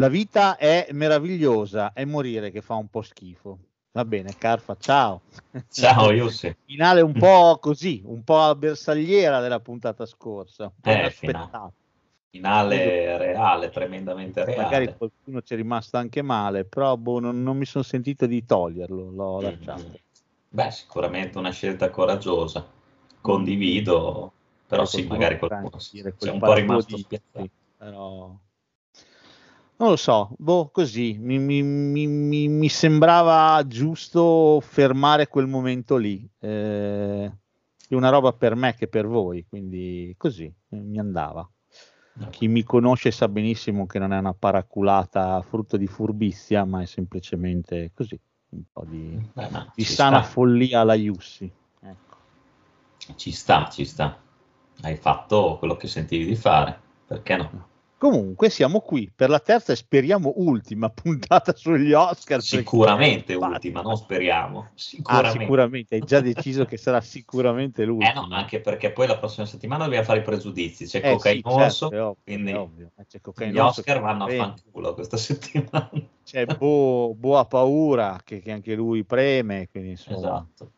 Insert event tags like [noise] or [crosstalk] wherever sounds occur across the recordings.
La vita è meravigliosa, è morire che fa un po' schifo. Va bene, Carfa, ciao. Ciao, Yussi. Finale un po' così, un po' a bersagliera della puntata scorsa. Eh, inaspettato. Finale reale, tremendamente reale. Magari qualcuno ci è rimasto anche male, però boh, non, non mi sono sentito di toglierlo, l'ho Mm. lasciato. Beh, sicuramente una scelta coraggiosa. Condivido, però sì, magari qualcuno è un po' rimasto di- spiazzato. sì, però... Non lo so, boh, così mi, mi- mi- mi- mi sembrava giusto fermare quel momento lì. Eh, è una roba per me che per voi, quindi così eh, mi andava. Chi mi conosce sa benissimo che non è una paraculata frutto di furbizia, ma è semplicemente così, un po' di, Beh, di sana sta, follia alla Yussi. Ecco. ci sta, ci sta. Hai fatto quello che sentivi di fare, perché no? Comunque siamo qui per la terza e speriamo ultima [laughs] puntata sugli Oscar. Sicuramente ultima, non speriamo. Ah, Sicuramente. sicuramente, hai già deciso che sarà sicuramente Eh l'ultima. no, anche perché poi la prossima settimana dobbiamo fare i pregiudizi. C'è Eh, Cocaine sì, certo, ovvio, quindi. Eh, gli Oscar vanno a fanculo questa [laughs] settimana. C'è Bo, Bo paura che, che anche lui preme, quindi insomma, Esatto.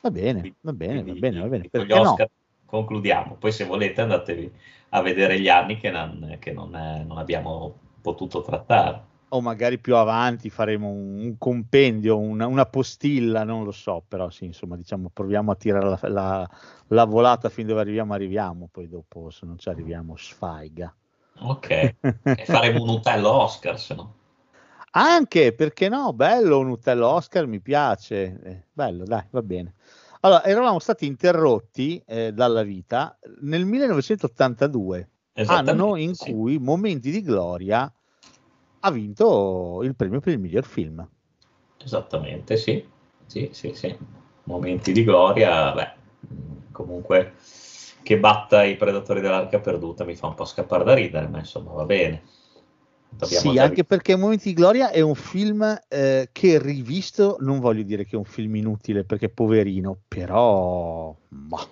va bene, va bene, va bene, va bene. Perché no? Concludiamo. Poi se volete andatevi a vedere gli anni che non, che non, eh, non abbiamo potuto trattare. O magari più avanti faremo un, un compendio, una, una postilla, non lo so, però sì, insomma, diciamo, proviamo a tirare la, la- la volata fin dove arriviamo, arriviamo, poi dopo se non ci arriviamo sfaiga. Ok, e faremo un utello Oscar, se no. Anche perché no, bello un Utello Oscar, mi piace, Eh, bello, dai, va bene. Allora, eravamo stati interrotti eh, dalla vita nel 1982, Esattamente, anno in sì. cui Momenti di Gloria ha vinto il premio per il miglior film. Esattamente, sì. Sì, sì, sì. Momenti di gloria, beh, comunque che batta i predatori dell'arca perduta mi fa un po' scappare da ridere, ma insomma va bene. Sì, già anche perché Momenti di Gloria è un film eh, che rivisto, non voglio dire che è un film inutile perché poverino, però... ma-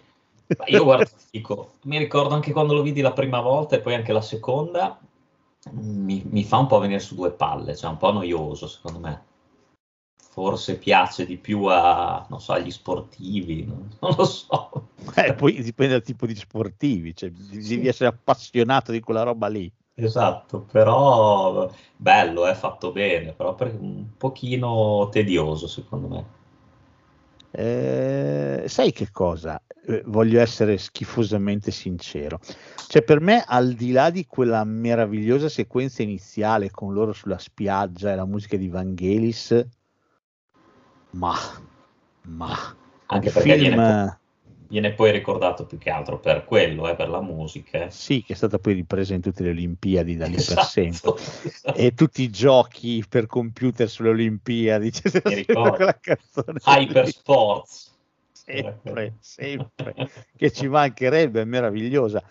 Ma io guarda, [laughs] ti dico, mi ricordo anche quando lo vidi la prima volta e poi anche la seconda, mi, mi fa un po' venire su due palle, cioè un po' noioso secondo me. Forse piace di più a, non so, agli sportivi, non, non lo so. Eh, poi dipende dal tipo di sportivi, cioè, devi Sì. essere appassionato di quella roba lì. Esatto, però bello, è fatto bene, però per- un pochino tedioso secondo me. Eh, sai che cosa? Eh, voglio essere schifosamente sincero. Cioè, per me, al di là di quella meravigliosa sequenza iniziale con loro sulla spiaggia e la musica di Vangelis, ma, ma, Anche perché film, viene, viene poi ricordato più che altro per quello, eh, per la musica. sì, che è stata poi ripresa in tutte le Olimpiadi da lì per Esatto, sempre. esatto. E tutti i giochi per computer sulle Olimpiadi, [laughs] cioè, sempre ricordo. quella canzone. Hyper Sports. sempre, sempre, che ci mancherebbe, è meravigliosa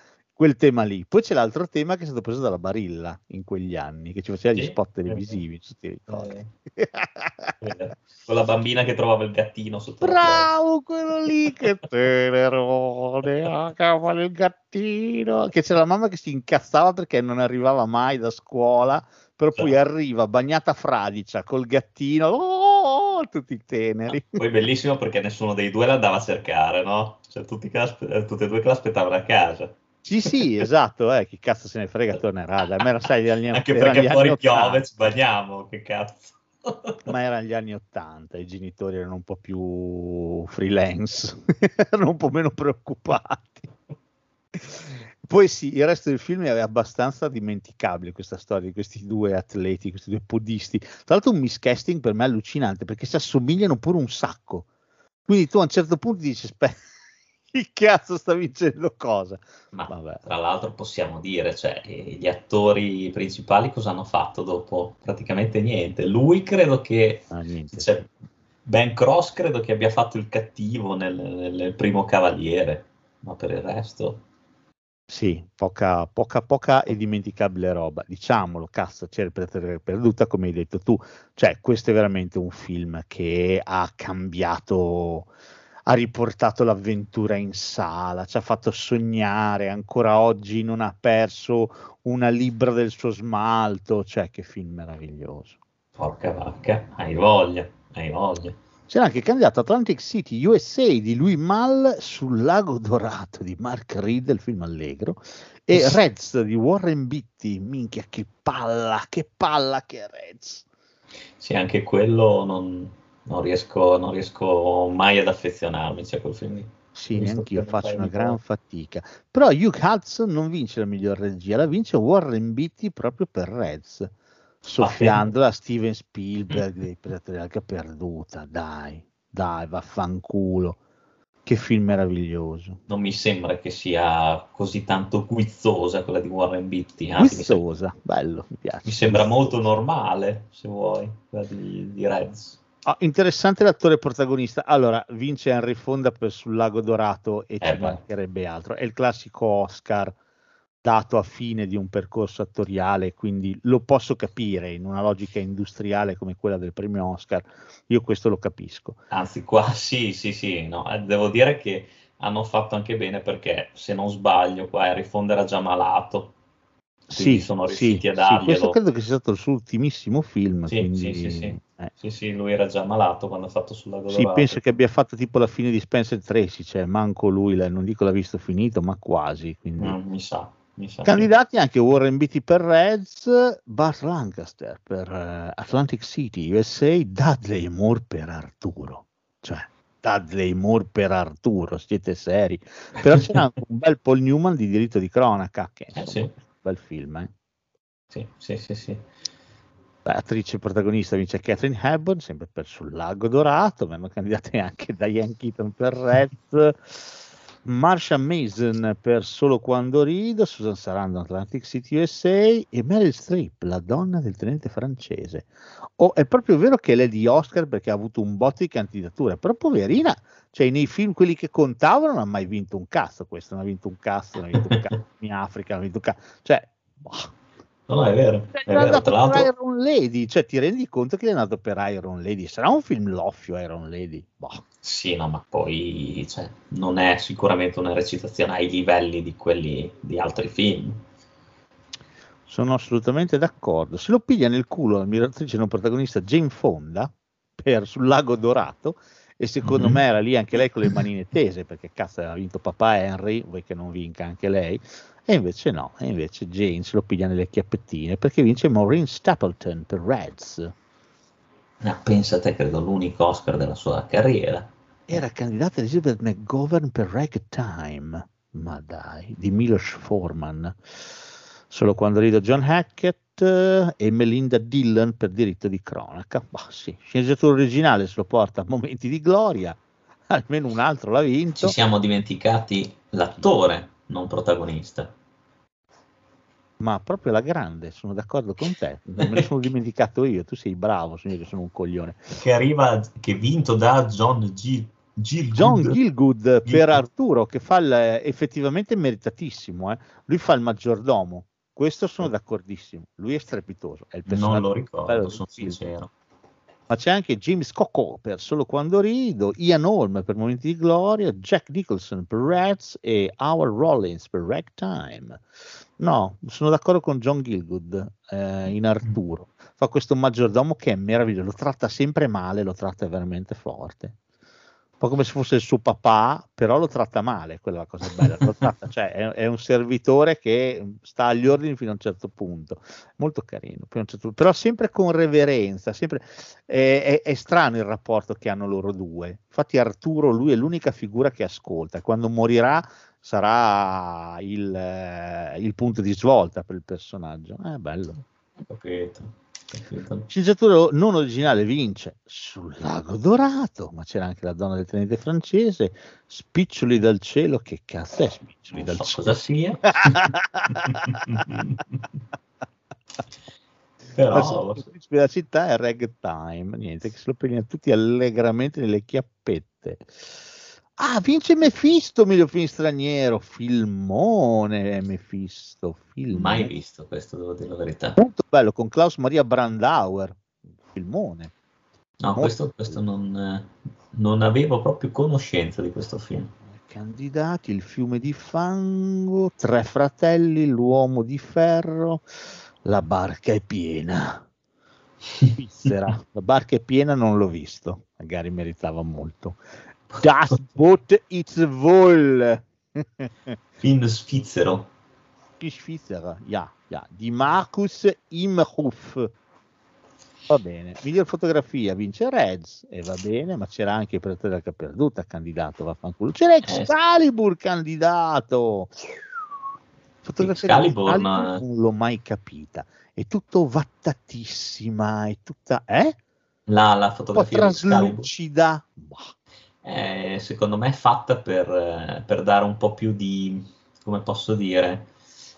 quel tema lì. Poi c'è l'altro tema che è stato preso dalla Barilla in quegli anni, che ci faceva gli Sì, spot sì, televisivi, se ti ricordi. Eh, Con la bambina che trovava il gattino sotto Bravo quello lì che [laughs] tenerone, ah, cavolo il gattino. Che c'era la mamma che si incazzava perché non arrivava mai da scuola, però poi Sì. arriva bagnata fradicia col gattino, oh, tutti teneri. Poi bellissimo perché nessuno dei due l'andava a cercare, no? Cioè tutti che tutte e due che l'aspettavano a casa. Sì, sì, esatto, eh, chi cazzo se ne frega, tornerà. Dai, ma era, sai, gli anni, Anche perché fuori piove, 80, ci bagniamo, che cazzo. ma erano gli anni 80, i genitori erano un po' più freelance, [laughs] erano un po' meno preoccupati. Poi sì, il resto del film è abbastanza dimenticabile questa storia di questi due atleti, questi due podisti. Tra l'altro un miscasting per me allucinante perché si assomigliano pure un sacco. Quindi tu a un certo punto dici, aspetta, Chi cazzo sta vincendo cosa? Ma Vabbè. tra l'altro possiamo dire, cioè, eh, gli attori principali cosa hanno fatto dopo? Praticamente niente. Lui credo che, Ah, cioè, Ben Cross credo che abbia fatto il cattivo nel, nel primo Cavaliere, ma per il resto... Sì, poca, poca, poca e dimenticabile roba. Diciamolo, cazzo, c'è per perduta, come hai detto tu. Cioè, questo è veramente un film che ha cambiato, ha riportato l'avventura in sala, ci ha fatto sognare, ancora oggi non ha perso una libra del suo smalto. Cioè, che film meraviglioso. Porca vacca, hai voglia, hai voglia. C'era anche il candidato Atlantic City USA di Louis Mal sul Lago Dorato di Mark Reed, il film allegro, e Reds di Warren Beatty. Minchia, che palla, che palla che Reds. Sì, anche quello non, non riesco, non riesco mai ad affezionarmi, c'è quel film lì. Sì, neanche io faccio una gran fatica. Però Hugh Hudson non vince la miglior regia, la vince Warren Beatty proprio per Reds, soffiandola a Steven Spielberg dei Patriarca perduta. Dai, dai, vaffanculo. Che film meraviglioso. Non mi sembra che sia così tanto guizzosa quella di Warren Beatty, anzi mi, sem- Guizzosa, bello, mi piace. mi sembra molto normale, se vuoi, quella di, di Reds. Ah, interessante l'attore protagonista. Allora, vince Henry Fonda per sul Lago Dorato e ci Eh beh. mancherebbe altro. È il classico Oscar dato a fine di un percorso attoriale, quindi lo posso capire in una logica industriale come quella del premio Oscar. Io questo lo capisco. Anzi, qua [laughs] sì, sì, sì, no, eh, devo dire che hanno fatto anche bene perché, se non sbaglio, qua Harry Fonda era già malato. Sì, sono sì, riusciti a sì, darglielo. questo credo che sia stato il suo ultimissimo film. Sì, quindi, sì, sì, sì. Eh. Sì, sì, lui era già malato quando ha fatto sul Lago Sì, penso che abbia fatto tipo la fine di Spencer Tracy, cioè manco lui, la- non dico l'ha visto finito, ma quasi. Quindi. Mm, mi sa, mi sa. Candidati anche Warren Beatty per Reds, Bart Lancaster per eh, Atlantic City, USA, Dudley Moore per Arturo. Cioè, Dudley Moore per Arturo, siete seri. Però c'era [laughs] anche un bel Paul Newman di diritto di cronaca, che Eh, insomma, sì. un bel film. Eh. Sì, sì, sì, sì. Attrice protagonista vince Catherine Hepburn, sempre per Sul Lago Dorato, vengono candidate anche Diane Keaton per Reds, Marsha Mason per Solo Quando Rido, Susan Sarandon Atlantic City USA e Meryl Streep, la donna del tenente francese. Oh, è proprio vero che lei è di Oscar perché ha avuto un botto di candidature, però poverina, cioè nei film quelli che contavano non ha mai vinto un cazzo, questo non ha vinto un cazzo, non ha vinto un cazzo [laughs] in Africa, non ha vinto un cazzo, cioè... boh. No, no, è vero, è È vero. Tra per l'altro, Iron Lady, cioè ti rendi conto che è andato per Iron Lady? Sarà un film loffio Iron Lady? Boh. sì, no, ma poi cioè, non è sicuramente una recitazione ai livelli di quelli di altri film. Sono assolutamente d'accordo. Se lo piglia nel culo la miratrice non protagonista Jane Fonda per sul lago dorato e secondo Mhm. me era lì anche lei con le manine tese perché cazzo aveva vinto papà Henry, vuoi che non vinca anche lei? E invece no, e invece Jane se lo piglia nelle chiappettine perché vince Maureen Stapleton per Reds. Ah, pensa te, credo l'unico Oscar della sua carriera. Era candidata Elizabeth McGovern per Ragtime, ma dai, di Milos Forman. Solo quando rido John Hackett eh, e Melinda Dillon per diritto di cronaca. Bah, sì, sceneggiatura originale se lo porta a momenti di gloria, [laughs] almeno un altro l'ha vinto. Ci siamo dimenticati l'attore, non protagonista. Ma proprio la grande, sono d'accordo con te. Non [laughs] me ne sono dimenticato io, tu sei bravo, sono io che sono un coglione. Che arriva, che è vinto da John G. Gielgud. John Gilgood per Gielgud. Arturo, che fa il, effettivamente meritatissimo. eh. Lui fa il maggiordomo. Questo sono d'accordissimo. Lui è strepitoso. È il Non personaggio lo più bello ricordo, sono sincero. Ma c'è anche James Coco per Solo quando rido, Ian Holm per Momenti di Gloria, Jack Nicholson per Rats e Howard Rollins per Ragtime. No, sono d'accordo con John Gilgood eh, in Arturo. Fa questo maggiordomo che è meraviglioso, lo tratta sempre male, lo tratta veramente forte. Po' come se fosse il suo papà, però lo tratta male, quella è la cosa bella. Tratta, cioè, è, è un servitore che sta agli ordini fino a un certo punto. Molto carino, certo però sempre con reverenza. Sempre, è, è- è strano il rapporto che hanno loro due. Infatti, Arturo, lui è l'unica figura che ascolta. Quando morirà sarà il, eh, il punto di svolta per il personaggio. È bello. Ho capito. Sceneggiatura non originale vince sul lago dorato, ma c'era anche la donna del tenente francese, spiccioli dal cielo, che cazzo è spiccioli Non dal so cielo? cosa sia. La [laughs] Però principe della città è ragtime, niente, che se lo prendono tutti allegramente nelle chiappette. Ah, vince Mephisto, miglior film straniero, filmone Mephisto, filmone. mai visto questo, devo dire la verità. Molto bello, con Klaus Maria Brandauer, filmone. No, questo, questo non, non avevo proprio conoscenza di questo film. Candidati, il fiume di fango, tre fratelli, l'uomo di ferro, la barca è piena. [laughs] Svizzera, la barca è piena, non l'ho visto, magari meritava molto. Das Boot ist voll. Film [laughs] svizzero. Die Svizzera, ja, ja, di Markus Imhoff. Va bene, miglior fotografia vince Reds e va bene, ma c'era anche il Predatore della Caperduta candidato, vaffanculo. C'era Excalibur candidato. Fotografia Excalibur, ma- non l'ho mai capita. È tutto vattatissima, è tutta eh? La, la un po' fotografia di Excalibur traslucida. Bah, è, secondo me è fatta per, eh, per dare un po' più di, come posso dire,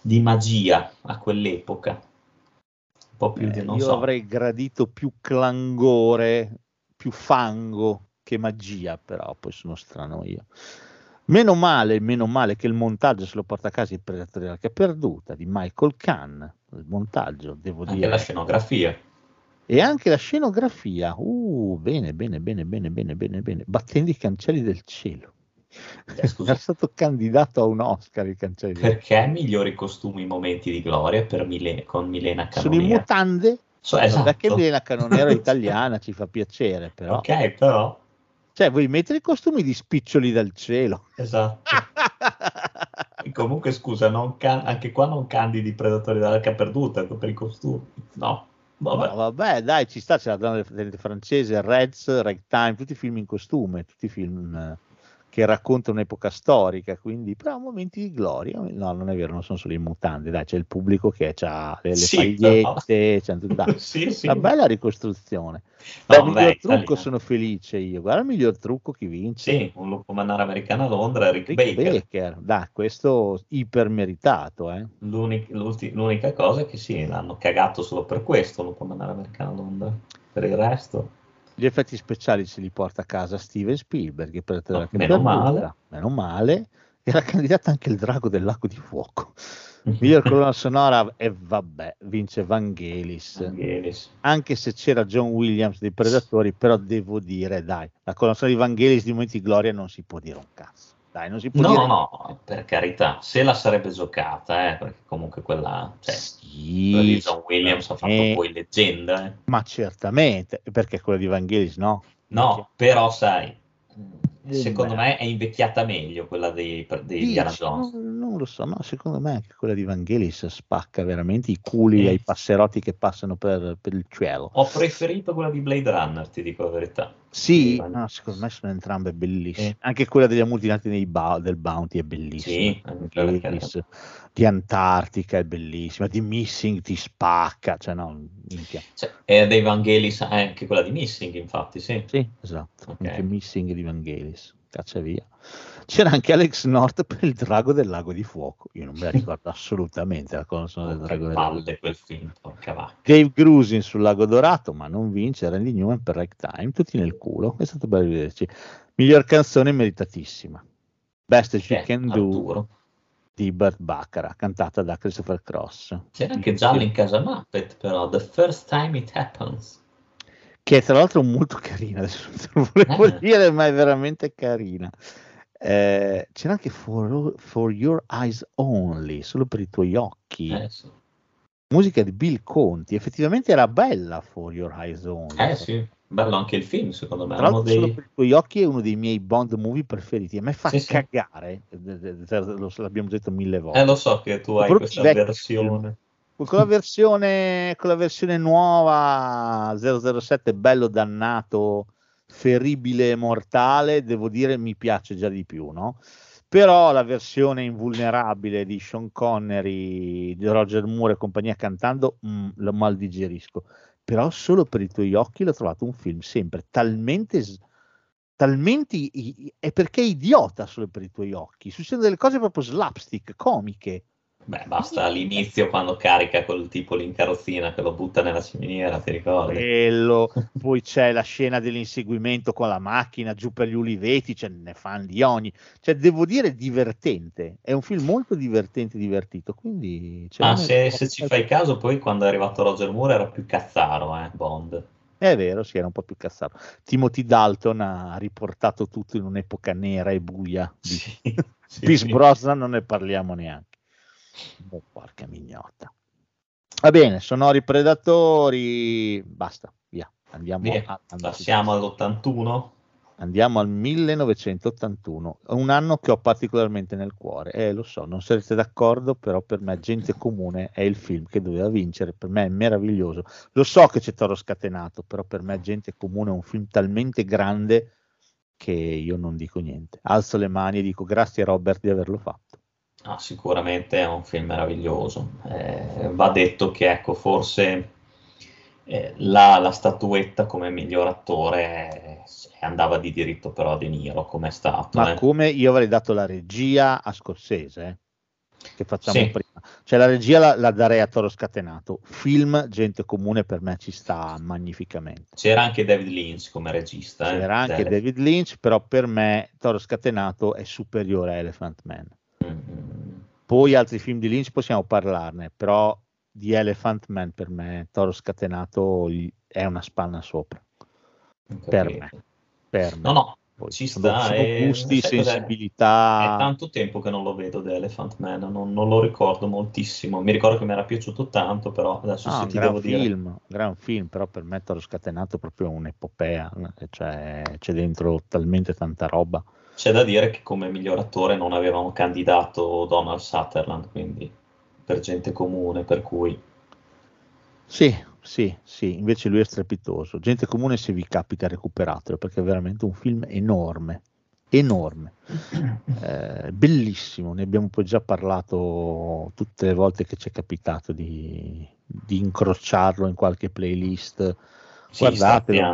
di magia a quell'epoca. Un po' più di, eh, non io so, avrei gradito più clangore, più fango che magia, però poi sono strano io. Meno male, meno male che il montaggio se lo porta a casa il Predatore della Caperduta di Michael Kahn. Il montaggio, devo anche dire. la scenografia. E anche la scenografia. Uh, bene, bene, bene, bene, bene, bene, bene. Battendo i cancelli del cielo. Eh, scusa. Era stato candidato a un Oscar i cancelli. Perché migliori costumi momenti di gloria per Mile- con Milena Sono in mutande. So- è esatto. che Milena Canonera è italiana, ci fa piacere, però. Ok, però, Cioè, vuoi mettere i costumi di spiccioli dal cielo? esatto. Comunque, scusa, non can- anche qua non candidi Predatori dell'Arca Perduta per i costumi. No, vabbè. No, vabbè, dai, ci sta, c'è la donna del francese, Reds, Ragtime, tutti film in costume, tutti film eh, che raccontano un'epoca storica, quindi però momenti di gloria. No, non è vero, non sono solo in mutande, dai, c'è il pubblico che ha le, le Sì, pagliette, c'è dai, [laughs] sì, sì. una bella ricostruzione. No, Beh, vabbè, miglior trucco italiano. sono felice io, guarda il miglior trucco chi vince. Sì, un lupo mannaro americano a Londra, Rick, Rick Baker. Baker, dai, questo iper meritato, eh. L'uni- l'ulti- l'unica cosa è che sì, l'hanno cagato solo per questo, il lupo mannaro americano a Londra. Per il resto, Gli effetti speciali se li porta a casa Steven Spielberg per No, meno male. meno male. Era candidato anche il drago del lago di fuoco. Miglior colonna sonora e vabbè, vince Vangelis. Vangelis. Anche se c'era John Williams dei Predatori, però devo dire, dai, la colonna sonora di Vangelis di Momenti di Gloria non si può dire un cazzo. Dai, non si può No, dire no, per carità, se la sarebbe giocata, eh, perché comunque quella, cioè, Sì, quella di John Williams ha fatto eh, poi leggenda. eh. ma certamente, perché quella di Vangelis no. No, però sai, Eh, secondo beh. me è invecchiata meglio quella per- di Dici? Indiana Jones. Non, non lo so, ma secondo me anche quella di Vangelis spacca veramente i culi Sì. ai passerotti che passano per, per il cielo. Ho preferito quella di Blade Runner, ti dico la verità. Sì, Van- no, secondo me sono entrambe bellissime. Sì. Anche quella degli ammutinati nei Bou- del Bounty è bellissima. Sì, Vangelis. Di Antartica è bellissima, di Missing ti spacca, cioè no, minchia. Cioè, è dei Vangelis, eh, anche quella di Missing, infatti, sì. Sì, esatto, Ok. anche Missing di Vangelis, caccia via. C'era anche Alex North per il drago del lago di fuoco. Io non me la ricordo assolutamente la colonna sonora del drago del lago di palle quel film. Dave Grusin sul Lago Dorato, ma non vince. Randy Newman per Ragtime, tutti nel culo. È stato bello vederci. Miglior canzone meritatissima. Best She Eh, Can Do Arturo. di Burt Baccarat, cantata da Christopher Cross. C'era anche giallo in casa Muppet, però, The First Time It Happens. Che è tra l'altro molto carina, adesso non te lo volevo Eh. dire, ma è veramente carina. Eh, c'era anche for, For Your Eyes Only, solo per i tuoi occhi. Eh sì, Musica di Bill Conti. Effettivamente era bella For Your Eyes Only. eh, sì. bello anche il film, secondo me. Tra l'altro, solo dei... per i tuoi occhi è uno dei miei Bond movie preferiti. A me fa Sì, sì. cagare, eh, lo- l'abbiamo detto mille volte. Eh, lo so che tu hai questa versione. Con la versione, con la versione nuova 007 bello dannato, feribile mortale, devo dire mi piace già di più, no? Però la versione invulnerabile di Sean Connery, di Roger Moore e compagnia cantando, mm, lo mal digerisco. però solo per i tuoi occhi l'ho trovato un film sempre talmente, talmente è perché è idiota solo per i tuoi occhi, succedono delle cose proprio slapstick, comiche. Beh, basta all'inizio quando carica quel tipo lì in carrozzina che lo butta nella ciminiera, ti ricordi? Quello, [laughs] poi c'è la scena dell'inseguimento con la macchina giù per gli uliveti, ce ne fanno di ogni. Cioè, devo dire divertente, è un film molto divertente, divertito, quindi... una- se, se ci fai caso, poi quando è arrivato Roger Moore era più cazzaro, eh, Bond. È vero, sì, era un po' più cassato. Timothy Dalton ha riportato tutto in un'epoca nera e buia. Di Sì, [laughs] sì, Pierce sì. Brosnan non ne parliamo neanche. Oh, porca mignotta. Va bene, sonori predatori. Basta, via. Andiamo, Via, a- passiamo all'81. andiamo al 1981, un anno che ho particolarmente nel cuore. Eh, lo so, non sarete d'accordo, però per me Gente Comune è il film che doveva vincere, per me è meraviglioso. Lo so che c'è Toro Scatenato, però per me Gente Comune è un film talmente grande che io non dico niente. Alzo le mani e dico grazie a Robert di averlo fatto. Ah, sicuramente è un film meraviglioso. Eh, va detto che, ecco, forse eh, la, la statuetta come miglior attore eh, andava di diritto però a De Niro, come è stato. Ma come io avrei dato la regia a Scorsese, eh, che facciamo Sì. prima. Cioè la regia la, la darei a Toro Scatenato. Film Gente Comune per me ci sta magnificamente. C'era anche David Lynch come regista. eh, C'era anche delle- David Lynch, però per me Toro Scatenato è superiore a Elephant Man. Poi altri film di Lynch possiamo parlarne, però di Elephant Man per me Toro Scatenato è una spanna sopra. Per me. Per me. No, no, Poi ci sono, sta, sono e- gusti, sai cos'è? sensibilità. È tanto tempo che non lo vedo The Elephant Man, non, non lo ricordo moltissimo. Mi ricordo che mi era piaciuto tanto, però adesso Ah, se ti gran devo dire... film, un gran film, però per me Toro Scatenato è proprio un'epopea, cioè c'è dentro talmente tanta roba. C'è da dire che come miglior attore non avevamo candidato Donald Sutherland, quindi per gente comune, per cui Sì, sì, sì, invece lui è strepitoso. Gente comune se vi capita recuperatelo perché è veramente un film enorme, enorme, Eh, bellissimo. Ne abbiamo poi già parlato tutte le volte che ci è capitato di, di incrociarlo in qualche playlist. sì, Guardatelo.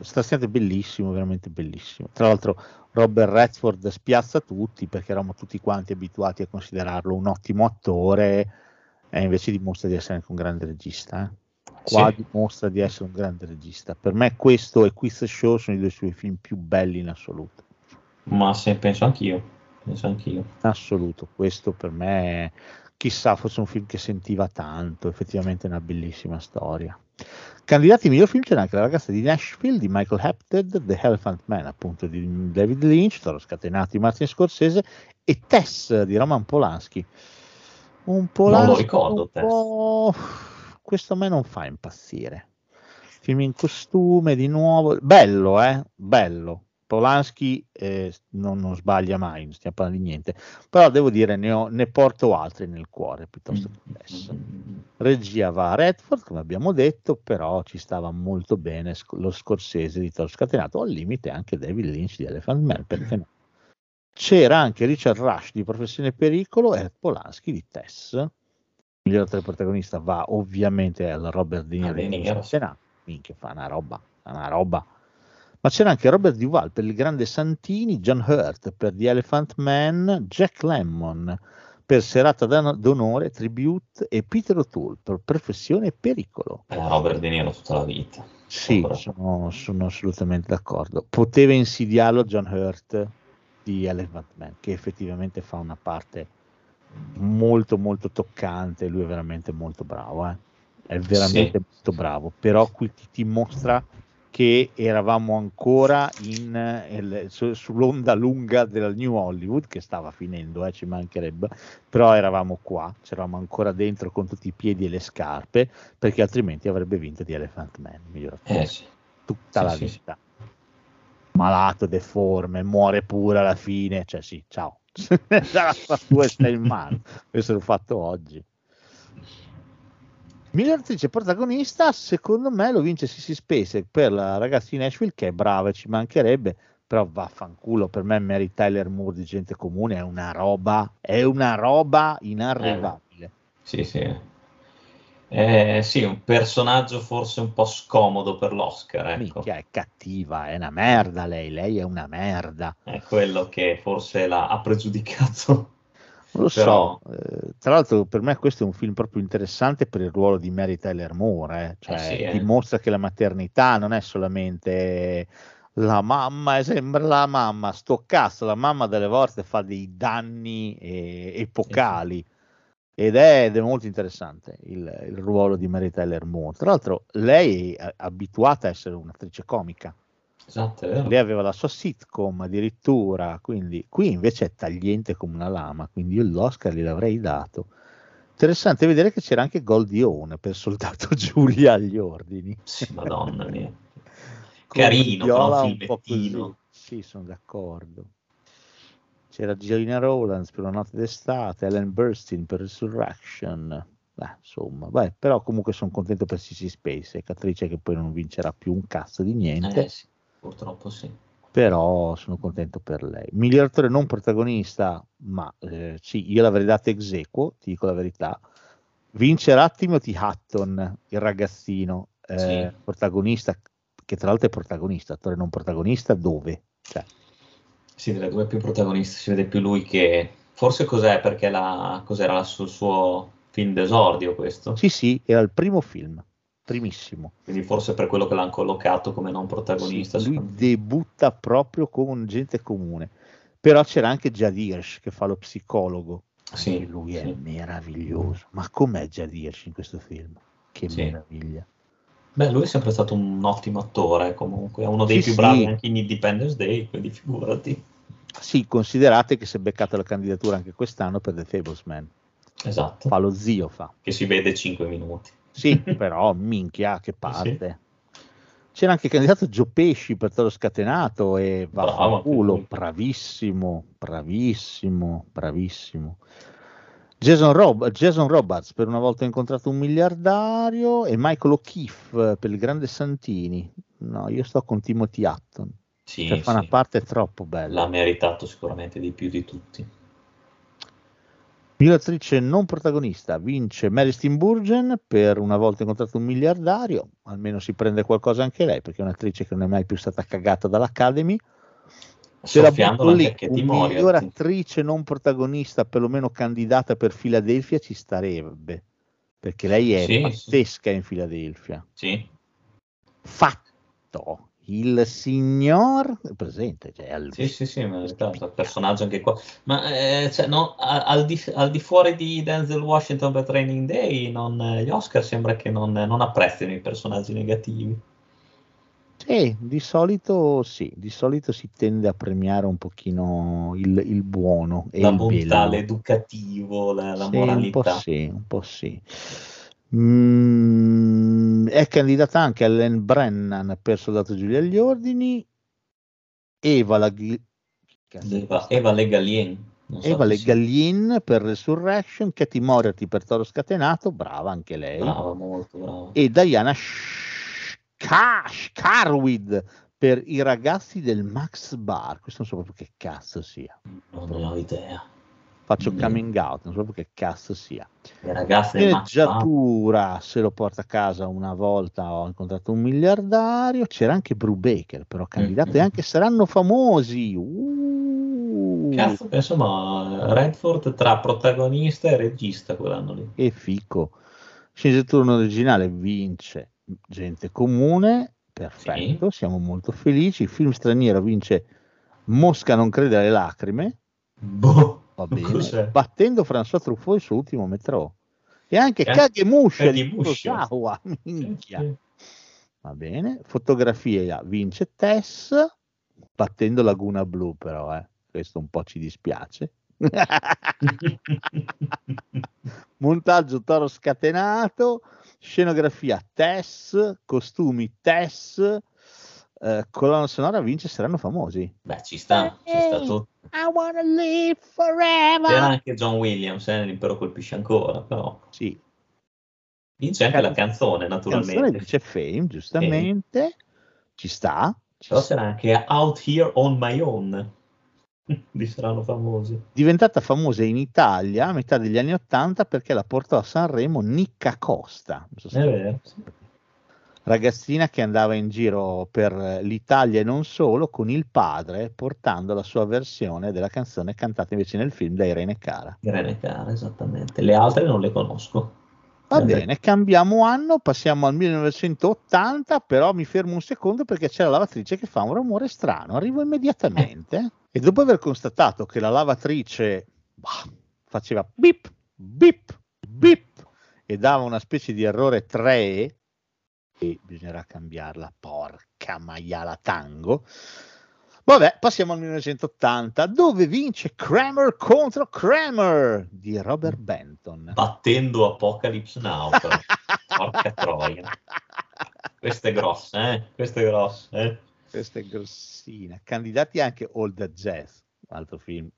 Straziante è bellissimo, veramente bellissimo. Tra l'altro Robert Redford spiazza tutti perché eravamo tutti quanti abituati a considerarlo un ottimo attore e invece dimostra di essere anche un grande regista. eh. Qua Sì. dimostra di essere un grande regista. Per me questo e Quiz Show sono i due suoi film più belli in assoluto. Ma se penso anch'io, penso anch'io. In assoluto, questo per me, chissà, fosse un film che sentiva tanto, effettivamente è una bellissima storia. Candidati miglior film c'era anche La ragazza di Nashville di Michael Hapted, The Elephant Man appunto di David Lynch, Toro Scatenati di Martin Scorsese e Tess di Roman Polanski. Un Polanski ricordo, un Tess. po'... questo a me non fa impazzire. Film in costume di nuovo, bello eh, bello. Polanski eh, non, non sbaglia mai, non stiamo parlando di niente, però devo dire ne, ho- ne porto altri nel cuore piuttosto che Tess. Regia va a Redford, come abbiamo detto, però ci stava molto bene lo scorsese di Toro Scatenato, al limite anche David Lynch di Elephant Man, perché no? C'era anche Richard Rush di Professione Pericolo e Polanski di Tess. Il miglior attore protagonista va ovviamente al Robert De Niro A De di. Scatenato, minchia fa una roba, fa una roba. Ma c'era anche Robert Duval per il grande Santini, John Hurt per The Elephant Man, Jack Lemmon per Serata d'on- d'onore, Tribute e Peter O'Toole per Professione Pericolo. Eh, Robert De Niro tutta la vita. Sì, sono, sono assolutamente d'accordo. Poteva insidiarlo John Hurt di Elephant Man, che effettivamente fa una parte molto molto toccante, lui è veramente molto bravo, eh. è veramente molto bravo, però qui ti, ti mostra che eravamo ancora in, eh, su- sull'onda lunga del New Hollywood che stava finendo, eh, ci mancherebbe, però eravamo qua, c'eravamo ancora dentro con tutti i piedi e le scarpe, perché altrimenti avrebbe vinto di Elephant Man, miglior Eh sì. tutta Sì, la sì, vita. Malato, deforme, muore pure alla fine, cioè sì, ciao. la tua sta in mano. Questo l'ho fatto oggi. Miglior attrice protagonista, secondo me lo vince Sissy Spacek per la ragazza di Nashville che è brava ci mancherebbe, però vaffanculo, per me Mary Tyler Moore di gente comune è una roba, è una roba inarrivabile. Sì, sì. Eh, sì, un personaggio forse un po' scomodo per l'Oscar, ecco. Minchia, è cattiva, è una merda lei, lei è una merda. È quello che forse l'ha ha pregiudicato. Non lo Però- so, eh, tra l'altro per me questo è un film proprio interessante per il ruolo di Mary Tyler Moore, eh. cioè Eh sì, eh. dimostra che la maternità non è solamente la mamma, è sempre la mamma, sto cazzo, la mamma delle volte fa dei danni eh, epocali ed è, ed è molto interessante il, il ruolo di Mary Tyler Moore. Tra l'altro lei è abituata a essere un'attrice comica. Esatto. Lei aveva la sua sitcom addirittura, quindi qui invece è tagliente come una lama, quindi io l'Oscar gliel'avrei dato. Interessante vedere che c'era anche Goldie Hawn per Soldato [laughs] Giulia agli ordini. Sì, madonna mia. Carino, però un po' così. Sì, sono d'accordo. C'era Gina Rowlands per Una notte d'estate, Ellen Burstyn per Resurrection. Beh, insomma, beh, però comunque sono contento per Sissy Spacek, attrice che poi non vincerà più un cazzo di niente. Eh sì, purtroppo sì. però sono contento per lei. Miglior attore non protagonista, ma eh, sì, io l'avrei dato ex equo, ti dico la verità. Vincerà Timothy Hutton, il ragazzino, eh, Sì. protagonista, che tra l'altro è protagonista, attore non protagonista, dove? Cioè, Sì, delle due più protagoniste si vede più lui che... Forse cos'è, perché la... cos'era il suo film d'esordio questo? sì, sì, era il primo film, primissimo. Quindi forse per quello che l'hanno collocato come non protagonista. Sì, lui debutta proprio con gente comune. Però c'era anche Jad Hirsch che fa lo psicologo. Sì, lui è sì. meraviglioso. Ma com'è Jad Hirsch in questo film? Che Sì. meraviglia. Beh, lui è sempre stato un ottimo attore, comunque, è uno dei più bravi anche in Independence Day, quindi figurati. Sì, considerate che si è beccata la candidatura anche quest'anno per The Fablesman. Esatto, Fa lo zio, fa. che si vede 5 minuti. Sì, [laughs] però minchia, che parte. C'era anche il candidato Gio Pesci per Toro Scatenato e vaffanculo, anche lui. bravissimo, bravissimo, bravissimo. Jason, Rob- Jason Robards per una volta ho incontrato un miliardario e Michael O'Keefe per il grande Santini. No, io sto con Timothy Hutton. Sì, Cioè, fa una sì. parte troppo bella. L'ha meritato sicuramente di più di tutti. Miglior attrice non protagonista vince Mary Steenburgen per una volta incontrato un miliardario, almeno si prende qualcosa anche lei perché è un'attrice che non è mai più stata cagata dall'Academy. Se la butto lì, miglior attrice non protagonista, perlomeno candidata per Filadelfia, ci starebbe perché lei è Sì, pazzesca in Filadelfia. Sì, Fatto il signor è presente, cioè, al- sì, sì, sì, meritato. Il personaggio anche qua. Ma eh, cioè, no, al, di, al di fuori di Denzel Washington per Training Day, non- eh, gli Oscar sembra che non, non apprezzino i personaggi negativi. Sì, di solito sì, di solito si tende a premiare un pochino il, il buono e La il bontà, bello. l'educativo, la, la Sì, un po' moralità. sì, un po' sì. Mm, è candidata anche Ellen Brennan per Soldato Giulia agli ordini, Eva, la, Eva, Eva Le Gallien. so Eva Le sia. Gallin per Resurrection, Katie Moriarty per Toro Scatenato, brava anche lei, Brava, molto brava. e Diana Scarwid per I ragazzi del Max Bar. Questo non so proprio che cazzo sia. Non ne ho idea. Faccio Mm. coming out, non so proprio che cazzo sia. Sceneggiatura se lo porta a casa una volta ho incontrato un miliardario c'era anche Brubaker però candidato e Mm. anche saranno famosi uh, Cazzo, insomma, Redford tra protagonista e regista quell'anno lì. e fico sceneggiatura originale vince gente comune perfetto siamo molto felici film straniero vince Mosca non crede alle lacrime Boh, va bene cos'è? battendo François Truffaut il suo ultimo metro e anche Eh? Kagemusha di. Kurosawa minchia. Va bene, fotografia vince Tess, battendo Laguna Blu però, eh. questo un po' ci dispiace. [laughs] Montaggio Toro scatenato, scenografia Tess, costumi Tess, eh, colonna sonora vince Saranno famosi. Beh, ci sta, ci sta tutto. I wanna live C'era forever. anche John Williams, eh, l'impero colpisce ancora, però Sì, vince anche la canzone, canzone naturalmente. vince Fame, giustamente, ci sta. Ci Però sta. c'era anche Out Here on My Own. [laughs] Lì saranno famosi. diventata famosa in Italia a metà degli anni Ottanta perché la portò a Sanremo Nicca Costa, non so se È vero. sì. Ragazzina che andava in giro per l'Italia e non solo con il padre portando la sua versione della canzone cantata invece nel film da Irene Cara. Irene Cara, esattamente. Le altre non le conosco. Va bene, cambiamo anno, passiamo al 1980, però mi fermo un secondo perché c'è la lavatrice che fa un rumore strano, arrivo immediatamente e dopo aver constatato che la lavatrice bah, faceva bip, bip, bip e dava una specie di errore 3 e bisognerà cambiarla, porca maiala tango. Vabbè, passiamo al 1980, dove vince Kramer contro Kramer di Robert Benton. Battendo Apocalypse Now. [laughs] Porca troia. Questa è grossa, eh? Questa è grossa, eh? Questa è grossina. Candidati anche All the Jazz, altro film.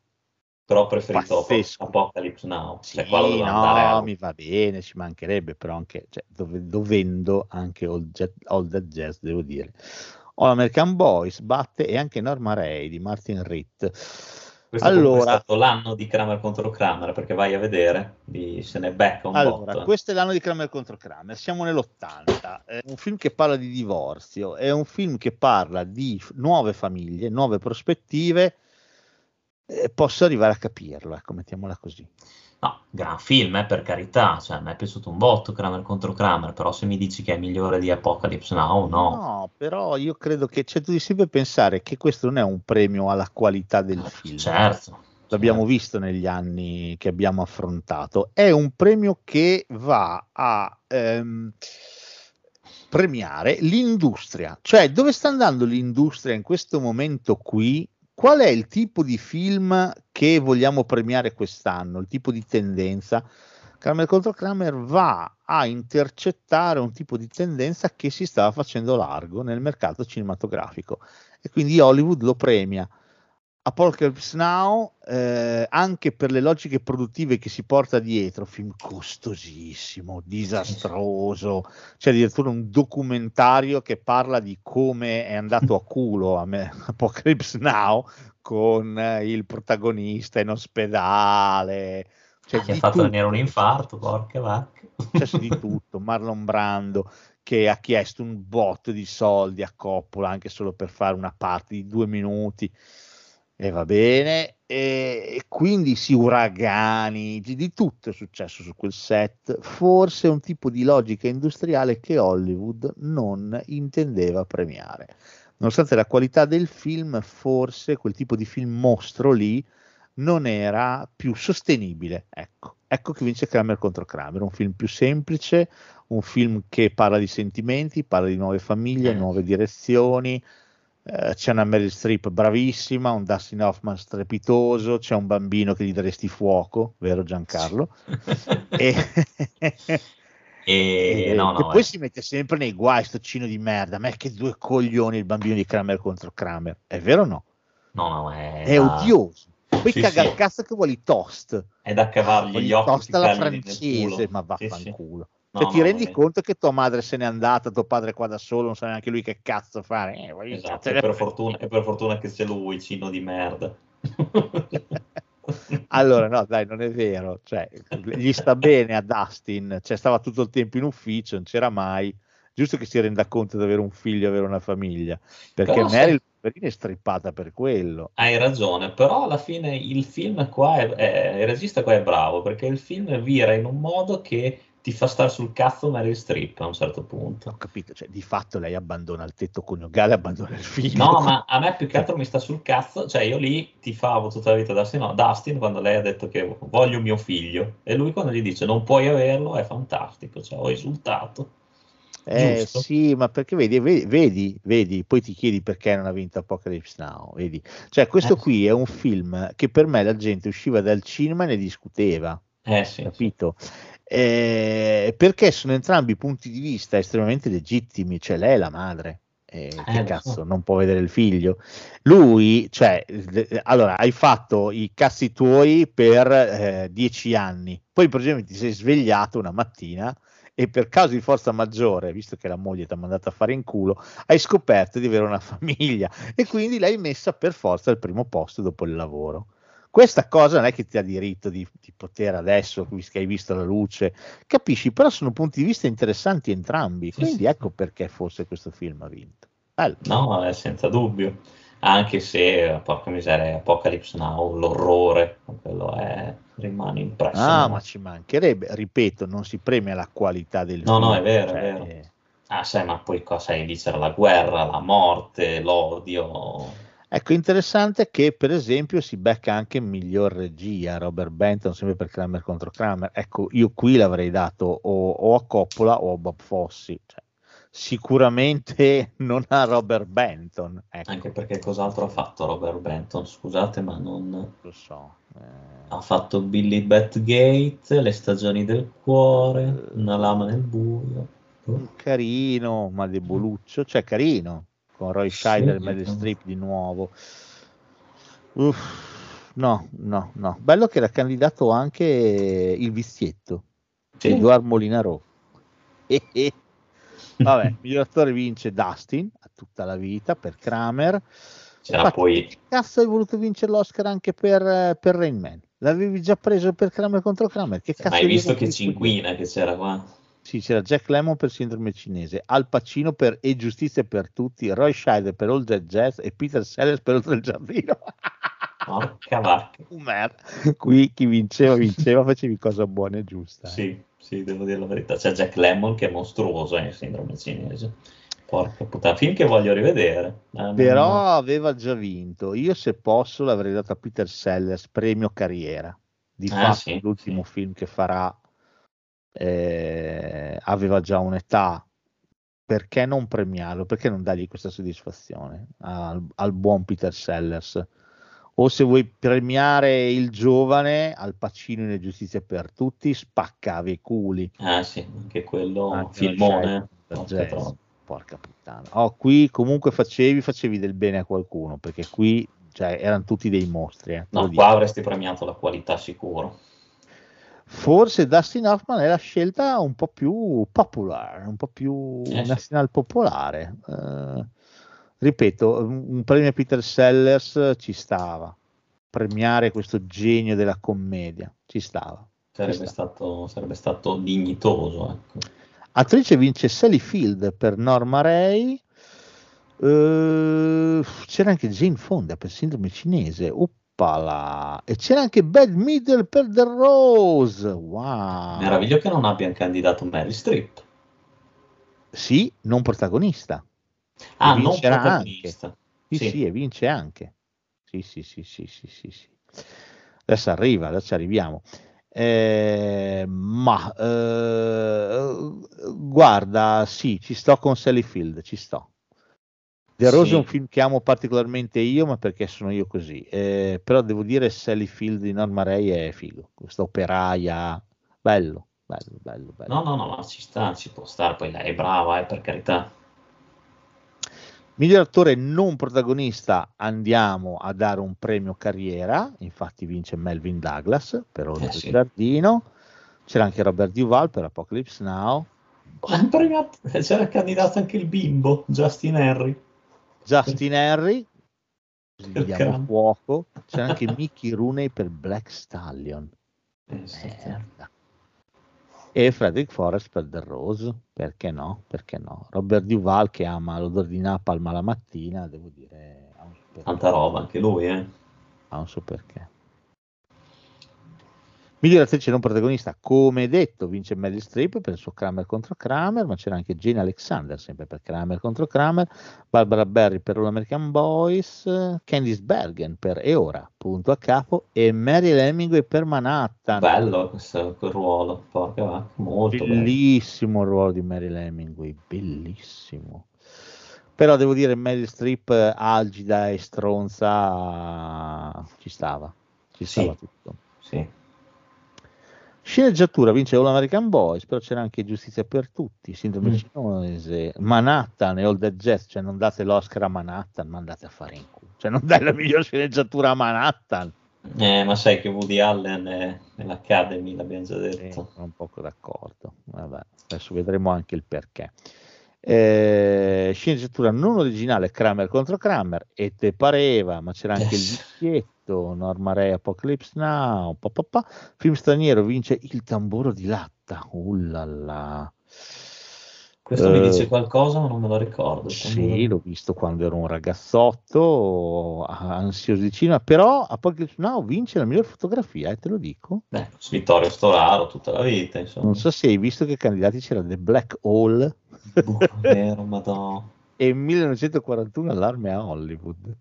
Però ho preferito Pazzesco. Apocalypse Now. Sì, Cioè, quello doveva andare no, a- mi va bene, ci mancherebbe, però anche cioè, dove- dovendo anche All, Jet- the Jazz, devo dire. All American Boys batte e anche Norma Ray di Martin Ritt. Questo Allora, è stato l'anno di Kramer contro Kramer, perché vai a vedere, di- se ne becca un Allora, botto. questo è l'anno di Kramer contro Kramer, siamo nell'80, è un film che parla di divorzio, è un film che parla di nuove famiglie, nuove prospettive, eh, posso arrivare a capirlo, ecco, mettiamola così. No, gran film, eh, per carità, cioè, mi è piaciuto un botto Kramer contro Kramer, però se mi dici che è migliore di Apocalypse Now, no. No, però io credo che cioè, tu devi sempre pensare che questo non è un premio alla qualità del film. Certo. L'abbiamo certo. visto negli anni che abbiamo affrontato. È un premio che va a ehm, premiare l'industria, cioè dove sta andando l'industria in questo momento qui? Qual è il tipo di film che vogliamo premiare quest'anno? Il tipo di tendenza? Kramer contro Kramer va a intercettare un tipo di tendenza che si stava facendo largo nel mercato cinematografico e quindi Hollywood lo premia. Apocalypse Now, eh, anche per le logiche produttive che si porta dietro, film costosissimo, disastroso, c'è addirittura un documentario che parla di come è andato a culo a me, [laughs] Apocalypse Now con eh, il protagonista in ospedale, c'è Gli ha fatto tutto. venire un infarto, porca vacca. C'è di tutto, Marlon Brando che ha chiesto un botto di soldi a Coppola anche solo per fare una parte di due minuti e va bene e, quindi sì uragani di, di tutto è successo su quel set. Forse un tipo di logica industriale che Hollywood non intendeva premiare. Nonostante la qualità del film forse quel tipo di film mostro lì non era più sostenibile ecco. Ecco che vince Kramer contro Kramer un film più semplice un film che parla di sentimenti parla di nuove famiglie Eh. nuove direzioni eh, c'è una Meryl Streep bravissima, un Dustin Hoffman strepitoso, c'è un bambino che gli daresti fuoco, vero Giancarlo? e, [laughs] E e- no, che no, poi eh. si mette sempre nei guai, sto cino di merda, ma è che due coglioni il bambino di Kramer contro Kramer, è vero o no? no, no, è, È da, odioso. Poi Sì, caga sì. il cazzo che vuole i toast, è da cavargli gli occhi toast alla francese, ma Sì, sì. Vaffanculo. No, Cioè, ti no, rendi eh, conto che tua madre se n'è andata, tuo padre è qua da solo, non sa neanche lui che cazzo fare. Eh, Esatto, e per, frega. fortuna, e per fortuna che c'è lui, cino di merda. [laughs] allora, no, dai, non è vero. Cioè, gli sta bene a Dustin, cioè, stava tutto il tempo in ufficio, non c'era mai. Giusto che si renda conto di avere un figlio e avere una famiglia, perché Però Meryl poverina, è strippata per quello. Hai ragione, però alla fine il film qua, è, è- il regista qua è bravo, perché il film vira in un modo che ti fa stare sul cazzo Meryl Streep a un certo punto. Ho capito, cioè, di fatto lei abbandona il tetto coniugale, abbandona il figlio. No, ma a me più che altro mi sta sul cazzo, cioè io lì ti favo tutta la vita Dustin, no, Dustin quando lei ha detto che voglio mio figlio e lui quando gli dice non puoi averlo è fantastico, cioè ho esultato. Eh, Giusto. sì, ma perché vedi, vedi, vedi, vedi, poi ti chiedi perché non ha vinto Apocalypse Now, vedi? Cioè, questo Eh. qui è un film che per me la gente usciva dal cinema e ne discuteva. Eh sì, capito? Eh, perché sono entrambi punti di vista estremamente legittimi, cioè lei è la madre. eh, che cazzo, non può vedere il figlio. Lui, cioè, allora hai fatto i cazzi tuoi per eh, dieci anni, poi praticamente ti sei svegliato una mattina e per causa di forza maggiore, visto che la moglie ti ha mandato a fare in culo, hai scoperto di avere una [laughs] famiglia e quindi l'hai messa per forza al primo posto dopo il lavoro. Questa cosa non è che ti ha diritto di, di poter adesso, visto che hai visto la luce, capisci? Però sono punti di vista interessanti entrambi, quindi sì. ecco perché forse questo film ha vinto. Bello. No, eh, senza dubbio. Anche se, eh, porca miseria, Apocalypse Now, l'orrore, quello è, rimane impresso. Ah, no? ma ci mancherebbe, ripeto, non si premia la qualità del No, film. no, è vero, cioè, è vero. Ah, sai, ma poi cosa c'era la guerra, la morte, l'odio. Ecco, interessante che per esempio si becca anche miglior regia, Robert Benton, sempre per Kramer contro Kramer. Ecco, io qui l'avrei dato o, o a Coppola o a Bob Fossi. Cioè, sicuramente [laughs] non a Robert Benton. Ecco, Anche perché cos'altro ha fatto Robert Benton? Scusate, ma non... lo so. eh, Ha fatto Billy Batgate, Le stagioni del cuore, Una lama nel buio. un carino, ma deboluccio, cioè carino, con Roy Scheider e Sì, Meryl sì. Streep di nuovo. Uff, no, no, no. Bello che era candidato anche il vizietto. Sì. Edouard Molinaro. Eh, [laughs] eh. Vabbè, miglior attore vince Dustin a tutta la vita per Kramer. C'era Ma poi... che cazzo hai voluto vincere l'Oscar anche per, per Rain Man? L'avevi già preso per Kramer contro Kramer? Che cazzo hai visto che cinquina che c'era qua? Sì, c'era Jack Lemmon per Sindrome cinese, Al Pacino per E Giustizia per tutti, Roy Scheider per Old Dead Jazz e Peter Sellers per Oltre il Giardino. [laughs] Porca vacca. [laughs] Qui chi vinceva, vinceva, facevi cosa buona e giusta. eh. Sì, sì, devo dire la verità. C'è Jack Lemmon che è mostruoso in sindrome cinese. Porca puttana, film che voglio rivedere. Non- Però aveva già vinto. Io, se posso, l'avrei dato a Peter Sellers premio carriera. Di Ah, fatto, sì, l'ultimo sì. film che farà eh, aveva già un'età. Perché non premiarlo? Perché non dargli questa soddisfazione al, al buon Peter Sellers? O se vuoi premiare il giovane, al Pacino in Giustizia per tutti, spaccavi i culi. Ah sì, anche quello Anche filmone. Porca. Porca puttana. Oh, qui comunque facevi, facevi del bene a qualcuno, perché qui cioè, erano tutti dei mostri. eh, No, dico. qua avresti premiato la qualità sicuro. Forse Dustin Hoffman è la scelta un po' più popular, un po' più Eh, sì. nazional popolare. Eh, ripeto, un premio a Peter Sellers ci stava. Premiare questo genio della commedia ci stava. Sarebbe Ci sta. stato, sarebbe stato dignitoso. Ecco. Attrice vince Sally Field per Norma Ray. Eh, c'era anche Jane Fonda per Sindrome cinese. Oppala. E c'era anche Bad Middle per The Rose. Wow. Meraviglio che non abbiano candidato Mary Streep. Sì, non protagonista. Ah, non protagonista. Sì, Sì. sì, e vince anche. Sì, sì, sì, sì, sì, sì, sì. Adesso arriva, adesso arriviamo. Eh, ma eh, guarda, sì, ci sto con Sally Field, ci sto. The Rose Sì. è un film che amo particolarmente io, ma perché sono io così. Eh, però devo dire Sally Field di Norma Ray è figo. Questa operaia, bello, bello, bello, bello. No, no, no, ma ci sta, ci può stare. Poi lei è brava, eh, per carità. Miglior attore non protagonista andiamo a dare un premio carriera, infatti vince Melvin Douglas per Oltre Eh sì. giardino, c'era anche Robert Duval per Apocalypse Now, premiato- C'era candidato anche il bimbo, Justin Henry. Justin Henry, diamo cram. fuoco, c'era anche Mickey Rooney per Black Stallion Eh. Merda. e Frederick Forrest per The Rose, perché no? Perché no? Robert Duval che ama l'odore di napalm alla mattina, devo dire. Tanta roba, anche lui, eh. ha un suo perché. Miglior attrice non protagonista, come detto, vince Meryl Streep per il suo Kramer contro Kramer, ma c'era anche Jane Alexander, sempre per Kramer contro Kramer, Barbara Berry per All American Boys, Candice Bergen per E ora, punto a capo, e Mary Hemingway per Manhattan. Bello questo, quel ruolo, porca vacca, molto bello. Bellissimo il ruolo di Mary Hemingway, bellissimo. Però devo dire, Meryl Streep algida e stronza ci stava, ci Sì. stava tutto. Sì. Sceneggiatura vince All American Boys, però c'era anche Giustizia per tutti, Sindrome Mm. cinese, Manhattan e All Dead Jazz, cioè non date l'Oscar a Manhattan, ma andate a fare in culo. Cioè non dai la miglior sceneggiatura a Manhattan. Eh, ma sai che Woody Allen è nell'Academy, l'abbiamo già Sì, detto. sono un poco d'accordo. Vabbè, adesso vedremo anche il perché. Eh, sceneggiatura non originale Kramer contro Kramer e te pareva, ma c'era anche il Yes. vizietto Norma Ray Apocalypse Now. pa, pa, pa. Film straniero vince il tamburo di latta. Uh là là. Questo mi Eh, dice qualcosa, ma non me lo ricordo. Sì, l'ho visto quando ero un ragazzotto, ansioso di cinema, però Apocalypse Now vince la miglior fotografia, eh, te lo dico. Beh, Vittorio Storaro tutta la vita, insomma. Non so se hai visto che candidati c'era The Black Hole Boh, [laughs] vero, madonna. e 1941 allarme a Hollywood.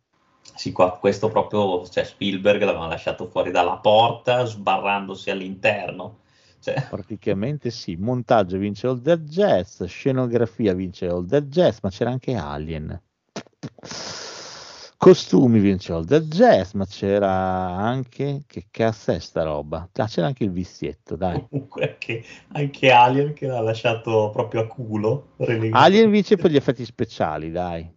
Sì, qua, questo proprio, cioè Spielberg l'aveva lasciato fuori dalla porta, sbarrandosi all'interno. Cioè, [laughs] Praticamente sì, montaggio vince All That Jazz, scenografia vince All That Jazz, ma c'era anche Alien. Costumi vince All That Jazz, ma c'era anche, che cazzo è sta roba? Ah, c'era anche il vizietto, dai. comunque anche, anche Alien che l'ha lasciato proprio a culo. relegato. Alien vince per gli effetti speciali, dai.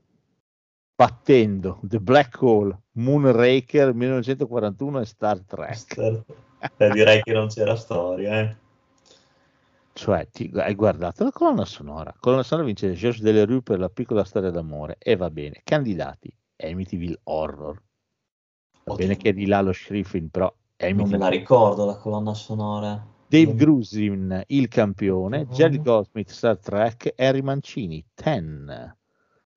Battendo The Black Hole, Moonraker 1941 e Star Trek. Eh, direi che non c'era storia, eh. Cioè, ti- hai guardato la colonna sonora. Colonna sonora vince Georges Delerue per la piccola storia d'amore. E va bene. Candidati: Amityville Horror. Va bene che è di là lo Schriffin, però Non me Amityville. la ricordo la colonna sonora. Dave Grusin, il campione. Mhm. Jerry Goldsmith, Star Trek. Harry Mancini, Ten.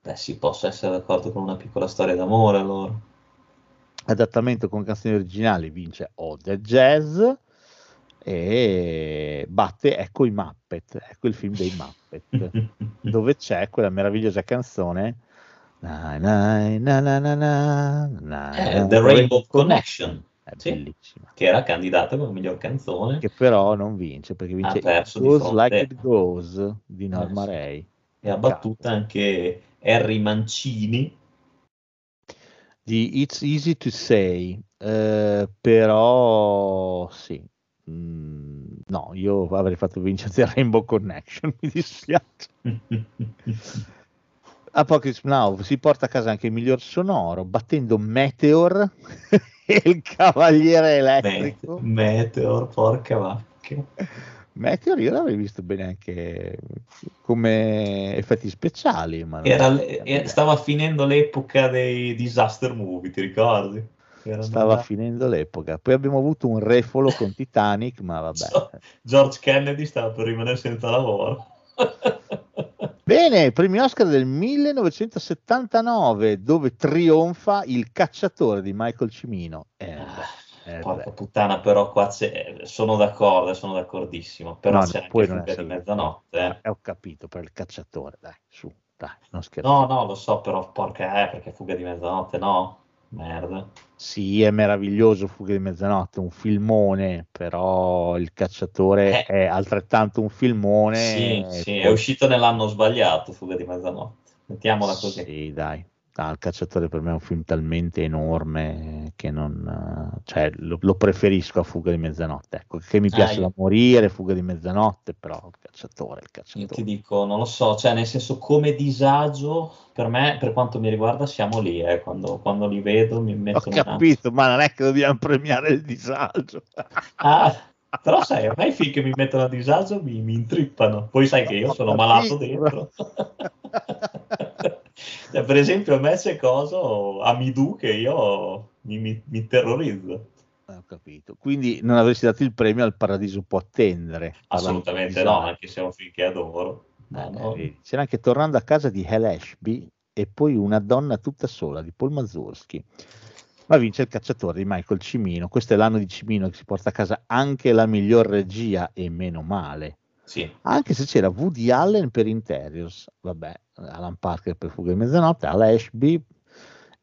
Beh, sì, posso essere d'accordo con una piccola storia d'amore allora. Adattamento con canzoni originali vince Ode Jazz. E batte Ecco i Muppet. Ecco il film dei Muppet. [laughs] dove c'è quella meravigliosa canzone na, na, na, Eh, The Rainbow Connection, sì. che era candidata come miglior canzone. che però non vince perché vince Goes Like It Goes di Norma Eh, sì. Ray E ha battuta anche Harry Mancini. di It's Easy to Say eh, però sì Mm, no io avrei fatto vincere The Rainbow Connection [laughs] mi dispiace [laughs] Apocalypse Now si porta a casa anche il miglior sonoro battendo Meteor [laughs] e il Cavaliere Elettrico. Met- Meteor, porca vacca. Meteor io l'avrei visto bene anche come effetti speciali. Era le- e- stava finendo l'epoca dei disaster movie, ti ricordi? Erano Stava là- finendo l'epoca. Poi abbiamo avuto un refolo con Titanic, ma vabbè. [laughs] George Kennedy stava per rimanere senza lavoro. Bene, primi Oscar del 1979, dove trionfa il cacciatore di Michael Cimino. Eh, beh, eh, Porca puttana, però qua sono d'accordo, sono d'accordissimo. Però No, c'è no, anche fuga di mezzanotte. eh. Ho capito, per il cacciatore, dai, su, dai, non scherzare. No, no, lo so, però porca eh, perché fuga di mezzanotte, no? Merda. Sì, è meraviglioso Fuga di mezzanotte, un filmone, però il cacciatore Eh. è altrettanto un filmone. Sì, sì, è poi- uscito nell'anno sbagliato, fuga di mezzanotte. Mettiamola così. Sì, dai. Ah, il cacciatore per me è un film talmente enorme che non... eh, cioè, lo, lo preferisco a Fuga di mezzanotte. Ecco, che mi Ah, piace io- da morire, Fuga di mezzanotte, però il cacciatore, il Io cacciatore. ti dico, non lo so, cioè nel senso come disagio, per me, per quanto mi riguarda, siamo lì, eh, quando, quando li vedo mi Ho mettono in capito, ma non è che dobbiamo premiare il disagio. Ah, però sai, a me i film che mi mettono a disagio mi, mi intrippano. Poi sai che io sono malato dentro. [laughs] Cioè, per esempio, a me c'è coso, Amidou, che io mi, mi, mi terrorizzo. Ho capito. Quindi non avresti dato il premio al Paradiso può attendere. Assolutamente no, disagio. anche se è un film che adoro. No, Eh, no. vedi. C'era anche Tornando a casa di Hal Ashby e poi Una donna tutta sola di Paul Mazursky. Ma vince il cacciatore di Michael Cimino. Questo è l'anno di Cimino che si porta a casa anche la miglior regia e meno male. Sì, Anche se c'era Woody Allen per Interiors, vabbè, Alan Parker per Fuga di Mezzanotte, Al Ashby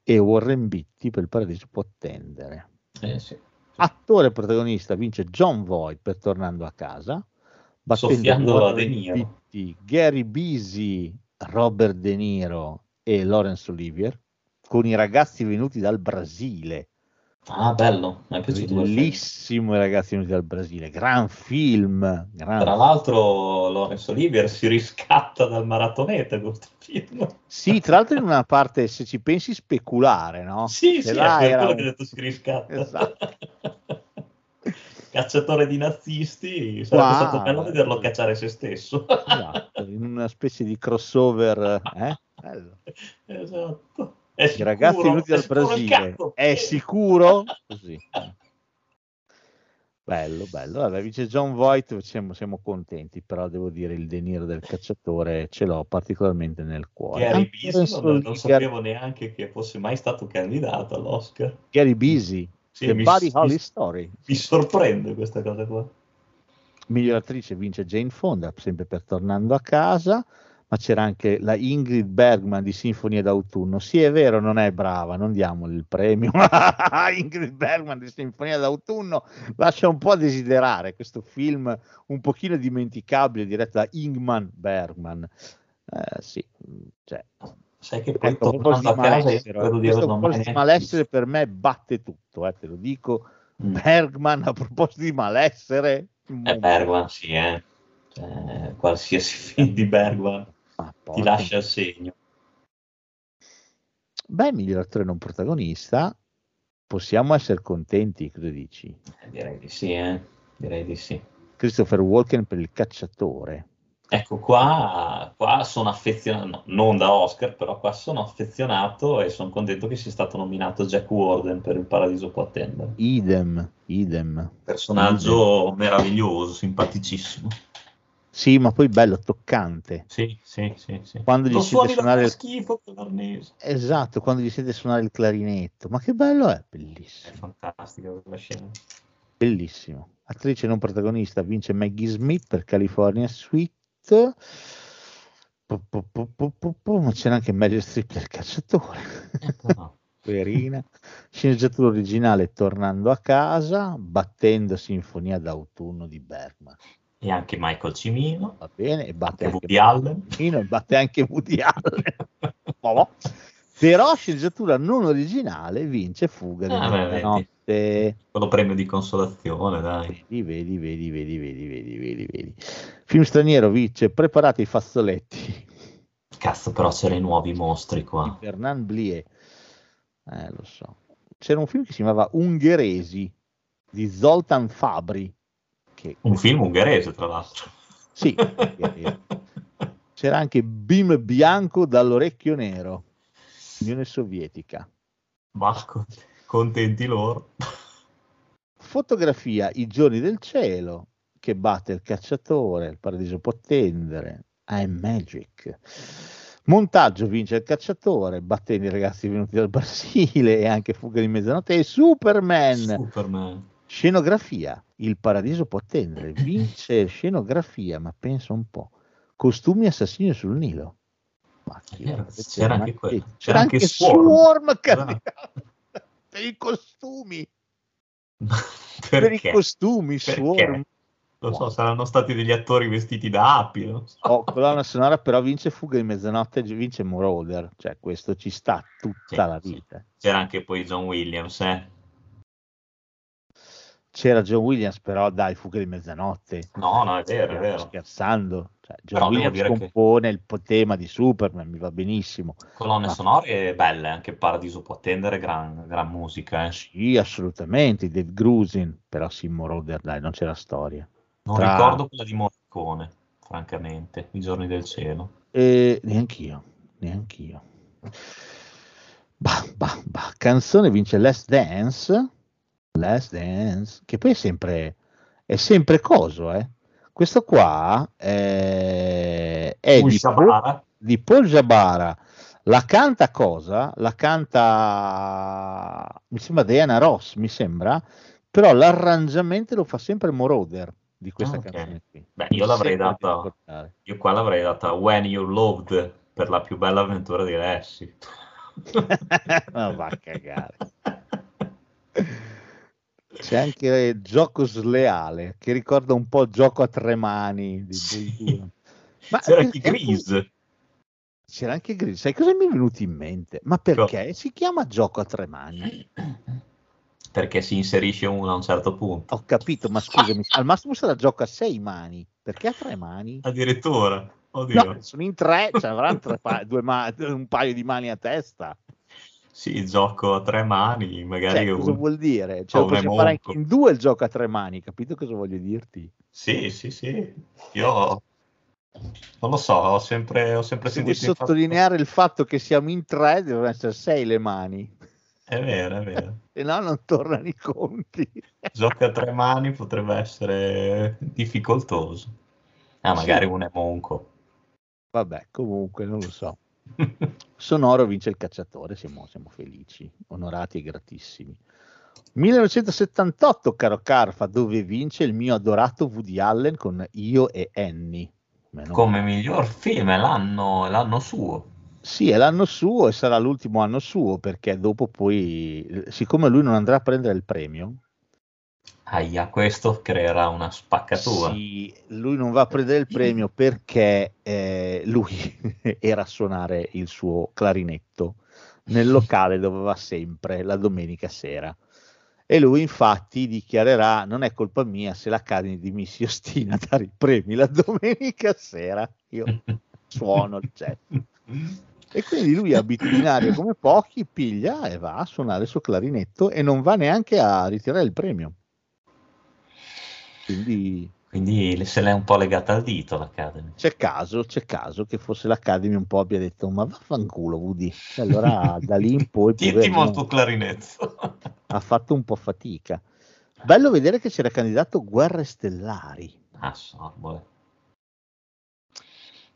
e Warren Beatty per Il Paradiso può attendere. eh, sì. Attore protagonista vince John Voight per Tornando a casa, battendo Warren De Niro. Beatty, Gary Busey, Robert De Niro e Laurence Olivier con i ragazzi venuti dal Brasile. Ah, bello, mi è piaciuto. Bellissimo, i ragazzi venuti dal Brasile. Gran film. Gran... Tra l'altro Lorenzo Olivier si riscatta dal maratoneta con questo film. Sì, tra l'altro in una parte, se ci pensi, speculare, no? Sì, Che sì, là è era quello un- che ho detto si riscatta. Esatto. [laughs] Cacciatore di nazisti, sarebbe Qua- stato bello vederlo cacciare se stesso. Esatto, in una specie di crossover. Eh? Bello. [laughs] esatto. È I sicuro, ragazzi venuti dal Brasile. È sicuro? Così. Bello, bello. Vabbè, vince John Voight, siamo, siamo contenti, però devo dire il deniro del cacciatore ce l'ho particolarmente nel cuore. Gary Busey non, non sapevo neanche che fosse mai stato candidato all'Oscar. Gary Busey, Sì, The mi- Buddy Holly Story. Mi sorprende questa cosa qua. Miglior attrice vince Jane Fonda, sempre per Tornando a casa, ma c'era anche la Ingrid Bergman di Sinfonia d'autunno. Sì, è vero, non è brava, non diamole il premio. [laughs] Ingrid Bergman di Sinfonia d'autunno lascia un po' a desiderare questo film un pochino dimenticabile diretto da Ingman Bergman. Eh, sì, cioè, Sai che poi ecco, a proposito tornando a casa credo di averlo mai malessere per me batte tutto, eh, te lo dico. Mm. Bergman a proposito di malessere, un Eh. Bergman, sì, eh. Cioè, qualsiasi [laughs] film di Bergman Ah, ti lascia il segno. Beh, miglior attore non protagonista, possiamo essere contenti, cosa dici? Eh, direi di sì, eh. Direi di sì. Christopher Walken per il cacciatore. Ecco, qua, qua sono affezionato, no, non da Oscar, però qua sono affezionato e sono contento che sia stato nominato Jack Warden per Il Paradiso può attendere. Idem, idem. Personaggio meraviglioso, simpaticissimo. Sì, ma poi bello, toccante. Sì, sì, sì, sì. Quando gli Lo siete suonare schifo quell'arnese. Esatto, quando gli siete suonare il clarinetto. Ma che bello è, È bellissimo, fantastica quella scena. bellissimo. Attrice non protagonista vince Maggie Smith per California Suite. Po, Ma c'era anche Meryl Streep per il cacciatore. No. [laughs] Poverina. Sceneggiatura originale Tornando a casa, battendo Sinfonia d'autunno di Bergman. E anche Michael Cimino, Va bene, e batte anche Woody Allen. Bergman, e batte anche Woody Allen. [laughs] Vabbè. Però sceneggiatura non originale vince Fuga di Ah, mezzanotte. Quello premio di consolazione, dai. Vedi, vedi, vedi, vedi, vedi, vedi, vedi. Film straniero vince Preparate i fazzoletti Cazzo, però c'erano i nuovi mostri di qua. Fernand Blier. Eh, lo so. C'era un film che si chiamava Ungheresi di Zoltan Fabri. Che Un film ungherese, tra l'altro. Sì, c'era anche Bim Bianco dall'orecchio nero, Unione Sovietica. Marco, contenti loro. Fotografia I giorni del cielo, che batte il cacciatore, il paradiso può tendere, I'm Magic. Montaggio vince il cacciatore, battendo i ragazzi venuti dal Brasile e anche Fuga di mezzanotte e Superman. Superman. Scenografia, il paradiso può attendere, vince scenografia, ma pensa un po', costumi assassini sul Nilo. Ma chi C'era- l'avrebbe c'era anche quello. C'era C'era anche Swarm. Swarm, candidato per i costumi, [laughs] per i costumi, Perché? Swarm. Lo so, saranno stati degli attori vestiti da api. non so. Oh, colonna sonora però vince Fuga di mezzanotte, vince Moroder, cioè questo ci sta tutta Sì, la sì. vita. C'era anche poi John Williams, eh. C'era John Williams, però dai, Fuga di mezzanotte. No, no, è vero, è vero. scherzando. Cioè, John Però Williams dire che- compone il tema di Superman, mi va benissimo. Colonne Ah. sonore belle, anche Paradiso può attendere, gran, gran musica. Eh. Sì, assolutamente, Dave Grusin, però sì, Moroder, dai, non c'era storia. Non Tra- ricordo quella di Morricone, francamente, I giorni del cielo. E neanch'io, neanch'io. Bah, bah, bah. Canzone vince Last Dance, Last Dance, che poi è sempre, è sempre coso, eh. Questo qua è, è di, Paul, di Paul Jabara. La canta cosa? La canta, mi sembra Diana Ross, mi sembra, però l'arrangiamento lo fa sempre Moroder di questa Ah, ok. canzone qui. Beh, io l'avrei data- io qua l'avrei data When You Loved per la più bella avventura di Lassie. [laughs] Ma va a cagare. [laughs] C'è anche gioco sleale che ricorda un po' gioco a tre mani di Sì. Ma C'era anche Grease. C'era anche Grease. Sai cosa mi è venuto in mente? Ma perché si chiama gioco a tre mani? perché si inserisce uno a un certo punto. Ho capito, ma scusami, al massimo se la gioca a sei mani, perché ha tre mani? Addirittura. Oddio. No, sono in tre, cioè avranno pa- due ma- un paio di mani a testa. Sì, gioco a tre mani, magari Cioè, cosa un- vuol dire? Cioè, lo possiamo fare anche in due il gioco a tre mani, capito cosa voglio dirti? Sì, sì, sì. Io non lo so, ho sempre, ho sempre Se sentito... infatti- sottolineare il fatto che siamo in tre, devono essere sei le mani, È vero, è vero. [laughs] se no non tornano i conti. [laughs] Gioco a tre mani potrebbe essere difficoltoso. Ah, magari un emonco. Vabbè, comunque non lo so. Sonoro vince il cacciatore, siamo, siamo felici, onorati e gratissimi. 1978, caro Carfa, dove vince il mio adorato Woody Allen con Io e Annie. Meno Come male. miglior film è l'anno, è l'anno suo. Sì, è l'anno suo e sarà l'ultimo anno suo perché dopo poi, siccome lui non andrà a prendere il premio, Aia, questo creerà una spaccatura. sì, lui non va a prendere il premio perché eh, lui [laughs] era a suonare il suo clarinetto nel locale dove va sempre la domenica sera. E lui infatti dichiarerà: Non è colpa mia se l'Academy si ostina a [laughs] dare i premi la domenica sera. Io [laughs] suono il jazz. E quindi lui abitudinario come pochi, piglia e va a suonare il suo clarinetto e non va neanche a ritirare il premio. Quindi Quindi se l'è un po' legata al dito l'Academy. c'è caso, c'è caso che forse l'Academy un po' abbia detto ma vaffanculo Woody. E allora [laughs] da lì in poi Tienti poverino, molto clarinetto. ha fatto un po' fatica. Bello vedere che c'era candidato Guerre Stellari, ah, so, boh.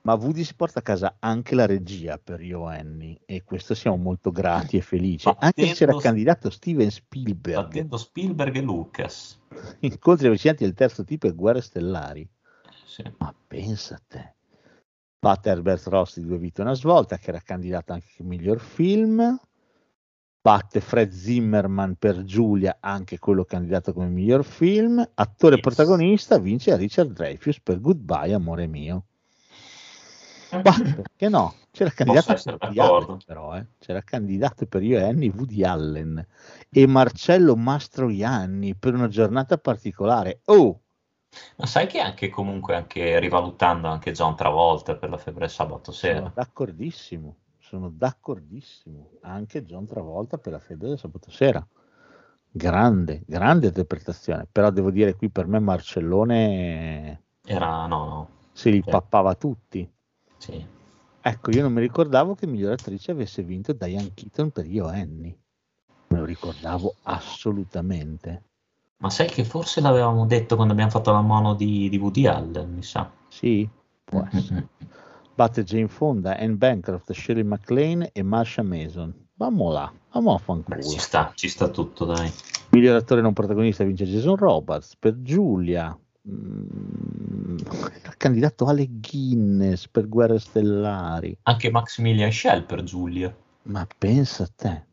Ma Woody si porta a casa anche la regia per Io Annie e questo siamo molto grati e felici. Ma Anche se c'era candidato Steven Spielberg, Battendo Spielberg e Lucas. [laughs] incontri avvicinati del terzo tipo e Guerre Stellari. Sì. Ma pensa a te. Batte Herbert Ross di Due vite una svolta, che era candidato anche come miglior film. Batte Fred Zimmerman per Giulia, anche quello candidato come miglior film. Attore Yes. protagonista vince Richard Dreyfuss per Goodbye, amore mio. Ma perché [laughs] no? C'era candidato per. Allen, però, eh. C'era candidato per io e Annie Woody Allen e Marcello Mastroianni per una giornata particolare. Oh, Ma sai che anche comunque, anche rivalutando anche John Travolta per la febbre sabato Sono sera. d'accordissimo, sono d'accordissimo. Anche John Travolta per la febbre del sabato sera. Grande, grande interpretazione. Però devo dire qui per me Marcellone Era, no, no, se li Sì. pappava tutti. Sì. Ecco, io non mi ricordavo che miglior attrice avesse vinto Diane Keaton per Io Annie. Me lo ricordavo assolutamente. Ma sai che forse l'avevamo detto quando abbiamo fatto la mono di, di Woody Allen, mi sa. Sì, può essere. [laughs] Batte Jane Fonda, Anne Bancroft, Shirley MacLaine e Marsha Mason. Vamo là, vamo a fanculo. ci sta, ci sta tutto, dai. Miglior attore non protagonista vince Jason Roberts per Giulia mh, candidato alle Guinness per Guerre Stellari. Anche Maximilian Schell per Giulia. Ma pensa a te.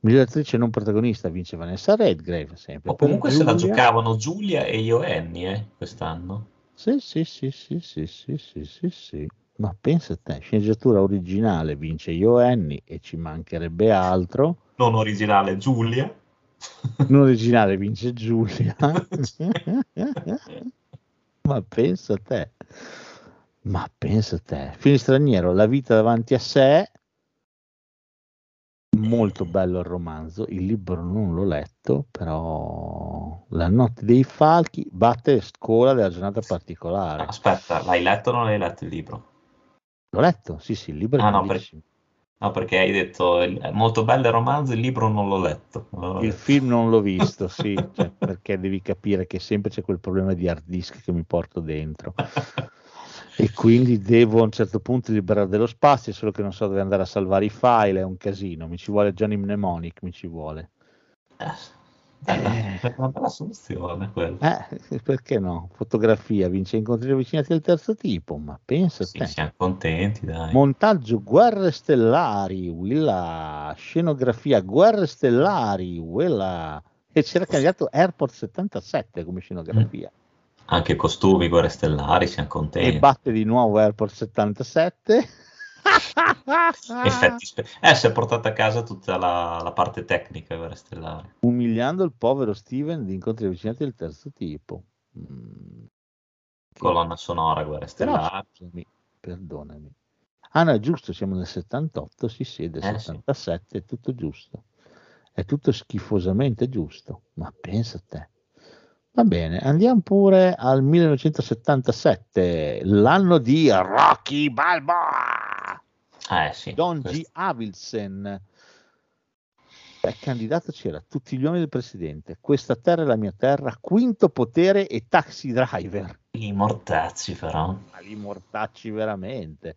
Miglior attrice non protagonista vince Vanessa Redgrave. Sempre. Ma comunque se la giocavano Giulia e Ioenni eh, quest'anno. Sì sì sì, sì, sì, sì, sì, sì, sì, Ma pensa a te, sceneggiatura originale vince Ioenni e ci mancherebbe altro. Non originale, Giulia. Non originale vince Giulia. [laughs] Ma pensa a te. Ma pensa a te. Film straniero, La vita davanti a sé. Molto bello il romanzo, il libro non l'ho letto, però La notte dei falchi batte scuola della giornata particolare. Aspetta, l'hai letto o non l'hai letto il libro? L'ho letto, sì, sì, il libro è Ah, no, per-. No, perché hai detto è molto bello il romanzo, il libro non l'ho letto. Allora- Il [laughs] film non l'ho visto, sì, cioè, perché devi capire che sempre c'è quel problema di hard disk che mi porto dentro. E quindi devo a un certo punto liberare dello spazio, solo che non so dove andare a salvare i file, è un casino, mi ci vuole Johnny Mnemonic, mi ci vuole. Bella, è una bella soluzione quella. Eh, perché no? Fotografia, vince incontri avvicinati del terzo tipo, ma pensa Sì, te. siamo contenti, dai. Montaggio Guerre Stellari, Willa. Scenografia Guerre Stellari, Willa. E c'era candidato Airport 77 come scenografia. Anche costumi, guerre stellari, siamo contenti. E batte di nuovo Airport 77. Effetti spe- eh, si è portata a casa tutta la, la parte tecnica Guerre Stellari. Umiliando il povero Steven di incontri avvicinati del terzo tipo. Mm. Colonna sonora Guerre Però, Stellari. scusami, perdonami. Ah no, è giusto, siamo nel 78, si siede, Eh, sì. 77, è tutto giusto. È tutto schifosamente giusto, ma pensa a te. Va bene, andiamo pure al 1977, l'anno di Rocky Balboa. Eh sì. Don G. questo- Avilsen. Beh, candidato c'era tutti gli uomini del presidente, questa terra è la mia terra, quinto potere e taxi driver. I mortacci però. Li mortacci veramente.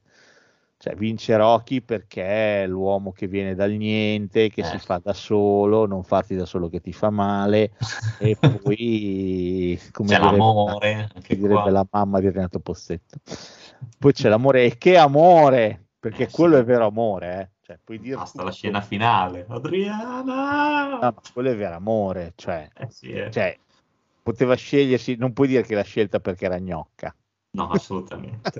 Cioè, vince Rocky perché è l'uomo che viene dal niente, che Eh. si fa da solo, non farti da solo che ti fa male, e [laughs] poi come C'è direbbe- l'amore, anche che direbbe qua. la mamma di Renato Possetto. Poi c'è l'amore, e che amore! Perché Eh, sì. quello è vero amore, eh. Cioè, puoi dire Basta tutto, la scena finale. Adriana! no, ma quello è vero amore, cioè, Eh sì, eh. cioè, poteva scegliersi, non puoi dire che l'ha scelta perché era gnocca. No, assolutamente.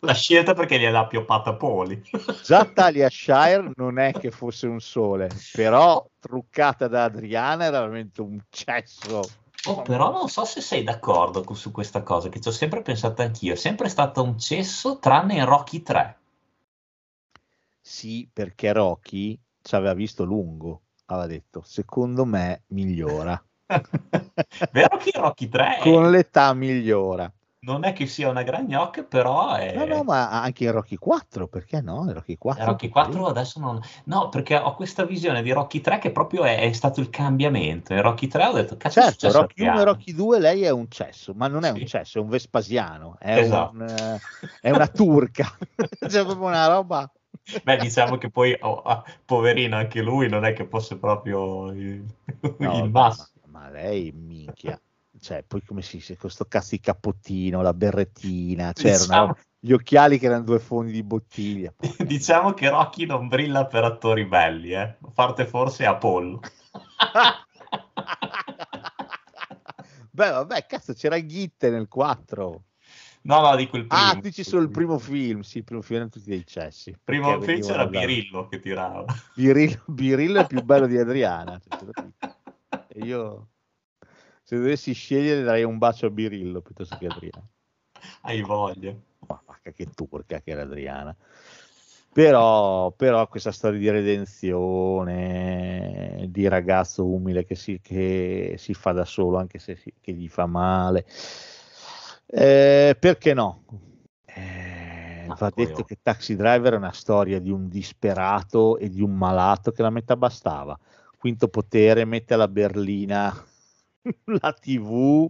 La scelta perché gliel'ha pioppata Poli. Già Talia Shire non è che fosse un sole, però truccata da Adriana era veramente un cesso. Oh, però non so se sei d'accordo su questa cosa, che ci ho sempre pensato anch'io. È sempre stato un cesso, tranne in Rocky 3. Sì, perché Rocky ci aveva visto lungo, aveva detto, secondo me migliora. [laughs] Vero che Rocky 3 è- Con l'età migliora. non è che sia una gran gnocca, però è... No, no, ma anche in Rocky 4, perché no? In Rocky 4. Eh, Rocky 4 adesso non... No, perché ho questa visione di Rocky 3 che proprio è, è stato il cambiamento. In Rocky 3 ho detto, cazzo è Certo, Rocky 1 e? Rocky 2 lei è un cesso, ma non è Sì. un cesso, è un Vespasiano, è, Esatto. un, eh, è una turca, [laughs] c'è proprio una roba. [laughs] Beh, diciamo che poi, oh, ah, poverino, anche lui non è che fosse proprio il, No, il ma, massimo. ma lei minchia. Cioè, poi come si dice, questo cazzo di cappottino, la berrettina, c'erano Diciamo- gli occhiali che erano due fondi di bottiglia. [laughs] Diciamo che Rocky non brilla per attori belli, eh. A parte forse Apollo. [laughs] Beh, vabbè, cazzo, c'era Ghitte nel 4. No, no, dico il primo. Ah, dici solo il primo film, sì, il primo film erano tutti dei cessi. Primo film c'era da- Birillo che tirava. Birillo, Birillo è più bello di Adriana. cioè. [laughs] E io, se dovessi scegliere, darei un bacio a Birillo piuttosto che a Adriana. Hai voglia. Ma che turca che era Adriana. Però, però questa storia di redenzione, di ragazzo umile che si, che si fa da solo anche se si- che gli fa male, eh, perché no? Eh, Ma va detto oh. che Taxi Driver è una storia di un disperato e di un malato che la metà bastava. Quinto potere mette alla berlina [laughs] la TV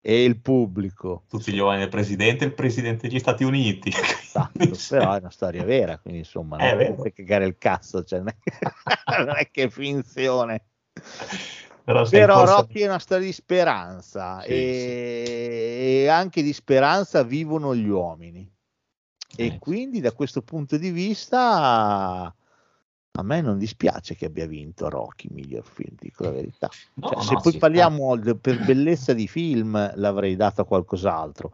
e il pubblico. Tutti gli uomini del presidente e il presidente degli Stati Uniti. Esatto, [laughs] però è una storia vera, quindi insomma È non vero. puoi cagare il cazzo, cioè, non, è che, [laughs] non è che è finzione. Però, Però Rocky è una storia di speranza Sì, e... e anche di speranza vivono gli uomini. E Eh. quindi da questo punto di vista a me non dispiace che abbia vinto Rocky, miglior film, dico la verità. No, Cioè, no, se poi ci parliamo de- per bellezza di film l'avrei dato a qualcos'altro,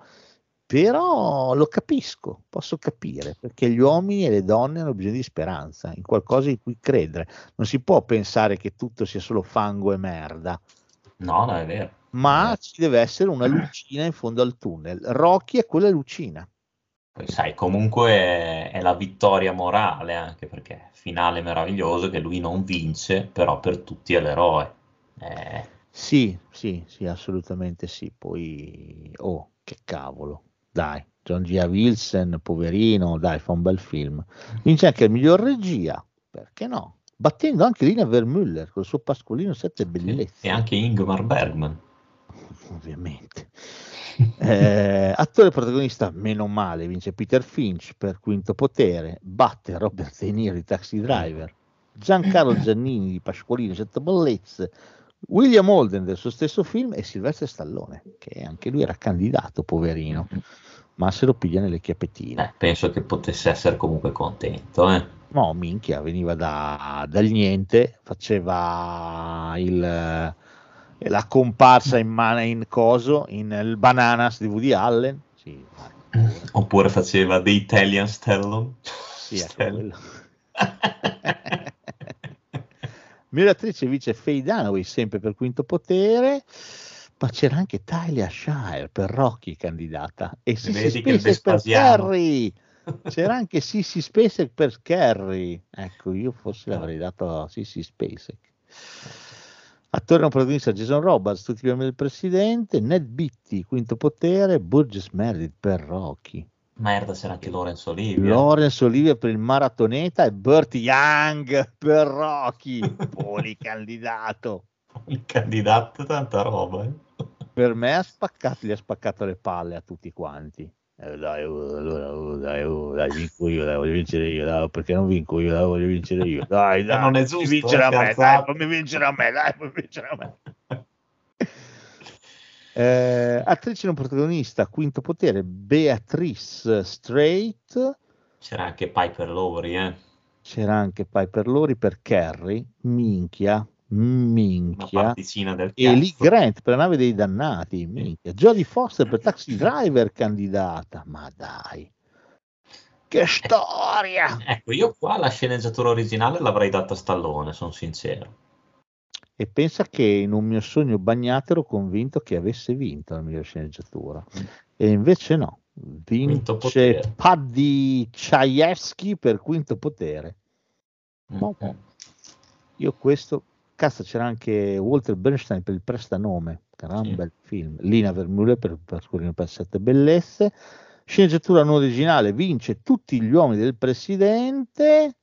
però lo capisco, posso capire, perché gli uomini e le donne hanno bisogno di speranza, in qualcosa in cui credere. Non si può pensare che tutto sia solo fango e merda. No, no, è vero. ma Eh. ci deve essere una lucina in fondo al tunnel. Rocky è quella lucina. Poi sai, comunque è, è la vittoria morale, anche perché finale meraviglioso che lui non vince, però per tutti è l'eroe. Eh, Sì, sì, sì, assolutamente sì. Poi, oh, che cavolo, dai, John G. Wilson, poverino, dai, fa un bel film. Vince anche il miglior regia, perché no? Battendo anche Lina Vermüller col suo Pasqualino 7 bellezza, e anche Ingmar Bergman. ovviamente. [laughs] Eh, attore protagonista, meno male, vince Peter Finch per Quinto Potere, batte Robert De Niro di Taxi Driver, Giancarlo [laughs] Giannini di Pasqualino 7 bellezze, William Holden del suo stesso film e Silvestre Stallone, che anche lui era candidato, poverino, ma se lo piglia nelle chiappetine. Eh, penso che potesse essere comunque contento. Eh. No, minchia, veniva da, dal niente, faceva il, eh, la comparsa in, man- in coso, in il Bananas di Woody Allen. Sì, Oppure faceva The Italian Stellon. Sì, ecco [laughs] Attrice vice Faye Dunaway, sempre per quinto potere, ma c'era anche Talia Shire per Rocky candidata e Sissy il Spacek per. Carrie. C'era anche Sissy Spacek per Carrie. Ecco, io forse l'avrei dato a Sissy Spacek. Attore non protagonista Jason Roberts, tutti gli uomini del presidente, Ned Beatty, quinto potere, Burgess Meredith per Rocky. Merda, c'era anche Lorenzo Olivia. Lawrence Olivier per il maratoneta e Burt Young per Rocky, [laughs] policandidato. Il candidato, tanta roba. eh. Per me ha spaccato, gli ha spaccato le palle a tutti quanti. Eh, dai, oh, allora, oh, dai, oh, dai, vinco io, dai, voglio vincere io, dai, perché non vinco io, dai, voglio vincere io. Dai, dai, non è giusto, vincere eh, a me, dai, fammi vincere a me, dai, fammi vincere a me. [laughs] Eh, attrice non protagonista, quinto potere, Beatrice Strait. C'era anche Piper Lowry, eh. C'era anche Piper Lori per Carrie, minchia, minchia. E Lee cazzo. Grant per la nave dei dannati, minchia. Jodie Foster per Taxi Driver candidata, ma dai. Che storia! Ecco, io qua la sceneggiatura originale l'avrei data a Stallone, sono sincero. E pensa che in un mio sogno bagnato ero convinto che avesse vinto la miglior sceneggiatura. E invece no, vince potere. Paddy Chayefsky per quinto potere. Mm. Io questo, cazzo c'era anche Walter Bernstein per il prestanome, gran Sì. bel film, Lina Vermeulen per, per Scorrino per sette bellezze, sceneggiatura non originale, vince tutti gli uomini del presidente,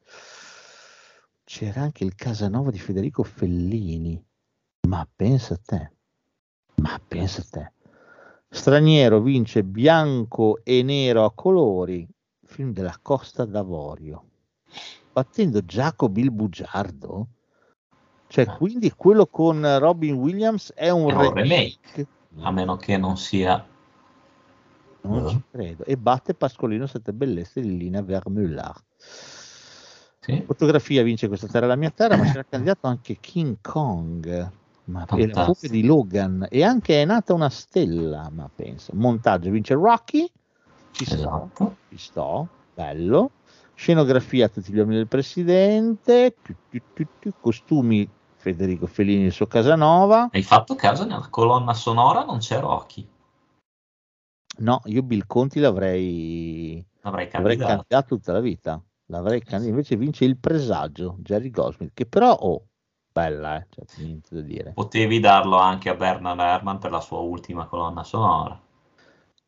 c'era anche il Casanova di Federico Fellini, ma pensa a te, ma pensa a te, straniero vince bianco e nero a colori, film della Costa d'Avorio, battendo Giacomo il Bugiardo. Cioè, Ah. quindi quello con Robin Williams è un È un remake. A meno che non sia... Non Eh. ci credo. E batte Pascolino Sette Bellezze di Lina Vermeulen. Sì. Fotografia vince questa terra la mia terra, ma c'era candidato anche King Kong. Ma e la fuga di Logan. E anche è nata una stella, ma pensa. Montaggio vince Rocky. Ci sto. Esatto. ci sto, bello. Scenografia tutti gli uomini del presidente, tu, tu, tu, tu, costumi Federico Fellini il suo Casanova. Hai fatto caso nella colonna sonora non c'è Rocky. No, io Bill Conti l'avrei, L'avrei l'avrei candidato. candidato tutta la vita. L'avrei candidato, invece vince il presagio, Jerry Goldsmith, che però, oh, bella, eh, cioè, niente da dire. Potevi darlo anche a Bernard Herrmann per la sua ultima colonna sonora.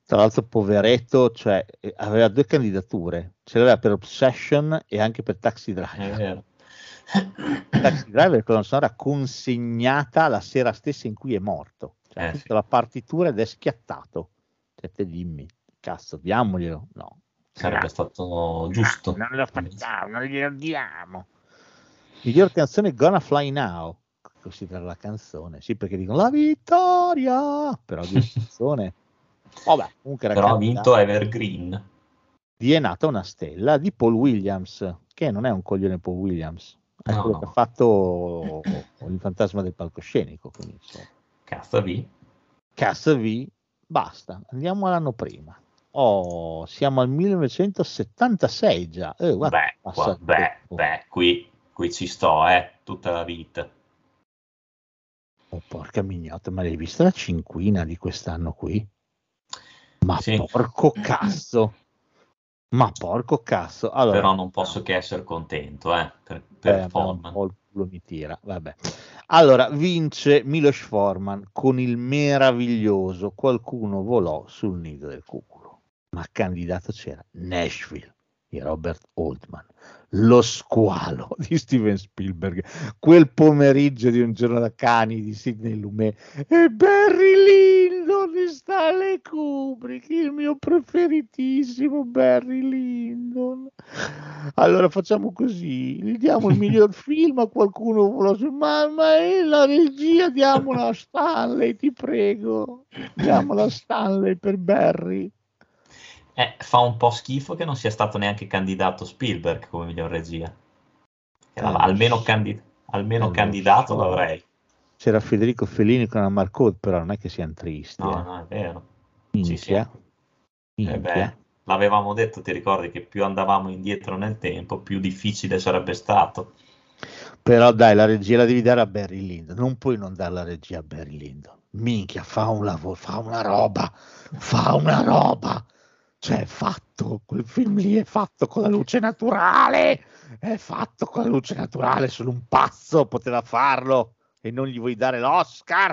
Tra l'altro, poveretto, cioè, eh, aveva due candidature, ce l'aveva per Obsession e anche per Taxi Driver. È vero. [coughs] Taxi Driver con la sonora consegnata la sera stessa in cui è morto. Cioè, Eh, sì. la partitura ed è schiattato. Cioè, te dimmi, cazzo, diamoglielo. No. Sarebbe stato giusto. Non lo facciamo, non glielo diamo. Miglior canzone Gonna Fly Now. Considera la canzone, sì, perché dicono la vittoria, però di [laughs] canzone. Vabbè, comunque era Però ha vinto Evergreen. di È nata una stella di Paul Williams, che non è un coglione Paul Williams, è No, quello no. che ha fatto il fantasma del palcoscenico. Quindi, insomma. Cazzo V. Cazzo V, basta, andiamo all'anno prima. Oh, siamo al 1976 già. Eh, guarda, Beh, qua- beh, beh, qui, qui ci sto, eh, tutta la vita. Oh, porca mignotta, ma l'hai vista la cinquina di quest'anno qui? Ma Sì. porco cazzo! Ma porco cazzo! Allora, Però non posso che essere contento, eh, per, Eh, per un Forman. po' culo mi tira, vabbè. Allora, vince Milos Forman con il meraviglioso Qualcuno volò sul nido del cuculo. Ma candidato c'era Nashville di Robert Oldman, Lo squalo [laughs] di Steven Spielberg, quel pomeriggio di un giorno da cani di Sidney Lumet e Barry Lyndon di Stanley Kubrick, il mio preferitissimo Barry Lyndon. Allora facciamo così, gli diamo il miglior [laughs] film a qualcuno ma, ma è la regia diamola a Stanley, ti prego. Diamola a Stanley per Barry. Eh, fa un po' schifo che non sia stato neanche candidato Spielberg come miglior regia. Eh, almeno candi- almeno eh, candidato so. l'avrei. C'era Federico Fellini con la Marcot, però non è che siano tristi. No, eh. no, è vero. Minchia. sì, sì. Eh Minchia. beh, l'avevamo detto, ti ricordi che più andavamo indietro nel tempo, più difficile sarebbe stato. Però dai, la regia la devi dare a Barry Lyndon, non puoi non dare la regia a Barry Lyndon. Minchia, fa un lavoro, fa una roba, fa una roba. Cioè, è fatto, quel film lì è fatto con la luce naturale, è fatto con la luce naturale, solo un pazzo poteva farlo e non gli vuoi dare l'Oscar.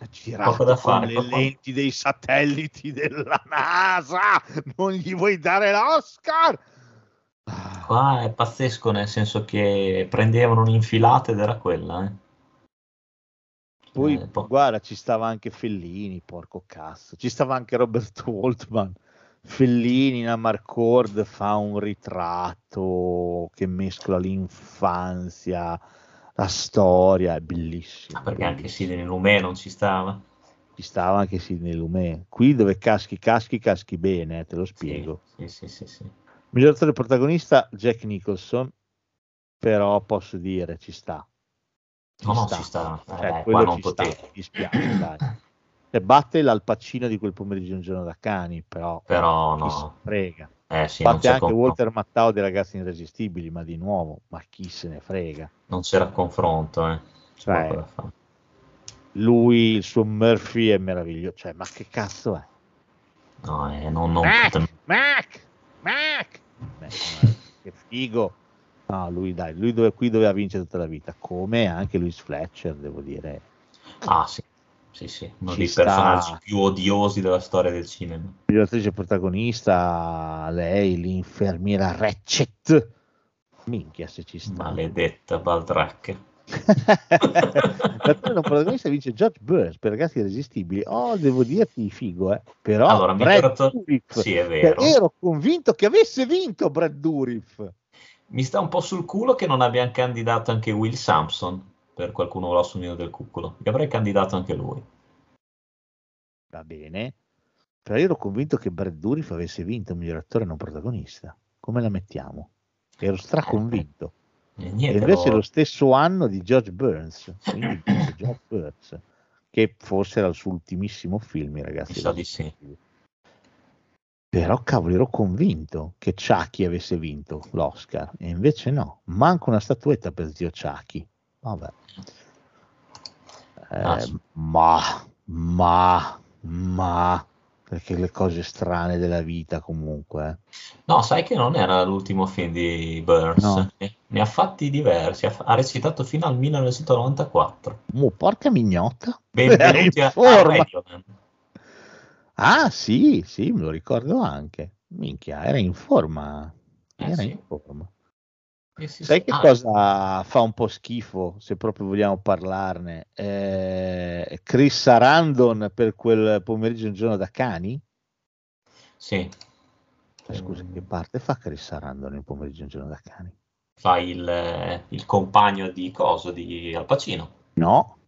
Ha girato con fare, le poco- lenti dei satelliti della NASA, non gli vuoi dare l'Oscar. Qua è pazzesco, nel senso che prendevano un'infilata ed era quella. eh. Poi, Eh, guarda, ci stava anche Fellini, porco cazzo. Ci stava anche Robert Waltman. Fellini in Amarcord fa un ritratto che mescola l'infanzia, la storia, è bellissimo. Ah, perché anche bellissimo. Sidney Lumet non ci stava. Ci stava anche Sidney Lumet. Qui dove caschi, caschi, caschi bene, eh, te lo Sì, spiego. sì, sì, sì, sì. Miglior attore protagonista, Jack Nicholson, però posso dire, ci sta. Ci No, no, sta. ci sta. Eh, quello qua non ci sta, potevi. mi dispiace, dai. [clears throat] E batte l'Al Pacino di quel pomeriggio un giorno da cani, però, Però chi no. frega. Eh sì, Batte anche con- Walter Mattau dei ragazzi irresistibili, ma di nuovo, ma chi se ne frega. non c'era confronto. Eh. Cioè. Lui, il suo Murphy è meraviglioso. Cioè, ma che cazzo è? No, eh, non, non Mac, potem- Mac, Mac. Beh, ma che figo. No, lui dai, lui dove, qui doveva vincere tutta la vita, come anche Louis Fletcher, devo dire. Ah, sì. Sì, sì, uno dei sta. personaggi più odiosi della storia del cinema. Miglior attrice protagonista, lei, l'infermiera Ratchet. Minchia se ci sta. Maledetta Baldrac. L'attore [laughs] non protagonista vince George Burns per ragazzi irresistibili. Oh, devo dirti figo, eh. Però Allora, Brad attore- Dourif, Sì, è che vero. ero convinto che avesse vinto Brad Dourif. Mi sta un po' sul culo che non abbiamo candidato anche Will Sampson per qualcuno grosso mio del cuculo. Che avrei candidato anche lui. Va bene. Però io ero convinto che Brad Dourif avesse vinto miglior attore non protagonista. Come la mettiamo? Ero straconvinto. E E niente, invece lo- lo stesso anno di George Burns, quindi [clears throat] George Burns, che forse era il suo ultimissimo film, ragazzi. Mi sa di sì. Però cavolo, ero convinto che Chucky avesse vinto l'Oscar, e invece no, manca una statuetta per zio Chucky. Vabbè. Eh, Ah, sì. ma, ma, ma, perché le cose strane della vita comunque. eh. No, sai che non era l'ultimo film di Burns. No. Ne, ha fatti diversi. Ha, recitato fino al 1994. Mo, porca mignotta. Benvenuti a, a forma. Radioland. Ah, sì, sì, me lo ricordo anche. Minchia, era in forma. Eh, Era sì. in forma. Sì, Sai sì. che Ah, cosa fa un po' schifo, se proprio vogliamo parlarne? Eh, Chris Sarandon per quel pomeriggio un giorno da cani? Sì. Eh, Scusa, che parte fa Chris Sarandon il pomeriggio un giorno da cani? Fa il, eh, il compagno di Coso, di Al Pacino. No,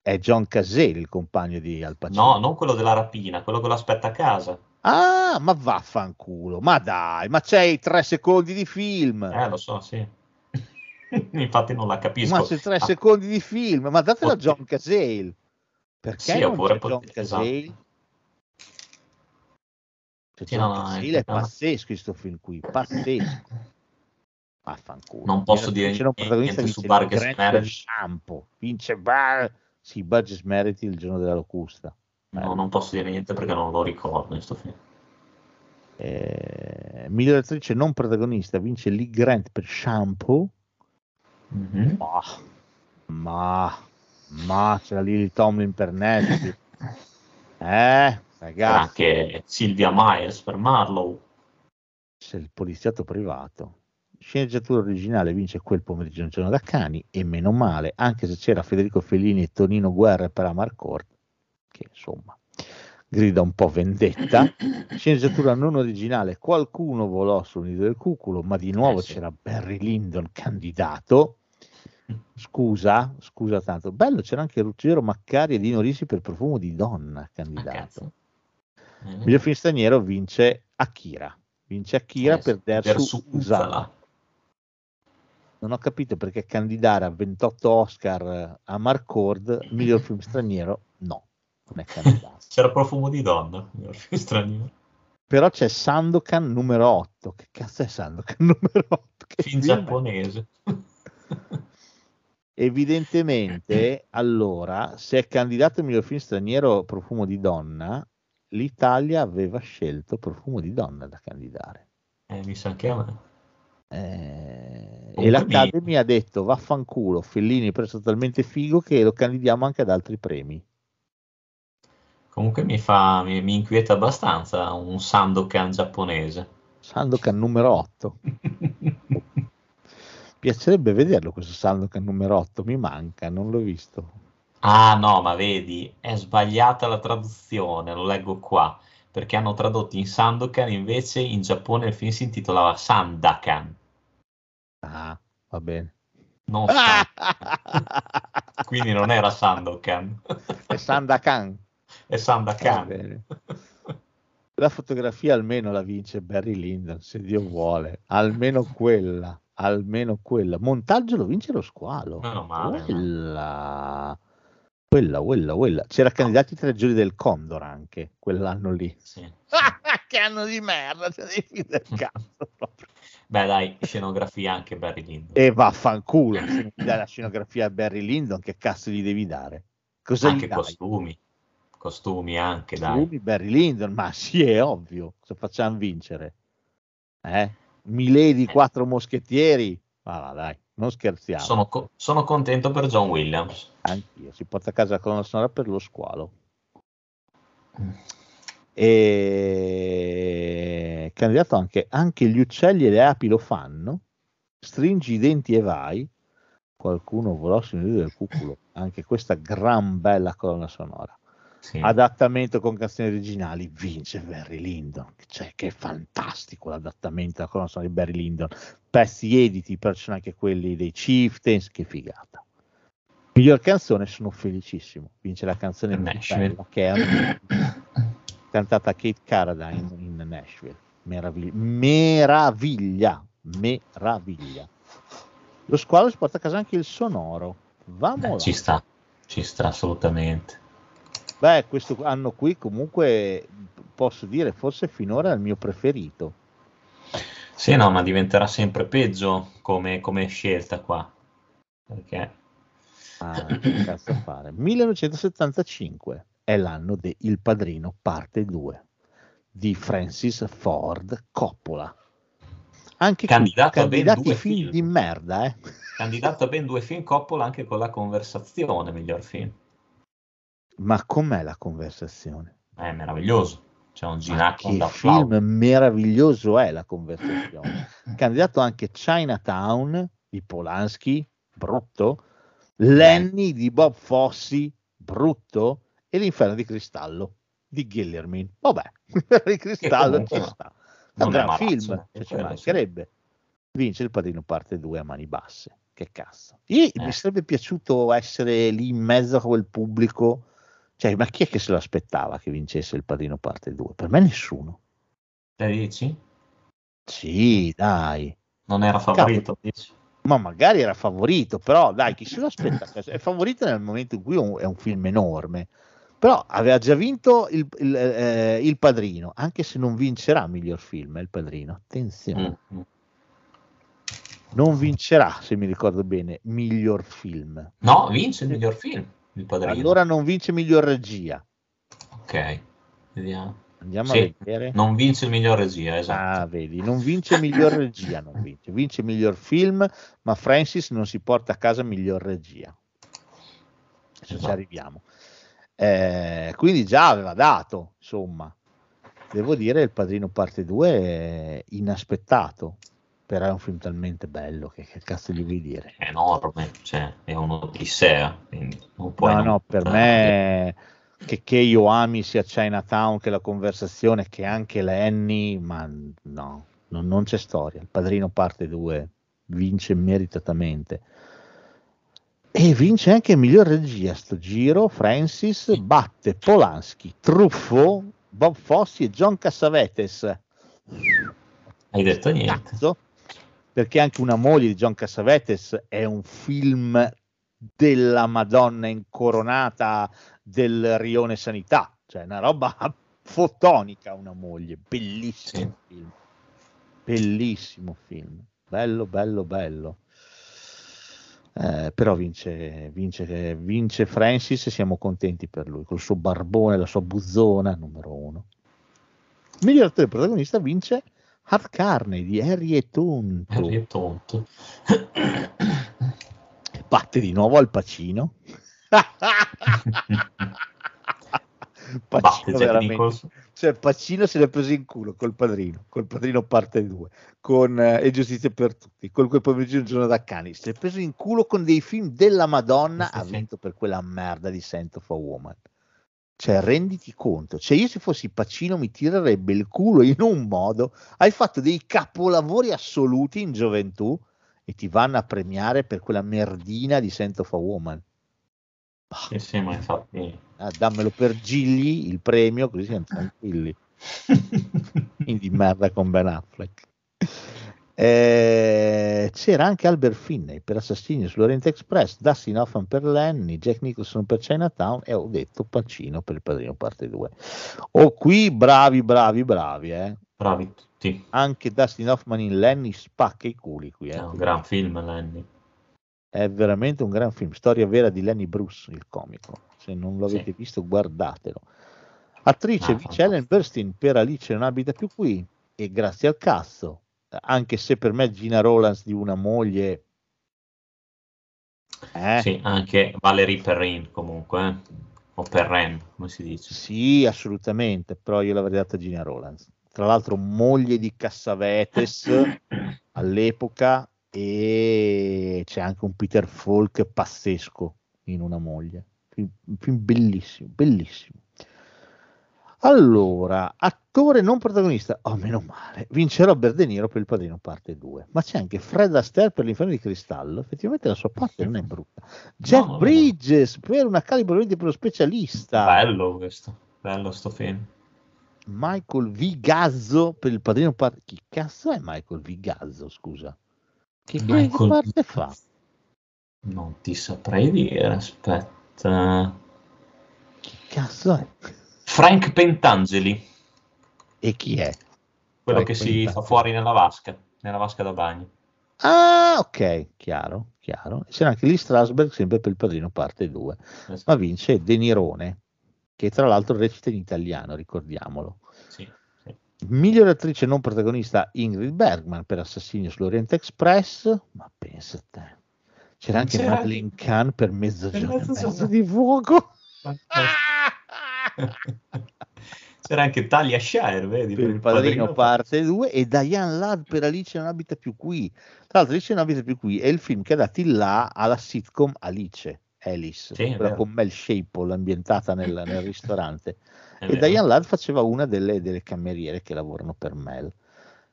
è John Cazale il compagno di Al Pacino. No, non quello della rapina, quello che lo aspetta a casa. Ah, ma vaffanculo, ma dai, ma c'hai tre secondi di film. Eh, lo so, sì. [laughs] Infatti non la capisco. Ma c'è tre Ah, secondi di film, ma datelo a. John Cazale. Perché Sì, non oppure c'è pot- John esatto. Cazale? C'è Sì, John no, no, Cazale, è- è pazzesco questo film qui, pazzesco. [coughs] Vaffanculo. Non posso dire vince un protagonista, niente su Grant Meredith. Shampoo, vince Bar... sì, Burgess Meredith il giorno della locusta. No, non posso dire niente perché non lo ricordo questo film. Eh, miglior attrice non protagonista vince Lee Grant per Shampoo. Mhm. Ma, ma, ma c'era Lily Tomlin per Netflix. [laughs] Eh, ragazzi, anche Silvia Myers per Marlowe. c'è il poliziotto privato. Sceneggiatura originale vince quel pomeriggio un giorno da cani e meno male, anche se c'era Federico Fellini e Tonino Guerra per Amarcord, che insomma grida un po' vendetta. [coughs] Sceneggiatura non originale, qualcuno volò sul nido del cuculo, ma di nuovo Eh sì. c'era Barry Lyndon candidato. Scusa, scusa tanto. Bello, c'era anche Ruggero Maccari e Dino Risi per profumo di donna Ah, candidato. cazzo. Eh, Miglior film straniero vince Akira. Vince Akira eh, per Dersu. Uzala. Non ho capito perché candidare a 28 Oscar a Marcord, miglior film straniero, no. C'era profumo di donna, [laughs] straniero. però c'è Sandokan numero 8. Che cazzo è Sandokan [laughs] numero 8? Che Film giapponese. [laughs] Evidentemente, allora, se è candidato il miglior film straniero Profumo di donna, l'Italia aveva scelto Profumo di donna da candidare. Eh, mi sa che a me. Eh, e l'Academy ha detto vaffanculo, Fellini è preso talmente figo che lo candidiamo anche ad altri premi. Comunque mi fa, mi, mi inquieta abbastanza un Sandokan giapponese. Sandokan numero 8. [laughs] Piacerebbe vederlo questo Sandokan numero 8, mi manca, non l'ho visto. Ah no, ma vedi, è sbagliata la traduzione, lo leggo qua, perché hanno tradotto in Sandokan, invece in Giappone il film si intitolava Sandakan, Ah, va bene. non Sandakan. [laughs] Quindi non era Sandokan, È Sandakan. È Va Sandakan. bene. [laughs] La fotografia almeno la vince Barry Lyndon, se Dio vuole. Almeno quella, almeno quella. Montaggio lo vince lo squalo. Meno male? Quella, quella, quella, quella. C'era candidati tra i giuri del Condor anche quell'anno lì. Sì. [laughs] che anno di merda, te devi finire del [laughs] cazzo proprio. Beh dai, scenografia anche Barry Lyndon. E vaffanculo, se ti dai la scenografia a Barry Lyndon, che cazzo gli devi dare? Cosa Anche gli dai? costumi, costumi anche. Costumi, Barry Lyndon, ma [laughs] sì, è ovvio, cosa facciamo vincere? Eh? Milady, quattro moschettieri? Ma va, dai, non scherziamo. Sono, co- sono contento per John Williams. Anch'io, si porta a casa la colonna sonora per lo squalo. Mm. E candidato anche, anche gli uccelli e le api lo fanno. Stringi i denti e vai. Qualcuno volò sul del cuculo. Anche questa gran bella colonna sonora. Sì. Adattamento con canzoni originali vince Barry Lyndon. Cioè, che fantastico l'adattamento della colonna sonora di Barry Lyndon. Pezzi editi, però ci sono anche quelli dei Chieftains. Che figata. Miglior canzone, sono felicissimo. Vince la canzone bella, che è cantata Kate Carradine in Nashville. Meraviglia, meraviglia, meraviglia. Lo squalo si porta a casa anche il sonoro. Vamo Eh, ci sta, ci sta assolutamente. Beh, questo anno qui comunque posso dire forse finora è il mio preferito. Sì, no, ma diventerà sempre peggio come, come scelta qua. Perché Ah, che cazzo fare? 1975 è l'anno di Il Padrino parte 2 di Francis Ford Coppola. Anche qui, Candidato a ben due film, film. di merda, eh. candidato a ben due film Coppola anche con la conversazione, miglior film. Ma com'è la conversazione? È meraviglioso. C'è un che da film flauto. meraviglioso è la conversazione. [laughs] Candidato anche Chinatown di Polanski, brutto, Lenny di Bob Fossi, brutto, e L'inferno di cristallo di Gillermin. Vabbè, [laughs] L'inferno di cristallo ci sta. Un gran film, cioè, ci mancherebbe. Vince il padrino parte 2 a mani basse. Che cazzo. Io, Eh. Mi sarebbe piaciuto essere lì in mezzo a quel pubblico. Cioè, ma chi è che se lo aspettava che vincesse il padrino parte 2? Per me nessuno. Te dici? Sì, dai. Non era favorito, dici? Ma magari era favorito, però dai, chi se lo aspetta? È favorito nel momento in cui è un, film enorme. Però aveva già vinto il, il, eh, il Padrino, anche se non vincerà miglior film, il Padrino. Attenzione, Mm, mm. non vincerà, se mi ricordo bene, miglior film. No, vince il miglior film, il padrino. Allora non vince miglior regia. Ok, vediamo. Andiamo Sì, a vedere. Non vince miglior regia, esatto. Ah, vedi, non vince miglior regia, non vince. Vince miglior film, ma Francis non si porta a casa miglior regia. Se ci Esatto. arriviamo. Eh, quindi già aveva dato, insomma. Devo dire, Il Padrino parte 2 è inaspettato, però è un film talmente bello che, che cazzo gli vuoi dire? È enorme, cioè è un'odissea. No, non- no, per me che, che io ami sia Chinatown che la conversazione che anche Lenny, ma no, non, non c'è storia. Il Padrino parte 2 vince meritatamente. E vince anche miglior regia sto giro. Francis batte Polanski, Truffo, Bob Fossi e John Cassavetes. Hai detto niente. Cazzo, perché anche una moglie di John Cassavetes è un film della Madonna incoronata del Rione Sanità, cioè una roba [laughs] fotonica una moglie, bellissimo sì. film, bellissimo film, bello, bello, bello. Eh, però vince, vince, vince Francis e siamo contenti per lui, col suo barbone, la sua buzzona, numero uno. Miglior attore protagonista vince Hard Carne di Harry e Tonto. Harry e Tonto. Batte di nuovo al Pacino. [laughs] Pacino veramente. Cioè, Pacino se l'è preso in culo col padrino, col padrino parte 2, con eh, E Giustizia per tutti, con quel pomeriggio un giorno da cani. Si è preso in culo con dei film della Madonna, sì, ha vinto per quella merda di Scent of a Woman. Cioè, renditi conto, cioè io se fossi Pacino mi tirerebbe il culo in un modo, hai fatto dei capolavori assoluti in gioventù e ti vanno a premiare per quella merdina di Scent of a Woman. Sì, sì, ma infatti... Ah, dammelo per Gigli il premio, così siamo tranquilli. [laughs] Quindi merda con Ben Affleck. Eh, c'era anche Albert Finney per Assassini sull'Oriente Express, Dustin Hoffman per Lenny, Jack Nicholson per Chinatown e ho detto Pacino per il Padrino parte 2. Oh, qui bravi, bravi, bravi, eh. Bravi tutti. Anche Dustin Hoffman in Lenny spacca i culi qui. Eh. È un gran film Lenny. È veramente un gran film, storia vera di Lenny Bruce, il comico. Se non lo avete sì. visto, guardatelo. Attrice ah, Ellen Burstyn per Alice non abita più qui e grazie al cazzo anche se per me Gina Rollins di una moglie eh? sì, anche Valerie Perrin comunque eh? o Perrin come si dice sì assolutamente però io l'avrei data Gina Rollins tra l'altro moglie di Cassavetes [coughs] all'epoca e c'è anche un Peter Falk pazzesco in una moglie un film bellissimo bellissimo allora, attore non protagonista, oh meno male, vince Robert De Niro per Il Padrino parte 2, ma c'è anche Fred Astaire per L'Inferno di Cristallo, effettivamente la sua parte non è brutta. Jeff no, Bridges no. per una calibro 20 per lo specialista. Bello questo, bello sto film. Michael Vigazzo per Il Padrino parte... Chi cazzo è Michael Vigazzo, scusa? Che, Michael... parte fa? Non ti saprei dire, aspetta. Chi cazzo è? Frank Pentangeli. E chi è? Quello Frank che si fa fuori nella vasca, nella vasca da bagno. Ah, ok, chiaro, chiaro. C'era anche lì Strasberg, sempre per il padrino parte 2, esatto. ma vince De Nirone, che tra l'altro recita in italiano, ricordiamolo. Sì, sì. Miglior attrice non protagonista Ingrid Bergman per Assassino sull'Oriente Express, ma pensa a te. C'era anche C'era Madeleine. Kahn per Mezzogiorno, mezzo di fuoco. [laughs] C'era anche Talia Shire, vedi? Per il padrino, padrino parte 2 e Diane Ladd per Alice non abita più qui. Tra l'altro Alice non abita più qui è il film che ha dato il là alla sitcom Alice, Alice, sì, quella con Mel Shaple ambientata nel, nel ristorante. [laughs] È e vero. Diane Ladd faceva una delle, delle cameriere che lavorano per Mel.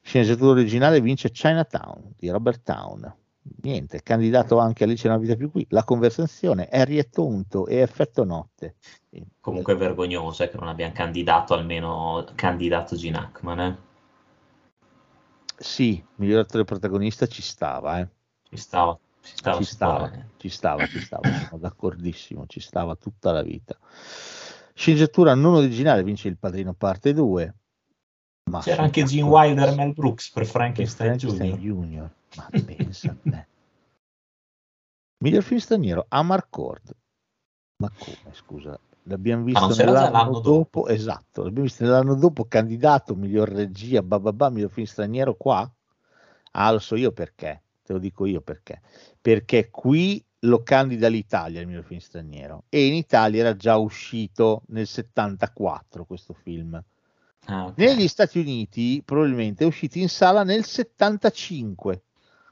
Sceneggiatura originale vince Chinatown di Robert Town niente, candidato anche Alice non vita più qui, la conversazione, Harry è tonto e effetto notte. Comunque è vergognoso eh, che non abbiamo candidato almeno candidato Gene Hackman. Eh. Sì, miglior attore protagonista ci stava, eh. Ci stava. Ci stava, ci stava, ci stava, ci stava, sono d'accordissimo, ci stava tutta la vita. Sceneggiatura non originale vince Il Padrino parte 2. C'era anche Gene Wilder e Mel Brooks per Frankenstein, Frankenstein Junior. Junior. Ma [laughs] pensa a te. Miglior film straniero, Amarcord. Ma come, scusa? L'abbiamo visto ah, nell'anno dopo. dopo. Esatto, l'abbiamo visto nell'anno dopo, candidato, miglior regia, bababà, miglior film straniero qua. Ah, lo so io perché, te lo dico io perché. Perché qui lo candida l'Italia il miglior film straniero e in Italia era già uscito nel 74 questo film. Ah, okay. Negli Stati Uniti probabilmente è uscito in sala nel 75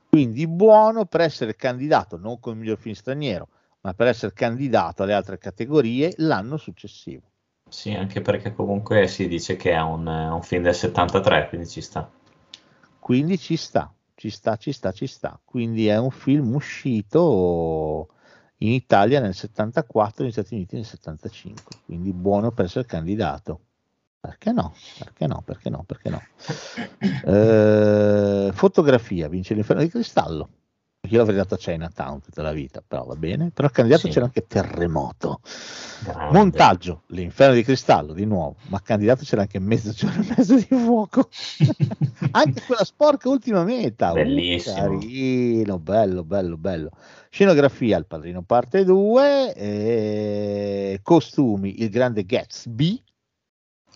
quindi buono per essere candidato non come miglior film straniero, ma per essere candidato alle altre categorie l'anno successivo. Sì, anche perché comunque si dice che è un, un film del 73, quindi ci sta. Quindi ci sta, ci sta, ci sta, ci sta. Quindi è un film uscito in Italia nel 74 negli Stati Uniti nel 75, quindi buono per essere candidato. Perché no? Perché no? Perché no? Perché no? Eh, fotografia vince l'inferno di cristallo. Io l'avrei dato a Chinatown tutta la vita, però va bene. Però candidato Sì. c'era anche Terremoto. Grande. Montaggio, L'inferno di cristallo, di nuovo. Ma candidato c'era anche Mezzogiorno e mezzo di fuoco. [laughs] anche quella sporca ultima meta. Uh, Bellissimo. carino, bello, bello, bello. Scenografia, Il Padrino parte 2. eh, costumi, Il Grande Gatsby.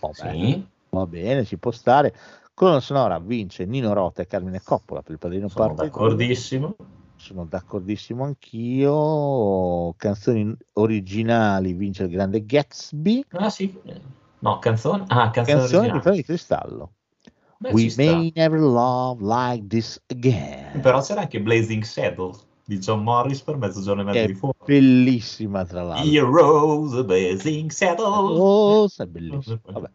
Oh, bello. Sì, Va bene, ci può stare. Colonna sonora vince Nino Rota e Carmine Coppola per il padrino sono parte 2. d'accordissimo. Sono d'accordissimo anch'io. Canzoni originali vince il grande Gatsby. Ah sì, no, canzone, ah, canzone Canzoni. Freno di Cristallo. Beh, We ci sta. may never love like this again. Però c'era anche Blazing Saddle di John Morris per mezzogiorno e mezzo di fuoco. Bellissima tra l'altro. Heroes, Blazing Saddle. Oh, è bellissimo. [laughs] Vabbè.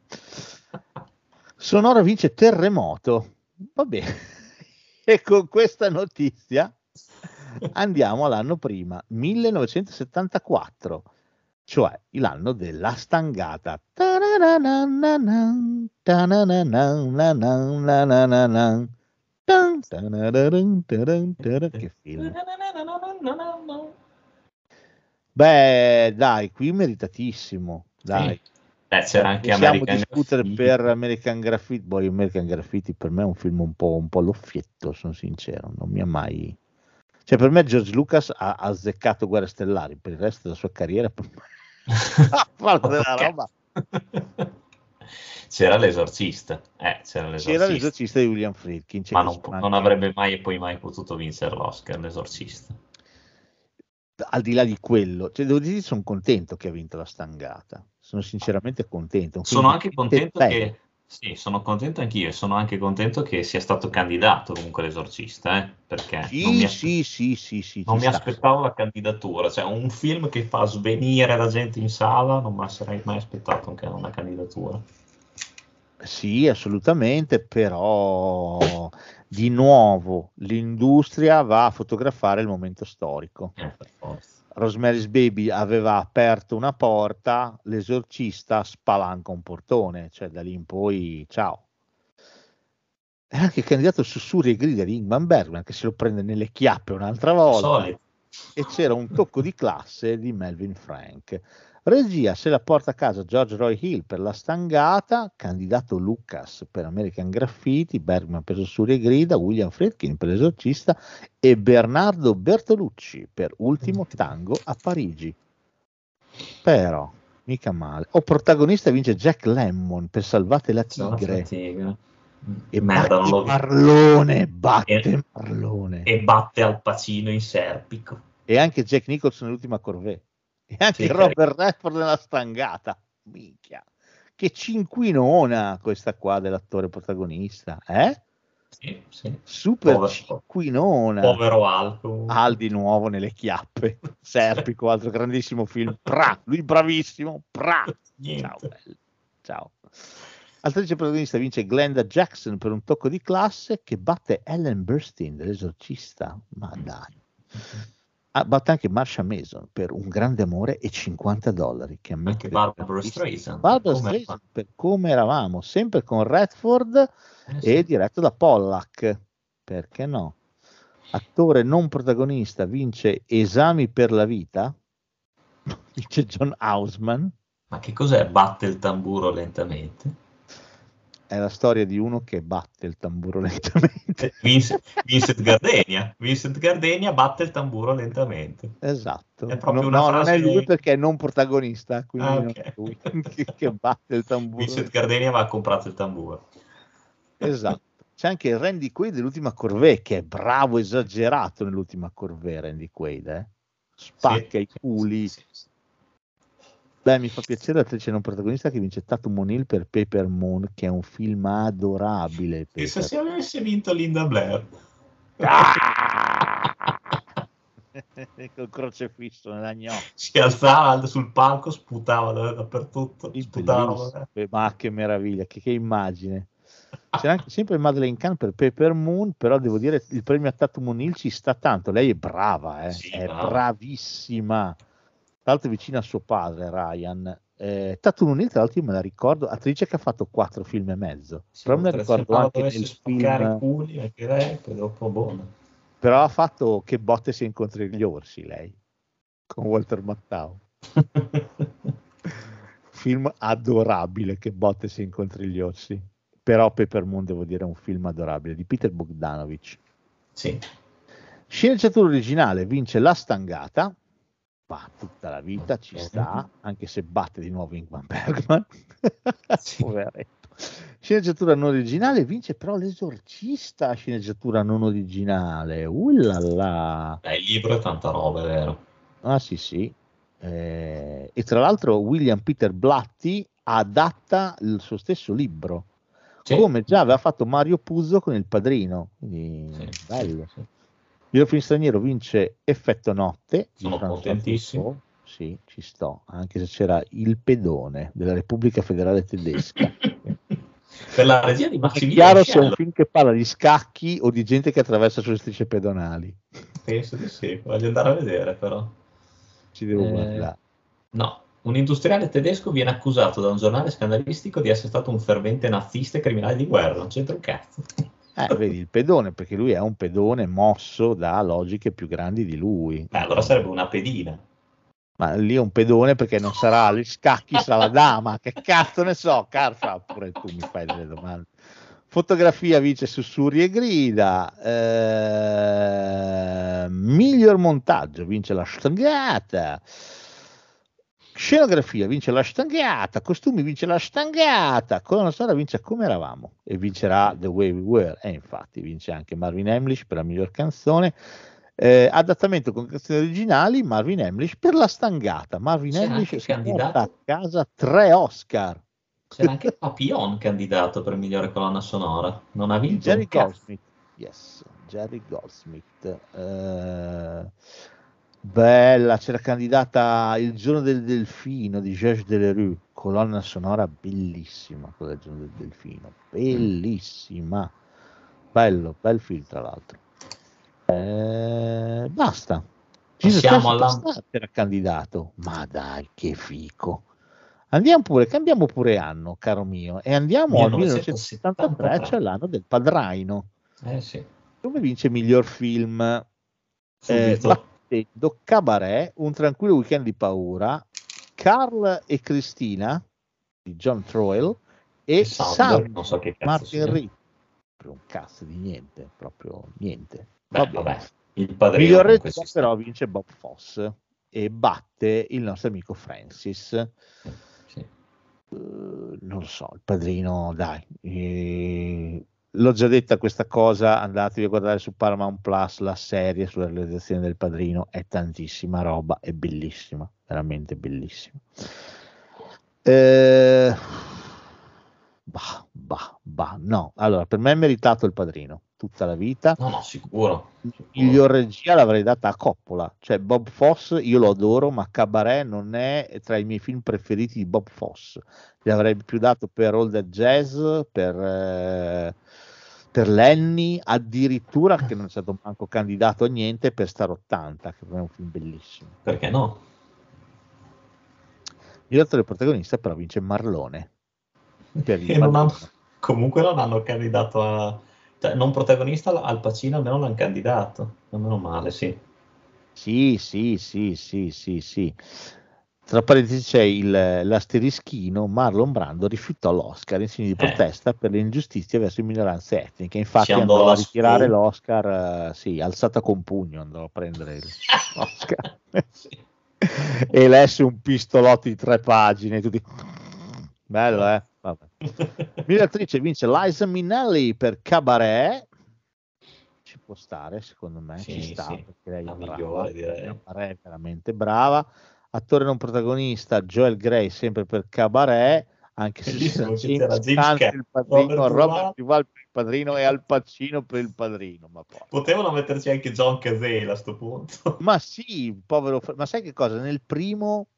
Sonora vince Terremoto. Va bene. [laughs] E con questa notizia andiamo all'anno prima, 1974, cioè l'anno della stangata. Ta-ra-ra-na-na-nan, ta-na-na-na-na-na-na-na-nan, Che film. Beh, dai, qui meritatissimo. Dai. Eh, c'era anche Possiamo American discutere Graffiti. per American Graffiti. Poi American Graffiti per me è un film un po', un po' all'offietto, sono sincero. Non mi ha mai. Cioè, per me George Lucas ha, azzeccato Guerre Stellari, per il resto della sua carriera per me ha fatto della roba. C'era l'esorcista. Eh, c'era l'esorcista. C'era l'esorcista di William Friedkin. Ma non, non avrebbe mai e poi mai potuto vincere l'Oscar, l'esorcista. Al di là di quello, cioè, devo dire sono contento che ha vinto la stangata. Sono sinceramente contento. Sono anche contento che... Sì, sono contento anch'io e sono anche contento che sia stato candidato comunque l'esorcista, eh, perché Sì, non mi, aspe- sì, sì, sì, sì, non mi sta. aspettavo la candidatura, cioè un film che fa svenire la gente in sala, non mi sarei mai aspettato anche una candidatura. Sì, assolutamente, però di nuovo l'industria va a fotografare il momento storico. Eh, per forza. Rosemary's Baby aveva aperto una porta, l'esorcista spalanca un portone, cioè da lì in poi ciao. È anche candidato sussurri e grida di Ingman Bergman che se lo prende nelle chiappe un'altra volta Solito. e c'era un tocco di classe di Melvin Frank. Regia se la porta a casa George Roy Hill per La Stangata, candidato Lucas per American Graffiti, Bergman per Sussurri e Grida, William Friedkin per L'esorcista e Bernardo Bertolucci per Ultimo [laughs] Tango a Parigi. Però, mica male. O protagonista vince Jack Lemmon per Salvate la Tigre. E Merda, batte. Marlone, batte E- Marlone. E batte al pacino in serpico. e anche Jack Nicholson nell'ultima Corvée e [laughs] anche Sì, Robert Redford nella stangata minchia che cinquinona questa qua dell'attore protagonista eh? Sì, sì. super Povero- cinquinona Povero Alco. Al di nuovo nelle chiappe [laughs] Serpico altro grandissimo film Pra, lui bravissimo Pra. [laughs] Niente. ciao bello. ciao Attrice protagonista vince Glenda Jackson per un tocco di classe che batte Ellen Burstyn dell'esorcista ma dai Ah, batte anche Marsha Mason per un grande amore e 50 dollari che Anche Barbara. Streisand. Barbara Come Streisand per come eravamo sempre con Redford Eh, sì. e diretto da Pollack perché no attore non protagonista vince Esami per la vita [laughs] vince John Hausman Ma che cos'è? Batte il tamburo lentamente. È la storia di uno che batte il tamburo [laughs] lentamente Vincent, Vincent Gardenia. Vincent Gardenia batte il tamburo lentamente. esatto È No, no, non è lui perché è non protagonista quindi Ah, non ok. è lui [laughs] che, che batte il tamburo Vincent Gardenia va a comprato il tamburo. Esatto. C'è anche Randy Quaid dell'ultima Corvée che è bravo esagerato nell'ultima Corvée Randy Quaid, eh? Spacca Sì, i culi. sì, sì. Beh, mi fa piacere l'attrice non protagonista che vince Tatum O'Neill per Paper Moon, che è un film adorabile. E se Paper- si avesse vinto Linda Blair? Ah! [laughs] Col crocefisso nella gnocca. Si alzava sul palco, sputava da- dappertutto. Sputava Ma che meraviglia, che, che immagine. C'era anche sempre Madeleine Kahn per Paper Moon, però devo dire il premio a Tatum O'Neill ci sta tanto. Lei è brava, eh? Sì, è brava. bravissima. Tra l'altro vicina a suo padre, Ryan. Eh, Tatum O'Neill, tra l'altro, io me la ricordo, attrice che ha fatto quattro film e mezzo. Sì, però me la ricordo anche nel film. culi, anche lei, poi dopo buono. però ha fatto che botte se incontri gli orsi lei, con Walter Mattau. [laughs] film adorabile, che botte se incontri gli orsi. Però Paper Moon, devo dire, è un film adorabile, di Peter Bogdanovich. Sì. Sceneggiatura originale vince La Stangata, ma tutta la vita ci sta, anche se batte di nuovo Ingmar Bergman. [laughs] Sì. Poveretto. Sceneggiatura non originale vince però l'esorcista, sceneggiatura non originale. Ullala. Eh, il libro è tanta roba, è vero. Ah sì sì. Eh, e tra l'altro William Peter Blatty adatta il suo stesso libro, Sì. come già aveva fatto Mario Puzo con Il Padrino. Quindi Sì, bello. sì, Il film straniero vince Effetto Notte. Sono contentissimo. Sì, ci sto, anche se c'era Il Pedone della Repubblica Federale Tedesca. [laughs] per la regia di Non è Massimiliano chiaro se è un film che parla di scacchi o di gente che attraversa sulle strisce pedonali. Penso di sì, voglio andare a vedere però. Ci devo Eh, guardare. No, un industriale tedesco viene accusato da un giornale scandalistico di essere stato un fervente nazista e criminale di guerra, non c'entra un cazzo. Eh, vedi il pedone, perché lui è un pedone mosso da logiche più grandi di lui. Beh, allora sarebbe una pedina. Ma lì è un pedone perché non sarà agli scacchi, sarà la dama. Che cazzo ne so, Carfa, pure tu mi fai delle domande. Fotografia vince Sussurri e Grida. Eh, miglior montaggio vince La Stangata. Scenografia vince La Stangata. Costumi vince La Stangata. Colonna sonora vince Come eravamo e vincerà The Way We Were. E infatti vince anche Marvin Emlich per la miglior canzone. Eh, adattamento con canzoni originali Marvin Emlich per La Stangata. Marvin C'era anche si porta candidato. a casa tre Oscar. C'era anche Papillon candidato per migliore colonna sonora. Non ha vinto Jerry. Goldsmith, yes, Jerry Goldsmith. Eh, bella, c'era candidata Il giorno del delfino di Georges Delerue, colonna sonora bellissima quella del giorno del delfino, bellissima. Bello, bel film tra l'altro. Eh, basta. Jesus Passiamo Christ alla- era candidato, ma dai, che fico. Andiamo pure, cambiamo pure anno, caro mio, e andiamo al 1973, 1973, cioè l'anno del Padraino, Eh sì. dove vince miglior film eh, Subito. Battendo Cabaret, Un tranquillo weekend di paura, Carl e Cristina di John Troell e Sam non so che cazzo Martin un cazzo di niente, proprio niente. Beh, vabbè, il padrino Miglior regista però vince Bob Foss e batte il nostro amico Francis. Sì. Eh, non so, il padrino, dai. eh, l'ho già detta questa cosa, andatevi a guardare su Paramount Plus la serie sulla realizzazione del padrino, è tantissima roba, è bellissima, veramente bellissima. Eh, bah, bah, bah, no, allora per me è meritato il padrino tutta la vita. No, no, sicuro. sicuro. Miglior regia l'avrei data a Coppola, cioè Bob Foss io lo adoro, ma Cabaret non è tra i miei film preferiti di Bob Foss. Gli avrei più dato per All That Jazz, per, eh, per Lenny, addirittura che non è stato manco candidato a niente per Star 80, che è un film bellissimo. Perché no? Il attore protagonista però vince Marlone. Per [laughs] E non hanno- comunque non hanno candidato a... Cioè, non protagonista al Pacino almeno l'hanno candidato. Meno male, sì. Sì, sì, sì, sì, sì, sì. Tra parentesi c'è il, l'asterischino, Marlon Brando rifiutò l'Oscar in segno di Eh. protesta per le ingiustizie verso le minoranze etniche. Infatti Ci andò a ritirare scu- l'Oscar, eh, sì, alzata con pugno andò a prendere l'Oscar. [laughs] Sì. e lesse un pistolotto di tre pagine, tutti... Bello, eh? Miglior attrice vince Liza Minnelli per Cabaret. Ci può stare, secondo me. Sì, ci sta, sì. perché lei La è brava. migliore, direi. Cabaret veramente brava. Attore non protagonista Joel Grey, sempre per Cabaret. Anche se Bellissimo, che c'era James il padrino, Robert. Duvall per il padrino e Al Pacino per il padrino. Ma poi. Potevano metterci anche John Cazale a sto punto. [laughs] Ma sì, povero ma sai che cosa? Nel primo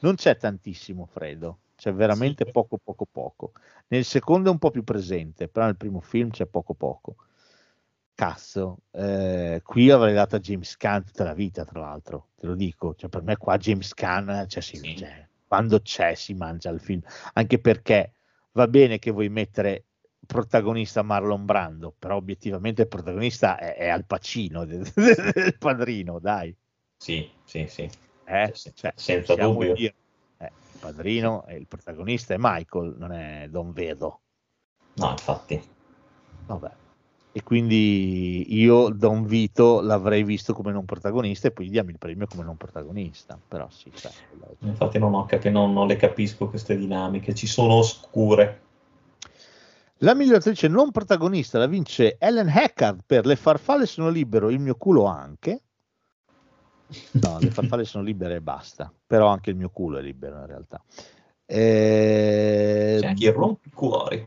non c'è tantissimo Fredo, c'è veramente Sì. poco poco poco. Nel secondo è un po' più presente, però nel primo film c'è poco poco. Cazzo, eh, qui avrei dato a James Caan tutta la vita, tra l'altro, te lo dico, cioè per me qua James Caan, cioè, sì, Sì. cioè, quando c'è si mangia il film, anche perché va bene che vuoi mettere protagonista Marlon Brando, però obiettivamente il protagonista è, è Al Pacino del, padrino, dai. Sì, sì, sì. Eh? Cioè, senza dubbio. dire, padrino e il protagonista è Michael, non è Don Vedo. No, infatti. Vabbè. E quindi io Don Vito l'avrei visto come non protagonista e poi gli diamo il premio come non protagonista. Però sì, sai, quello- Infatti non, ho cap- non, non le capisco queste dinamiche, ci sono oscure. La miglior attrice non protagonista la vince Ellen Hackard per Le farfalle sono libero, il mio culo anche. No, le [laughs] farfalle sono libere e basta, però anche il mio culo è libero in realtà. Eh, C'è anche il rompicuori.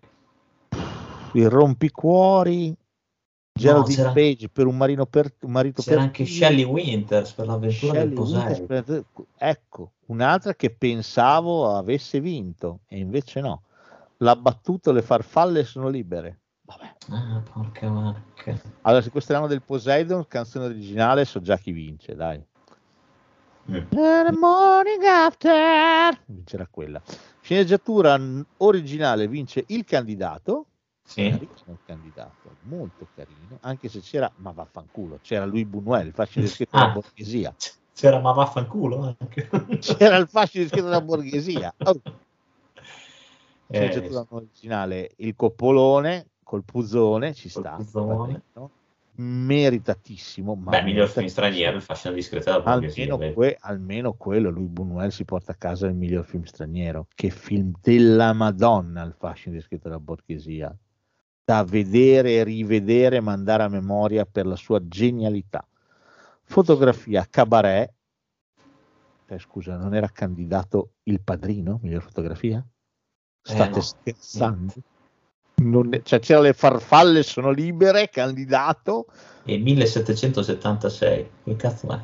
il rompicuori, Geraldine c'era- Page per un, marino per, un marito C'era per anche Shelley Winters per l'avventura Shelley del Poseidon. Ecco, un'altra che pensavo avesse vinto e invece no. L'ha battuto, le farfalle sono libere. Vabbè. Ah, porca vacca. Allora, se questo è l'anno del Poseidon, canzone originale, so già chi vince, dai. Mm. The morning after vincerà quella. Sceneggiatura originale vince il candidato. Sì. Il candidato, molto carino, anche se c'era, ma vaffanculo, c'era lui Buñuel, il fascino descritto della Ah. borghesia. C'era ma vaffanculo anche. C'era il fascino descritto della borghesia. [laughs] Oh, Eh, sceneggiatura originale, il coppolone col puzzone, ci Col sta. puzzone. Meritatissimo. Ma Beh, miglior film straniero, il fascino discreto della borghesia. Almeno, que- almeno quello, lui Buñuel si porta a casa il miglior film straniero. Che film della Madonna il fascino descritto dalla borghesia. Da vedere rivedere, mandare a memoria per la sua genialità. Fotografia Cabaret. Eh, scusa, non era candidato il padrino, miglior fotografia? State no. scherzando? Non cioè, c'era le farfalle sono libere, candidato. E 1776. Che cazzo è?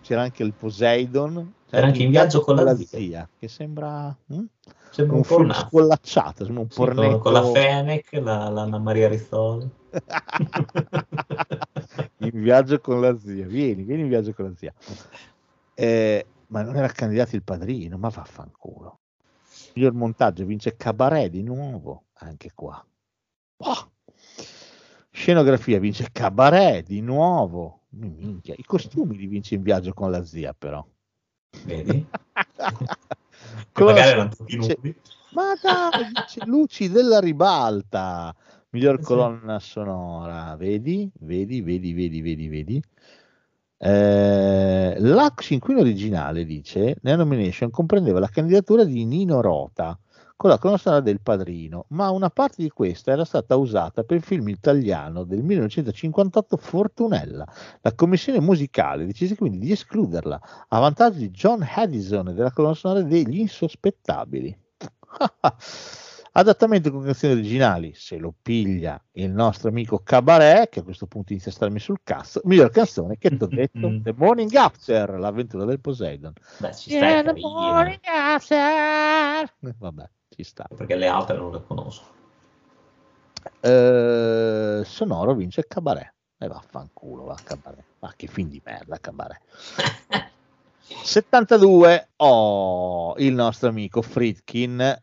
c'era anche il Poseidon Era anche in viaggio con la zia. che sembra hm? Sembra un un film scollacciato sembra un Sì, con, pornetto con la Fenech, la, la Anna Maria Rizzoli. [laughs] in viaggio con la zia vieni, vieni in viaggio con la zia Eh, ma non era candidato il padrino ma vaffanculo miglior montaggio vince Cabaret di nuovo anche qua Oh. scenografia vince Cabaret di nuovo minchia i costumi li vince in viaggio con la zia però Vedi? [laughs] Magari erano tutti nudi. Ma dai, Luci della ribalta, miglior Sì. colonna sonora, vedi, vedi, vedi, vedi, vedi, vedi. Eh, la cinquina originale dice, nella nomination comprendeva la candidatura di Nino Rota con la colonna sonora del Padrino, ma una parte di questa era stata usata per il film italiano del 1958 Fortunella. La commissione musicale decise quindi di escluderla a vantaggio di John Haddison e della colonna sonora degli Insospettabili. [laughs] Adattamento con canzoni originali, se lo piglia il nostro amico Cabaret, che a questo punto inizia a starmi sul cazzo, miglior [laughs] canzone che ti ho detto, The Morning After, l'avventura del Poseidon. Beh, ci sta, Yeah, è the carino, morning after. Eh, Vabbè, ci sta. perché le altre non le conosco. Eh, sonoro vince Cabaret. E vaffanculo, va Cabaret. Ma che film di merda, Cabaret. [laughs] 72, oh, il nostro amico Fritkin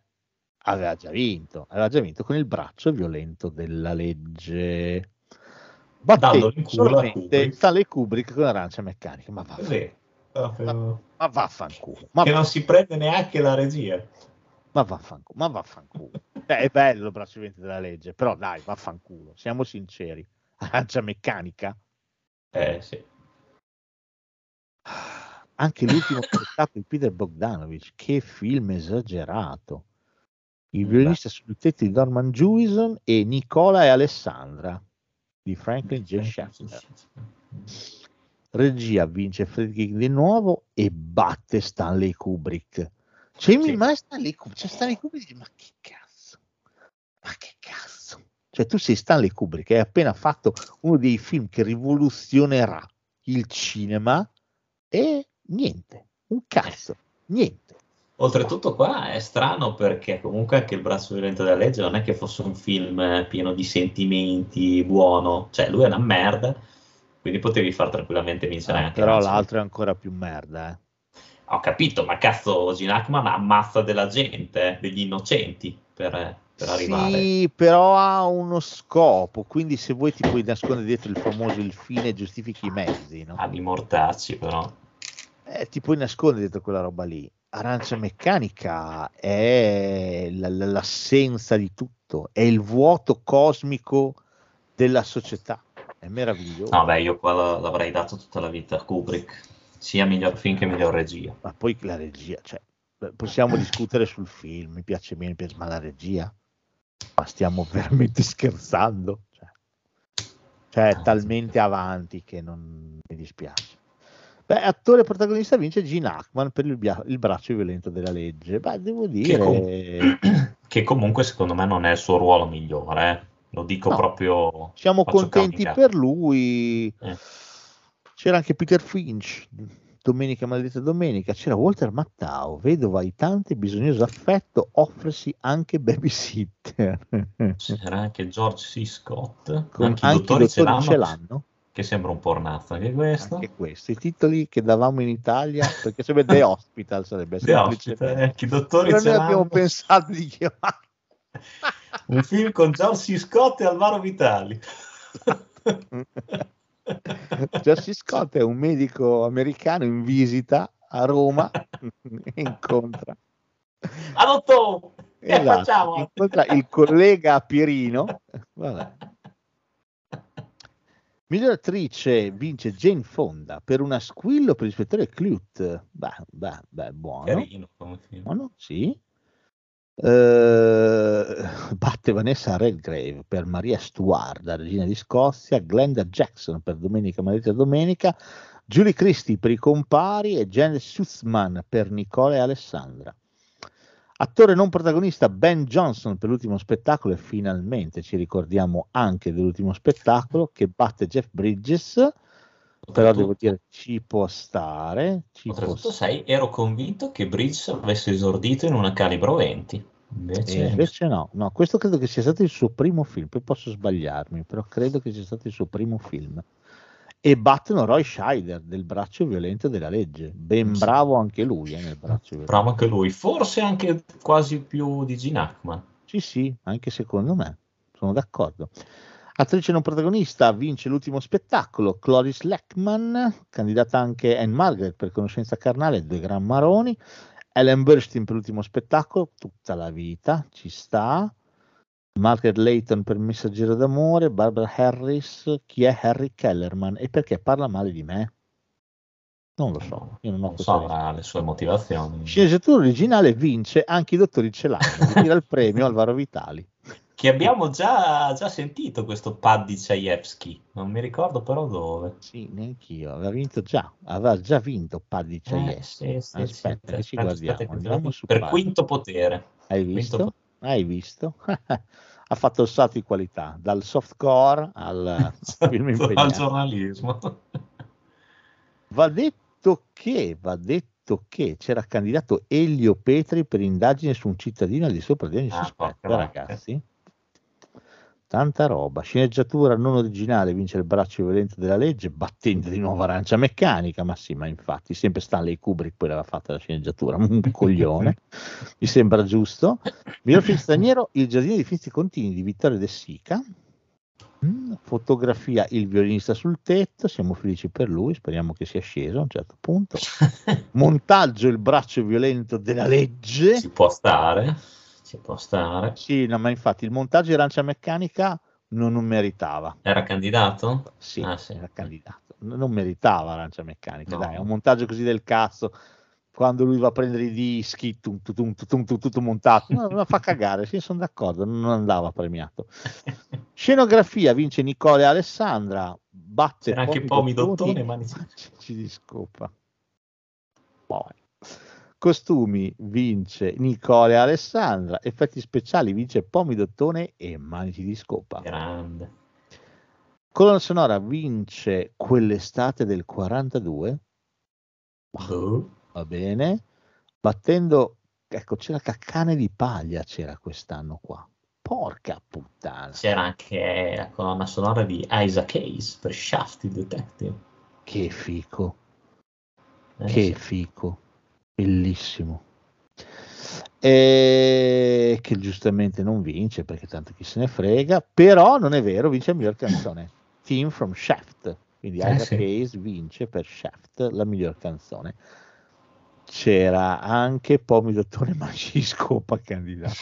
aveva già vinto, aveva già vinto con il braccio violento della legge. Battendo solamente Kubrick. Stanley Kubrick con l'arancia meccanica. Ma, vaffanculo, Sì, proprio- ma vaffanculo, ma che non si prende neanche la regia. Ma vaffanculo, ma vaffanculo. Beh, è bello il braccio della legge, però dai, vaffanculo, siamo sinceri. Arancia meccanica, Eh sì. anche l'ultimo spettacolo di Peter Bogdanovich, che film esagerato. Il violinista sul tetto di Norman Jewison e Nicola e Alessandra di Franklin J. Schaffner. Regia vince Friedrich di nuovo e batte Stanley Kubrick. Cioè, Sì. ma Stanley Kubrick, cioè Stanley Kubrick dice, ma che cazzo? Ma che cazzo? Cioè tu sei Stanley Kubrick, hai appena fatto uno dei film che rivoluzionerà il cinema e niente, un cazzo, niente. Oltretutto qua è strano perché comunque anche il braccio violento della legge non è che fosse un film eh, pieno di sentimenti buono, cioè lui è una merda, quindi potevi far tranquillamente vincere Ah, anche però l'altro è ancora più merda, eh. Ho capito, ma cazzo Gene Hackman ammazza della gente, degli innocenti per, per arrivare. Sì, però ha uno scopo, quindi se vuoi ti puoi nascondere dietro il famoso il fine giustifichi i mezzi, no? A di mortacci, però. Eh, ti puoi nascondere dietro quella roba lì. Arancia meccanica è l- l'assenza di tutto, è il vuoto cosmico della società. È meraviglioso. No, beh, io qua l- l'avrei dato tutta la vita a Kubrick, sia miglior film che miglior regia. Ma poi la regia, cioè, possiamo [coughs] discutere sul film, mi piace piace, ma la regia? Ma stiamo [laughs] veramente scherzando? Cioè, cioè, è talmente avanti che non mi dispiace. Beh, attore protagonista vince Gene Hackman per il, bia- il braccio violento della legge. Beh, devo Che, dire... com- [coughs] che comunque secondo me non è il suo ruolo migliore, eh. lo dico No. proprio. Siamo contenti per lui. Eh. C'era anche Peter Finch, Domenica Maledetta Domenica. C'era Walter Mattau, vedova di tante bisognoso affetto, offresi anche babysitter. C'era anche George C. Scott, Con- anche i anche dottori, ce l'hanno, che sembra un pornazzo anche questo. Anche questo, i titoli che davamo in Italia, perché sarebbe The Hospital, sarebbe [laughs] The. Hospital, anche i dottori Però ce noi abbiamo pensato di chiamare. Un film con George C. Scott e Alvaro Vitali. [laughs] [laughs] Jesse Scott è un medico americano in visita a Roma e [laughs] incontra, Adotto! Che esatto, facciamo? incontra il collega Pierino. Vabbè. Miglior attrice vince Jane Fonda per una squillo per l'ispettore Clute. Beh, beh, beh, buono. Carino. Buono, sì. Eh, [laughs] batte Vanessa Redgrave per Maria Stuart, la regina di Scozia, Glenda Jackson per Domenica Maledetta Domenica, Julie Christie per i compari e Janet Sussman per Nicola e Alessandra. Attore non protagonista Ben Johnson per l'ultimo spettacolo e finalmente ci ricordiamo anche dell'ultimo spettacolo che batte Jeff Bridges, però devo dire ci può stare, ci Oltretutto, sai, ero convinto che Bridge avesse esordito in una calibro 20. Invece, E invece no, no, questo credo che sia stato il suo primo film, poi posso sbagliarmi, però credo che sia stato il suo primo film. E battono Roy Scheider del braccio violento della legge, ben Sì. bravo anche lui eh, nel braccio violento. bravo anche lui, forse anche quasi più di Gene Hackman. Sì, sì, anche secondo me, sono d'accordo. Attrice non protagonista vince l'ultimo spettacolo, Cloris Leckman, candidata anche Anne Margaret per conoscenza carnale, due gran maroni, Ellen Burstyn per l'ultimo spettacolo, tutta la vita, ci sta, Margaret Layton per Messaggero d'amore, Barbara Harris, chi è Harry Kellerman e perché parla male di me? Non lo so, io non ho Non so, avrà le sue motivazioni. Sceneggiatura originale vince anche i dottori ce l'hanno, [laughs] tira il premio Alvaro Vitali. Che abbiamo già, già sentito questo pad di Chayefsky, non mi ricordo però dove. Sì, neanch'io, aveva vinto già, aveva già vinto Paddy Eh, Chayefsky. sì, sì, aspetta, sì, che ci guardiamo. aspetta, su per Paddy. quinto potere. Hai quinto visto? potere. Hai visto? [laughs] ha fatto il salto di qualità, dal softcore al, [laughs] film Esatto, al giornalismo. Va detto che, va detto che c'era candidato Elio Petri per indagine su un cittadino al di sopra di ogni Ah, sospetto, ragazzi. Tanta roba. Sceneggiatura non originale vince il braccio violento della legge, battendo di nuovo arancia meccanica. Ma sì, ma infatti, sempre Stanley Kubrick poi l'aveva fatta la sceneggiatura, un coglione. [laughs] Mi sembra giusto. Miglior film straniero, Il giardino di finti continui di Vittorio De Sica. Mm, Fotografia Il violinista sul tetto, siamo felici per lui, speriamo che sia sceso a un certo punto. [laughs] Montaggio Il braccio violento della legge. Ci può stare, ci può stare. Sì, no, ma infatti il montaggio di arancia meccanica non, non meritava. Era candidato? Sì, Ah, sì. era candidato. Non meritava arancia meccanica, No. dai, è un montaggio così del cazzo. Quando lui va a prendere i dischi, tum, tum, tum, tutto montato, no, no, fa cagare, sì, sono d'accordo, non andava premiato. [laughs] Scenografia vince Nicole Alessandra, batte C'era anche Pomi Dottone, ma [laughs] ci di scopa. Poi. Costumi vince Nicole Alessandra, effetti speciali vince Pomi Dottone e Manici di Scopa. Grande. Colonna sonora vince quell'estate del 42, Boh. va bene, battendo, ecco c'era Caccane di Paglia c'era quest'anno qua, porca puttana, C'era anche la colonna sonora di Isaac Hayes per Shaft il Detective. che fico, Eh, che sì. fico, bellissimo. e che giustamente non vince perché tanto chi se ne frega, però non è vero, vince la miglior canzone, [coughs] Team from Shaft, quindi Eh, sì. Hayes vince per Shaft la miglior canzone. C'era anche Pomi Dottore Maciscopa [laughs] candidato.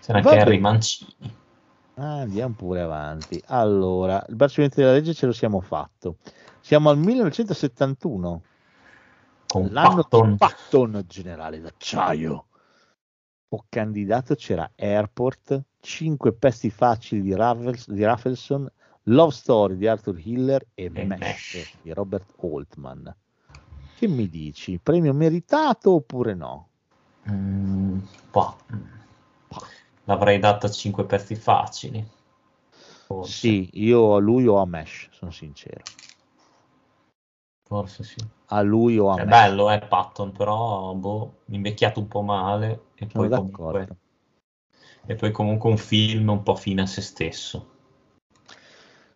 C'era anche Harry bene. Mancini. Ah, andiamo pure avanti. Allora, il Barcimento della legge ce lo siamo fatto. Siamo al 1971, Con l'anno Patton. Patton, generale d'acciaio. O candidato c'era Airport, 5 pesti facili di, Raffles- di Raffleson, Love Story di Arthur Hiller e, E Mesh, Mesh. di Robert Altman. Che mi dici? Premio meritato oppure no? Mm, boh. L'avrei dato a 5 pezzi facili. Forse, Sì, io a lui o a Mesh, sono sincero. Forse sì. A lui o a È Mesh. bello, è Patton, però boh, invecchiato un po' male. E Sono poi, d'accordo. comunque, e poi comunque un film un po' fine a se stesso.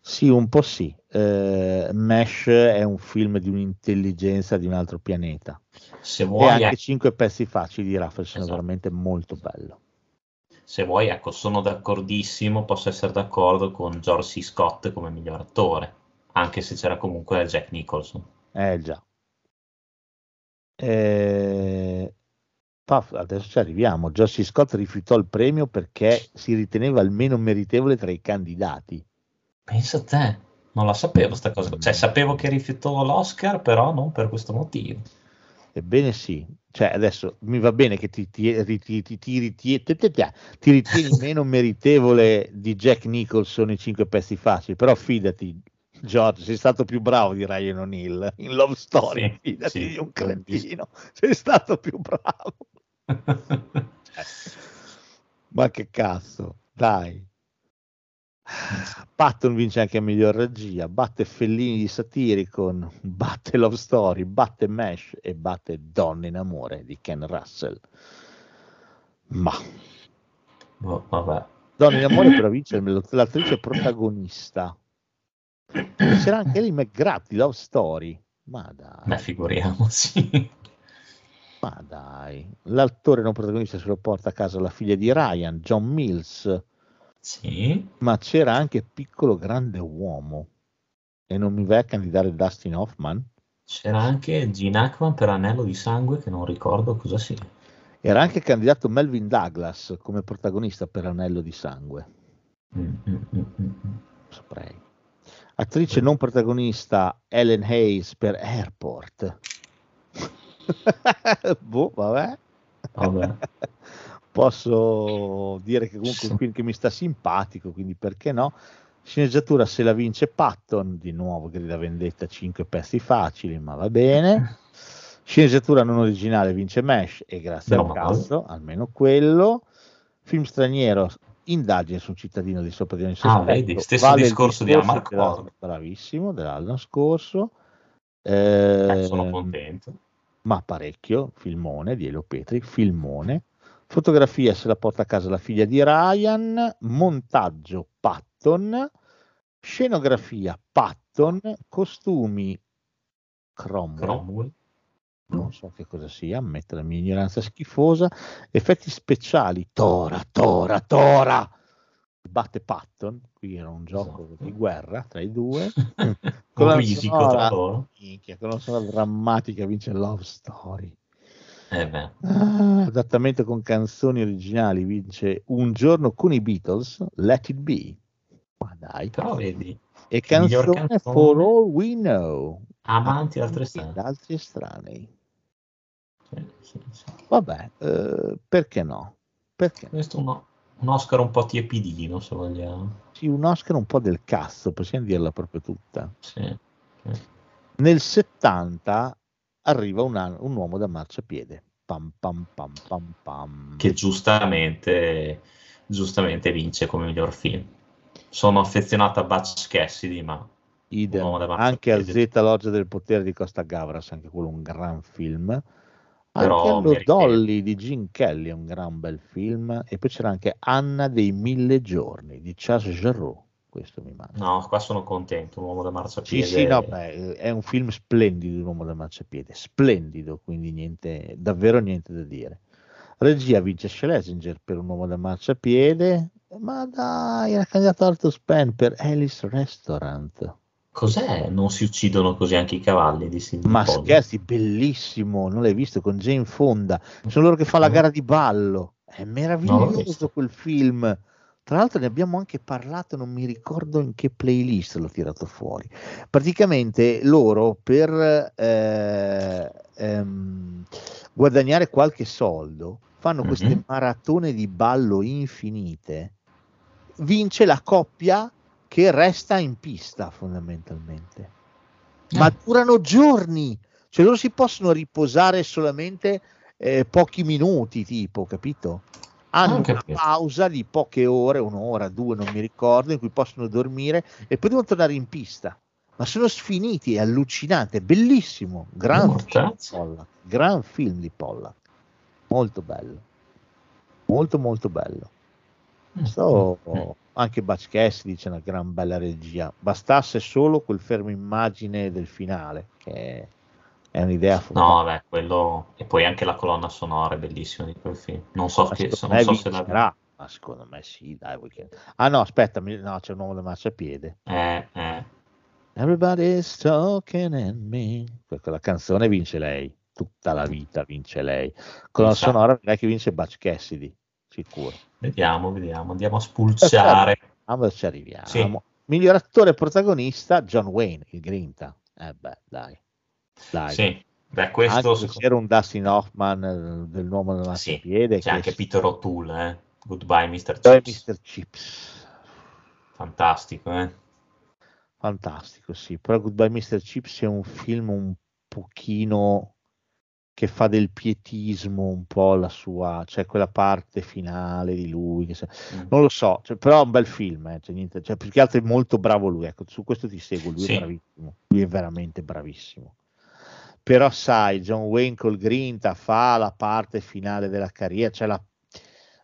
Sì, un po' sì. Eh, Mesh è un film di un'intelligenza di un altro pianeta. Se E vuoi, anche ecco, cinque pezzi facili di Raffles sono Esatto. veramente molto bello. se vuoi, ecco, sono d'accordissimo, posso essere d'accordo con George C. Scott come miglior attore, anche se c'era comunque Jack Nicholson. Eh già. Eh, paf, adesso ci arriviamo. Josie Scott rifiutò il premio perché si riteneva il meno meritevole tra i candidati. Pensa a te, non la sapevo sta cosa. Cioè, sapevo che rifiutò l'Oscar, però non per questo motivo. Ebbene sì, cioè adesso mi va bene che ti, ti, ti, ti, ritieni meno meritevole di Jack Nicholson in cinque pezzi facili, però fidati, George, sei stato più bravo di Ryan O'Neill in Love Story, Sì, fidati sì, di un cretino, sei stato più bravo. [laughs] Ma che cazzo, dai. Patton vince anche a miglior regia, batte Fellini di Satiricon, batte Love Story, batte Mesh e batte Donne in amore di Ken Russell. Ma Boh, vabbè. Donne in amore però [coughs] vince l'attrice protagonista. C'era anche Ellie McGrath di Love Story. Ma dai, Beh, figuriamoci. ma dai. L'attore non protagonista se lo porta a casa la figlia di Ryan, John Mills. Sì, ma c'era anche piccolo grande uomo e non mi vai a candidare Dustin Hoffman c'era anche Gene Hackman per Anello di Sangue, che non ricordo cosa sia. era anche candidato Melvin Douglas come protagonista per Anello di Sangue Mm, mm, mm, mm, mm. saprei attrice non protagonista Ellen Hayes per Airport. [laughs] Boh vabbè. Vabbè. posso dire che comunque è un film che mi sta simpatico quindi perché no? Sceneggiatura se la vince Patton di nuovo grida vendetta 5 pezzi facili ma va bene. Sceneggiatura non originale vince Mesh e grazie Meno al cazzo almeno quello. Film straniero indagine su un cittadino di sopra di ogni Ah, vedi, stesso vale il discorso di discorso Amarcord. della- bravissimo dell'anno scorso. Eh, Eh, sono contento. ma parecchio, filmone di Elio Petri, filmone, fotografia se la porta a casa la figlia di Ryan, montaggio Patton, scenografia Patton, costumi Cromwell, Cromwell. Non so che cosa sia, ammetto la mia ignoranza schifosa, effetti speciali, Tora, Tora, Tora, batte Patton, qui era un gioco Esatto. di guerra tra i due, [laughs] con la sonora- minchia, con una sonora drammatica vince Love Story. Eh Ah, adattamento con canzoni originali vince Un giorno con i Beatles, Let It Be. Ma dai. però vedi, E canzone, canzone. For All We Know. amanti d'altri estranei. Sì, sì, sì. Vabbè, eh, perché no? Perché? Questo è uno- un Oscar un po' tiepidino, se vogliamo. Sì, un Oscar un po' del cazzo, possiamo dirla proprio tutta. Sì. sì. Nel 70 arriva un, un uomo da marciapiede. Pam pam pam pam pam. Che giustamente, giustamente vince come miglior film. Sono affezionato a Butch Cassidy, ma Idem. Anche a. Z Loggia del potere di Costa Gavras, anche quello un gran film. Però anche meritevole. Dolly di Gene Kelly è un gran bel film. E poi c'era anche Anna dei mille giorni di Charles Jarreau. questo mi manca. No, qua sono contento, un uomo da Sì, marciapiede. sì, no, beh, è un film splendido, un uomo da marciapiede, splendido, quindi niente, davvero niente da dire. Regia vince Schlesinger per un uomo da marciapiede, ma dai, era candidato Arthur Spen per Alice Restaurant. Cos'è? Non si uccidono così anche i cavalli di Sidney Ma Pollack? scherzi, bellissimo, non l'hai visto con Jane Fonda, sono loro che fa la No. gara di ballo, è meraviglioso quel film. Tra l'altro ne abbiamo anche parlato, non mi ricordo in che playlist l'ho tirato fuori. Praticamente loro per eh, ehm, guadagnare qualche soldo fanno queste Mhm. maratone di ballo infinite. Vince la coppia che resta in pista fondamentalmente ma Ah. durano giorni, cioè loro si possono riposare solamente eh, pochi minuti, tipo, capito? Hanno Ah, una pausa di poche ore, un'ora, due, non mi ricordo, in cui possono dormire e poi devono tornare in pista. Ma sono sfiniti, è allucinante, bellissimo, gran film di. Pollack, gran film di Pollack, molto bello, molto molto bello. So, anche Butch Cassidy dice una gran bella regia. Bastasse solo quel fermo immagine del finale, che è un'idea No, vabbè, quello... E poi anche la colonna sonora è bellissima di quel film. Non so, che... secondo non so se la... Ma secondo me sì, dai. che- Ah no, aspetta, no, c'è un uomo da marciapiede. Eh, eh. Everybody's talking at me. Que- Quella canzone vince lei, tutta la vita vince lei. Con la sonora direi che vince Butch Cassidy, sicuro. Vediamo, vediamo. Andiamo a spulciare. Ah, ci arriviamo. Sì. Miglior attore protagonista, John Wayne, il Grinta. Eh beh, dai. Dai. Sì. Beh, Anche questo... se secondo- c'era un Dustin Hoffman eh, del nuovo del Sì, marciapiede C'è che anche Peter O'Toole, eh. Goodbye, Mr. Chips. Mr. Chips. Fantastico, eh. Fantastico, sì. Però Goodbye Mr. Chips è un film un pochino che fa del pietismo un po' la sua, cioè quella parte finale di lui, se- Mm. non lo so, cioè, però è un bel film, eh, cioè, niente, cioè, più che altro è molto bravo lui, ecco, su questo ti seguo, lui Sì. è bravissimo, lui è veramente bravissimo. Però sai, John Wayne col Grinta fa la parte finale della carriera, cioè la,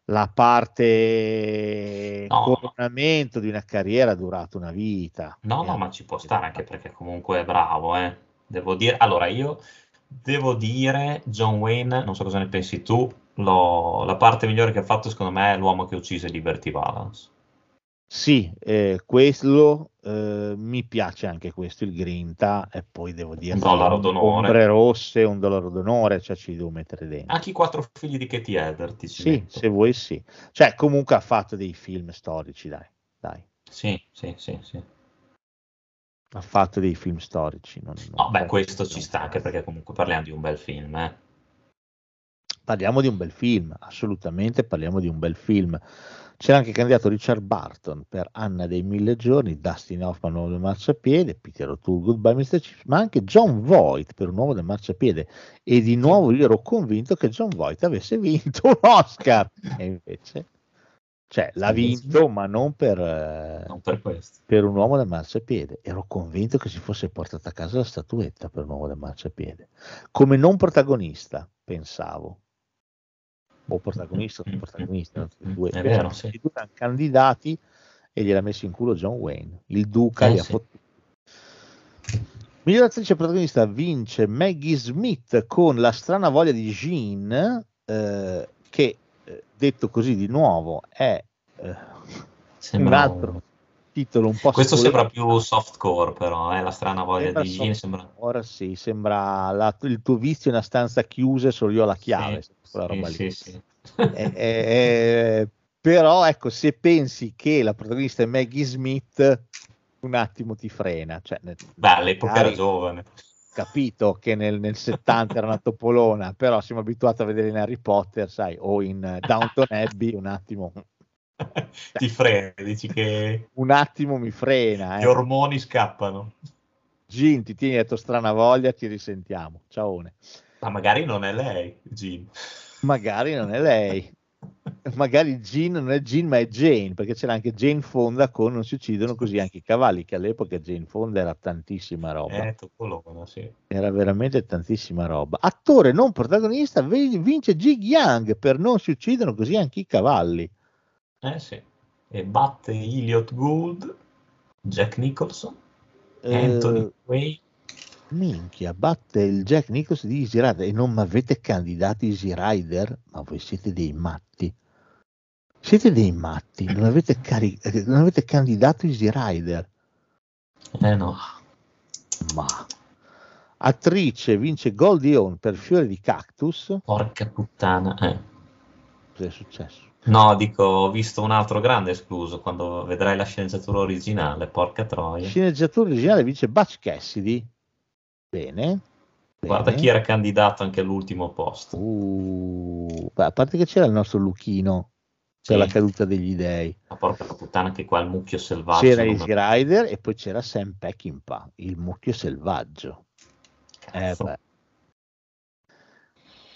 la parte No. coronamento di una carriera durata una vita. No, no, ma ci può stare anche perché comunque è bravo, eh. Devo dire, allora io devo dire, John Wayne, non so cosa ne pensi tu, lo- la parte migliore che ha fatto secondo me è l'uomo che uccise Liberty Balance. Sì, eh, quello eh, mi piace anche questo, il Grinta, e poi devo dire Un dollaro d'onore. Ombre rosse, un dollaro d'onore, cioè ci devo mettere dentro. Anche i quattro figli di Katie Hedder ti Sì, metto. se vuoi sì. Cioè comunque ha fatto dei film storici, dai, dai. Sì, sì, sì, sì. Ha fatto dei film storici. Non, No, non beh, posso- questo ci sta anche perché comunque parliamo di un bel film, eh. Parliamo di un bel film, assolutamente parliamo di un bel film. C'era anche candidato Richard Barton per Anna dei Mille Giorni, Dustin Hoffman, Uomo del Marciapiede, Peter O'Toole, Goodbye Mr. Chips, ma anche John Voight per Un Uomo del Marciapiede. E di nuovo io ero convinto che John Voight avesse vinto un Oscar. E invece, cioè, l'ha vinto, ma non per, eh, Non per per Un Uomo del Marciapiede. Ero convinto che si fosse portata a casa la statuetta per Un Uomo del Marciapiede. Come non protagonista, pensavo o protagonista o non protagonista, [laughs] e due, È vero, sì. e due erano candidati e gliel'ha messo in culo John Wayne, il duca Eh, gli ha sì. fottuto. Miglior attrice protagonista vince Maggie Smith con La strana voglia di Jean, eh, che eh, detto così di nuovo è eh, un altro titolo un po' Questo sembra più softcore, però, eh, la strana voglia Sembra di soft- sembra... Ora sì, sembra la- il tuo vizio in una stanza chiusa e solo io ho la chiave. Sì, sì, sì. Eh, eh, però ecco, se pensi che la protagonista è Maggie Smith, un attimo ti frena. Cioè, Beh, all'epoca era giovane. Capito che nel, nel 70 era una topolona, però siamo abituati a vedere in Harry Potter, sai, o in eh, Downton Abbey, un attimo, [laughs] Ti frega, dici che [laughs] un attimo mi frena. gli Eh. ormoni scappano. Gin, ti tieni dietro strana voglia, ci risentiamo. Ciaone. Ma magari non è lei, Gin. Magari non è lei. [laughs] [laughs] Magari Jean non è Jean ma è Jane perché c'era anche Jane Fonda con Non si uccidono così anche i cavalli che all'epoca Jane Fonda era tantissima roba Eh, sì. era veramente tantissima roba attore non protagonista vi- vince Jig Young per Non si uccidono così anche i cavalli Eh sì. E batte Elliot Gould Jack Nicholson, Eh, Anthony Quay. Minchia, batte il Jack Nicholson di Easy Rider e non mi avete candidato Easy Rider? Ma voi siete dei matti. Siete dei matti, non avete, cari- non avete candidato Easy Rider. Eh no, Ma attrice vince Goldie Hawn per Fiore di Cactus. porca puttana. eh. Cosa è successo? No, dico, ho visto un altro grande escluso quando vedrai la sceneggiatura originale, porca troia. Sceneggiatura originale vince Butch Cassidy. Bene. Guarda bene. chi era candidato anche all'ultimo posto. Uh, a parte che c'era il nostro Luchino per Sì. la caduta degli dei. Ma porca puttana che qua il mucchio selvaggio. C'era non- Easy Rider e poi c'era Sam Peckinpah, il mucchio selvaggio. Eh.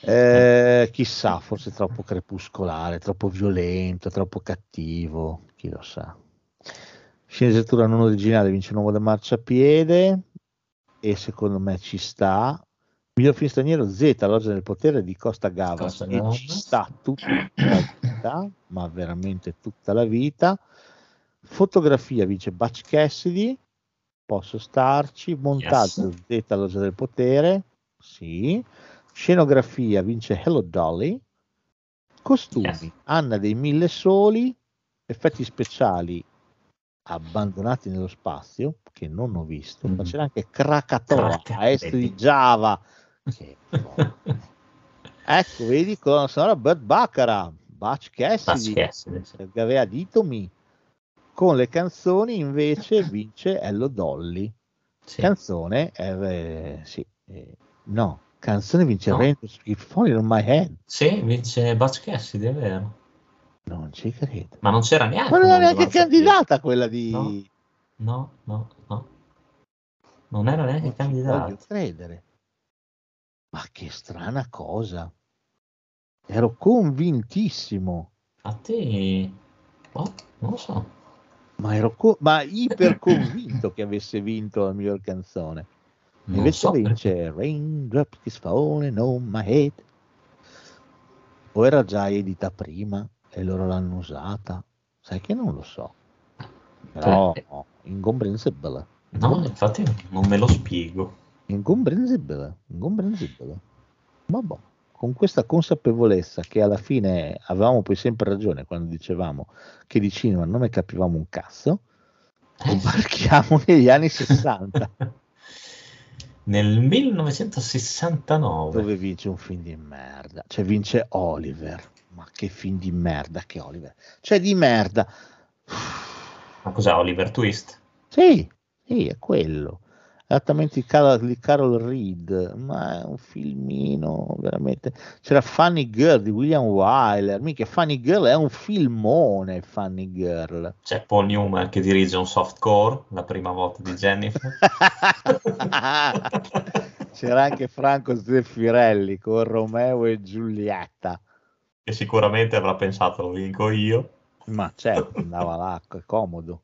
Eh, chissà, forse troppo crepuscolare, troppo violento, troppo cattivo, chi lo sa. Sceneggiatura non originale vince un uomo da marciapiede e secondo me ci sta. Miglior film straniero Z, L'Ogia del Potere di Costa Gavras Costa e Gavras. ci sta tutta la vita, ma veramente tutta la vita. Fotografia vince Butch Cassidy, posso starci. Montaggio Z, L'Ogia del Potere, sì. Scenografia vince Hello Dolly. Costumi Yes. Anna dei Mille Soli. Effetti speciali abbandonati nello spazio che non ho visto. Ma Mhm. c'era anche Krakatoa a Krakatoa. est di Java. [laughs] Che ecco, vedi colonna sonora Burt Baccarat, Butch Cassidy, Cassidy, sì. Gavea Ditomi. Con le canzoni invece [laughs] vince Hello Dolly. Sì. Canzone, eh, sì, eh, no, canzone vince No. Keep Falling on My Head. Sì, vince Butch Cassidy, è vero. Non ci credo. Ma non c'era neanche. Ma non è neanche candidata quella di... No. No, no, no. Non era neanche Non ci candidato. voglio credere. Ma che strana cosa. Ero convintissimo, Infatti, boh, non lo so. ma ero co- ma iper convinto che avesse vinto la miglior canzone. Non Invece so vince Raindrop is falling on my head. O era già edita prima e loro l'hanno usata? Sai che non lo so. Però Eh. incomprensibile. No, infatti non me lo spiego. Incomprensibile, incomprensibile. Vabbè, con questa consapevolezza che alla fine avevamo poi sempre ragione quando dicevamo che di cinema non ne capivamo un cazzo, Eh, imbarchiamo [laughs] negli anni 60 [laughs] Nel 1969. dove vince un film di merda, cioè vince Oliver. Ma che film di merda che Oliver. Cioè di merda. Ma cos'è Oliver Twist? Sì, sì, è quello. Esattamente di Carol, di Carol Reed, ma è un filmino veramente. C'era Funny Girl di William Wyler. Mica Funny Girl è un filmone. Funny Girl. C'è Paul Newman che dirige un softcore, la prima volta di Jennifer. [laughs] C'era anche Franco Zeffirelli con Romeo e Giulietta. Che sicuramente avrà pensato lo vinco io. Ma certo, andava là, è comodo.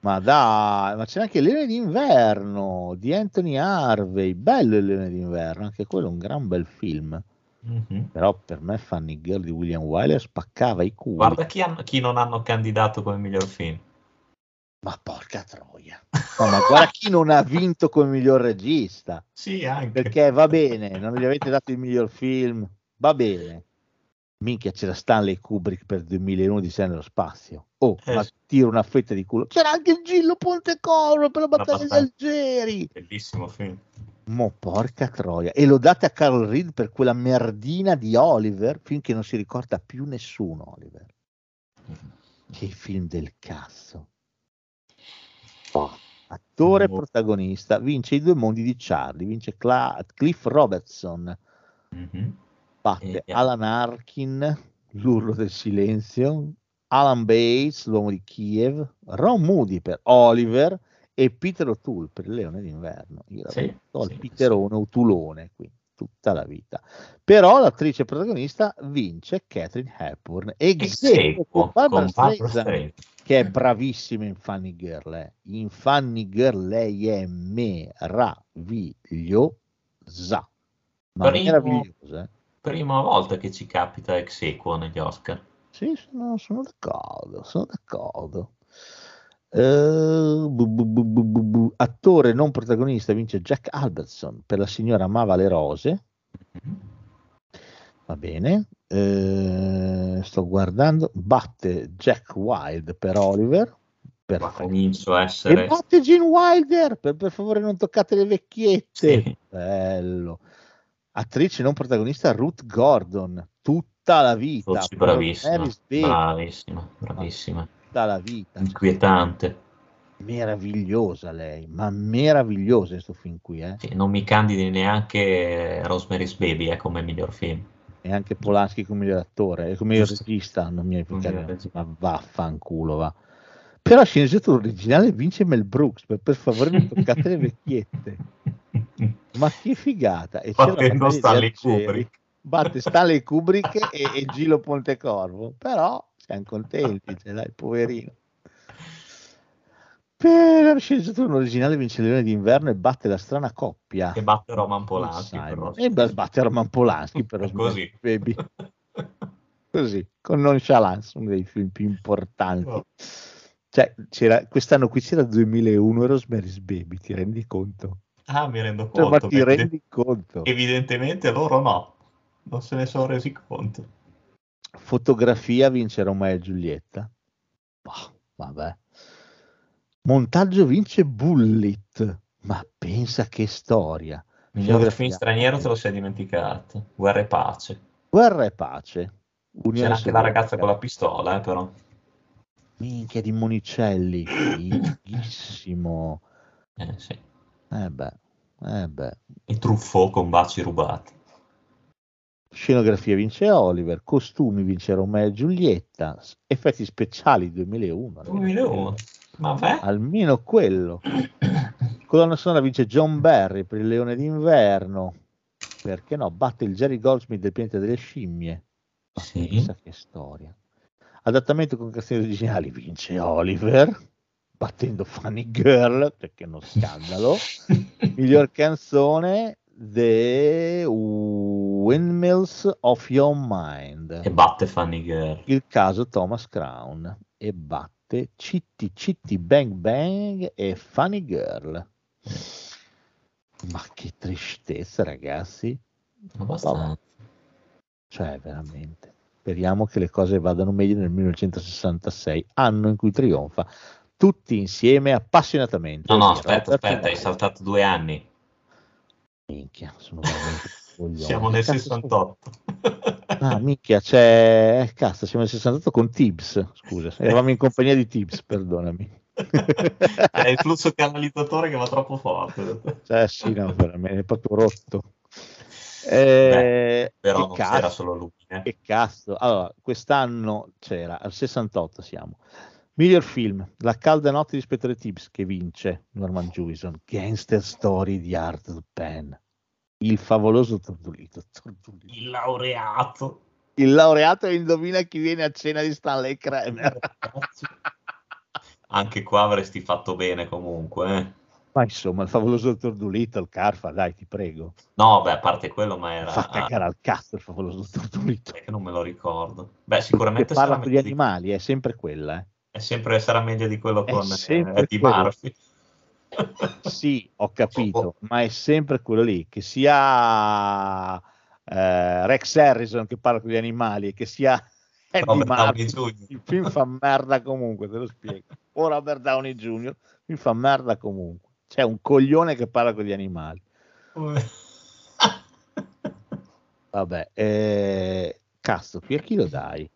Ma dai, ma c'è anche Leone d'inverno di Anthony Harvey. Bello il Leone d'inverno, anche quello è un gran bel film. Mhm. Però per me Funny Girl di William Wyler spaccava i culi. Guarda chi, hanno- chi non hanno candidato come miglior film. Ma porca troia. No, ma guarda chi non ha vinto come miglior regista. Sì, anche. Perché va bene, non gli avete dato il miglior film. Va bene. Minchia, c'era Stanley Kubrick per 2001 di Sé nello spazio. Oh, Eh, ma tiro una fetta di culo. C'era anche il Gillo Pontecorvo per la battaglia di. Algeri. Bellissimo film. Mo porca troia. E lo date a Carol Reed per quella merdina di Oliver, finché non si ricorda più nessuno Oliver. Che film del cazzo. Attore Boh. protagonista, vince i due mondi di Charlie, vince Cla- Cliff Robertson, Mhm. Batte E- Alan Arkin, l'urlo del silenzio, Alan Bates, l'uomo di Kiev, Ron Moody per Oliver e Peter O'Toole per il Leone d'inverno. Io Sì, l'avrei detto al sì, Piterone O'Tulone qui tutta la vita. Però l'attrice protagonista vince Catherine Hepburn e aequo con Barbara Streisand, che è bravissima in Funny Girl. eh. In Funny Girl lei è meravigliosa. Ma meravigliosa. eh. Prima volta che ci capita ex equo negli Oscar. Sì, sono, sono d'accordo, sono d'accordo. Eh, bu- bu- bu-. Attore non protagonista vince Jack Albertson per La signora amava le rose. Va bene. Eh, sto guardando. Batte Jack Wild per Oliver. Ma Perfetto. comincio a E essere... batte Gene Wilder. Per, per favore, non toccate le vecchiette. Sì. Bello. Attrice non protagonista Ruth Gordon. Tutta la vita. Sì, bravissima, bravissima, bravissima. Tutta la vita. Inquietante. Meravigliosa lei, ma meravigliosa questo film qui, eh. Sì, non mi candidi neanche Rosemary's Baby eh, come miglior film. E anche Polanski come miglior attore, e come miglior regista, non mi regista. ma vaffanculo va. Però la sceneggiatura originale vince Mel Brooks, per, per favore non toccate le vecchiette. Ma che figata! E Battendo Stanley. Kubrick. Batte Stanley Kubrick e, e Gilo Pontecorvo, però siamo contenti, cioè, dai, poverino. Per la sceneggiatura originale vince il Leone d'inverno e batte la strana coppia. Che batte Roman Polanski però. E batte Roman Polanski [laughs] però così. baby. [laughs] Così, con nonchalance, uno dei film più importanti. Oh. Cioè, c'era, quest'anno qui c'era 2001 Rosemary's Baby, ti rendi conto? Ah, mi rendo Cioè, ma conto. ti che rendi conto? Evidentemente loro no. Non se ne sono resi conto. Fotografia vince Romeo e Giulietta. Boh, vabbè. Montaggio vince Bullet. Ma pensa che storia. Miglior film straniero te lo sei dimenticato. Guerra e pace. Guerra e pace. Unione C'era anche la ragazza con la pistola, eh, però. Minchia di Monicelli. [coughs] Fighissimo. Eh, sì. Eh beh, eh beh. E Truffaut con baci rubati. Scenografia vince Oliver, costumi vince Romeo e Giulietta, effetti speciali 2001. 2001. Vabbè. Almeno quello. [coughs] Colonna sonora vince John Barry per il Leone d'inverno. Perché no? Batte il Jerry Goldsmith del pianeta delle scimmie. Ma Sì. pensa che storia. Adattamento con canzoni originali vince Oliver, battendo Funny Girl, perché è uno scandalo. [laughs] Miglior canzone The Windmills of Your Mind. E batte Funny Girl. Il caso Thomas Crown e batte Citti Citti Bang Bang e Funny Girl. Ma che tristezza, ragazzi. Abbastanza. Cioè, veramente. Speriamo che le cose vadano meglio nel 1966, anno in cui trionfa tutti insieme appassionatamente. No, no, aspetta, aspetta, hai Wise. saltato due anni. Minchia, sono veramente [laughs] coglione. Siamo nel Cazzo, 68. Ah, [laughs] minchia, c'è... Eh, cazzo, siamo nel 68 con Tibbs, scusa, eravamo in compagnia di Tibbs, perdonami. [laughs] È il flusso canalizzatore che va troppo forte. Cioè, sì, no, veramente, è proprio rotto. Eh, Però che non cazzo, c'era solo lui. Eh. Che cazzo. Allora, quest'anno c'era, al 68 siamo. Miglior film, La calda notte di Ispettore Tibbs, che vince Norman Jewison, Gangster Story di Arthur Penn, Il favoloso Tordulito, Tordulito. Il laureato. Il laureato indovina chi viene a cena di Stanley Kramer. [laughs] Anche qua avresti fatto bene comunque. eh. Ma insomma, il favoloso Dottor Dolittle, Carfa, dai, ti prego. No, beh, a parte quello, ma era... Fa cagare al cazzo il favoloso Dottor Dolittle. È che non me lo ricordo. Beh, Che sicuramente parla sarà con gli meglio, di... animali, è sempre quella, eh. è sempre, sarà meglio di quello con eh, quello. Murphy. [laughs] Sì, ho capito, ma è sempre quello lì, che sia eh, Rex Harrison che parla con gli animali, che sia [laughs] Eddie Robert Downey Murphy, Jr. il film fa merda comunque, te lo spiego. O Robert Downey Jr., il film fa merda comunque. C'è un coglione che parla con gli animali. Vabbè, eh, cazzo, qui a chi lo dai?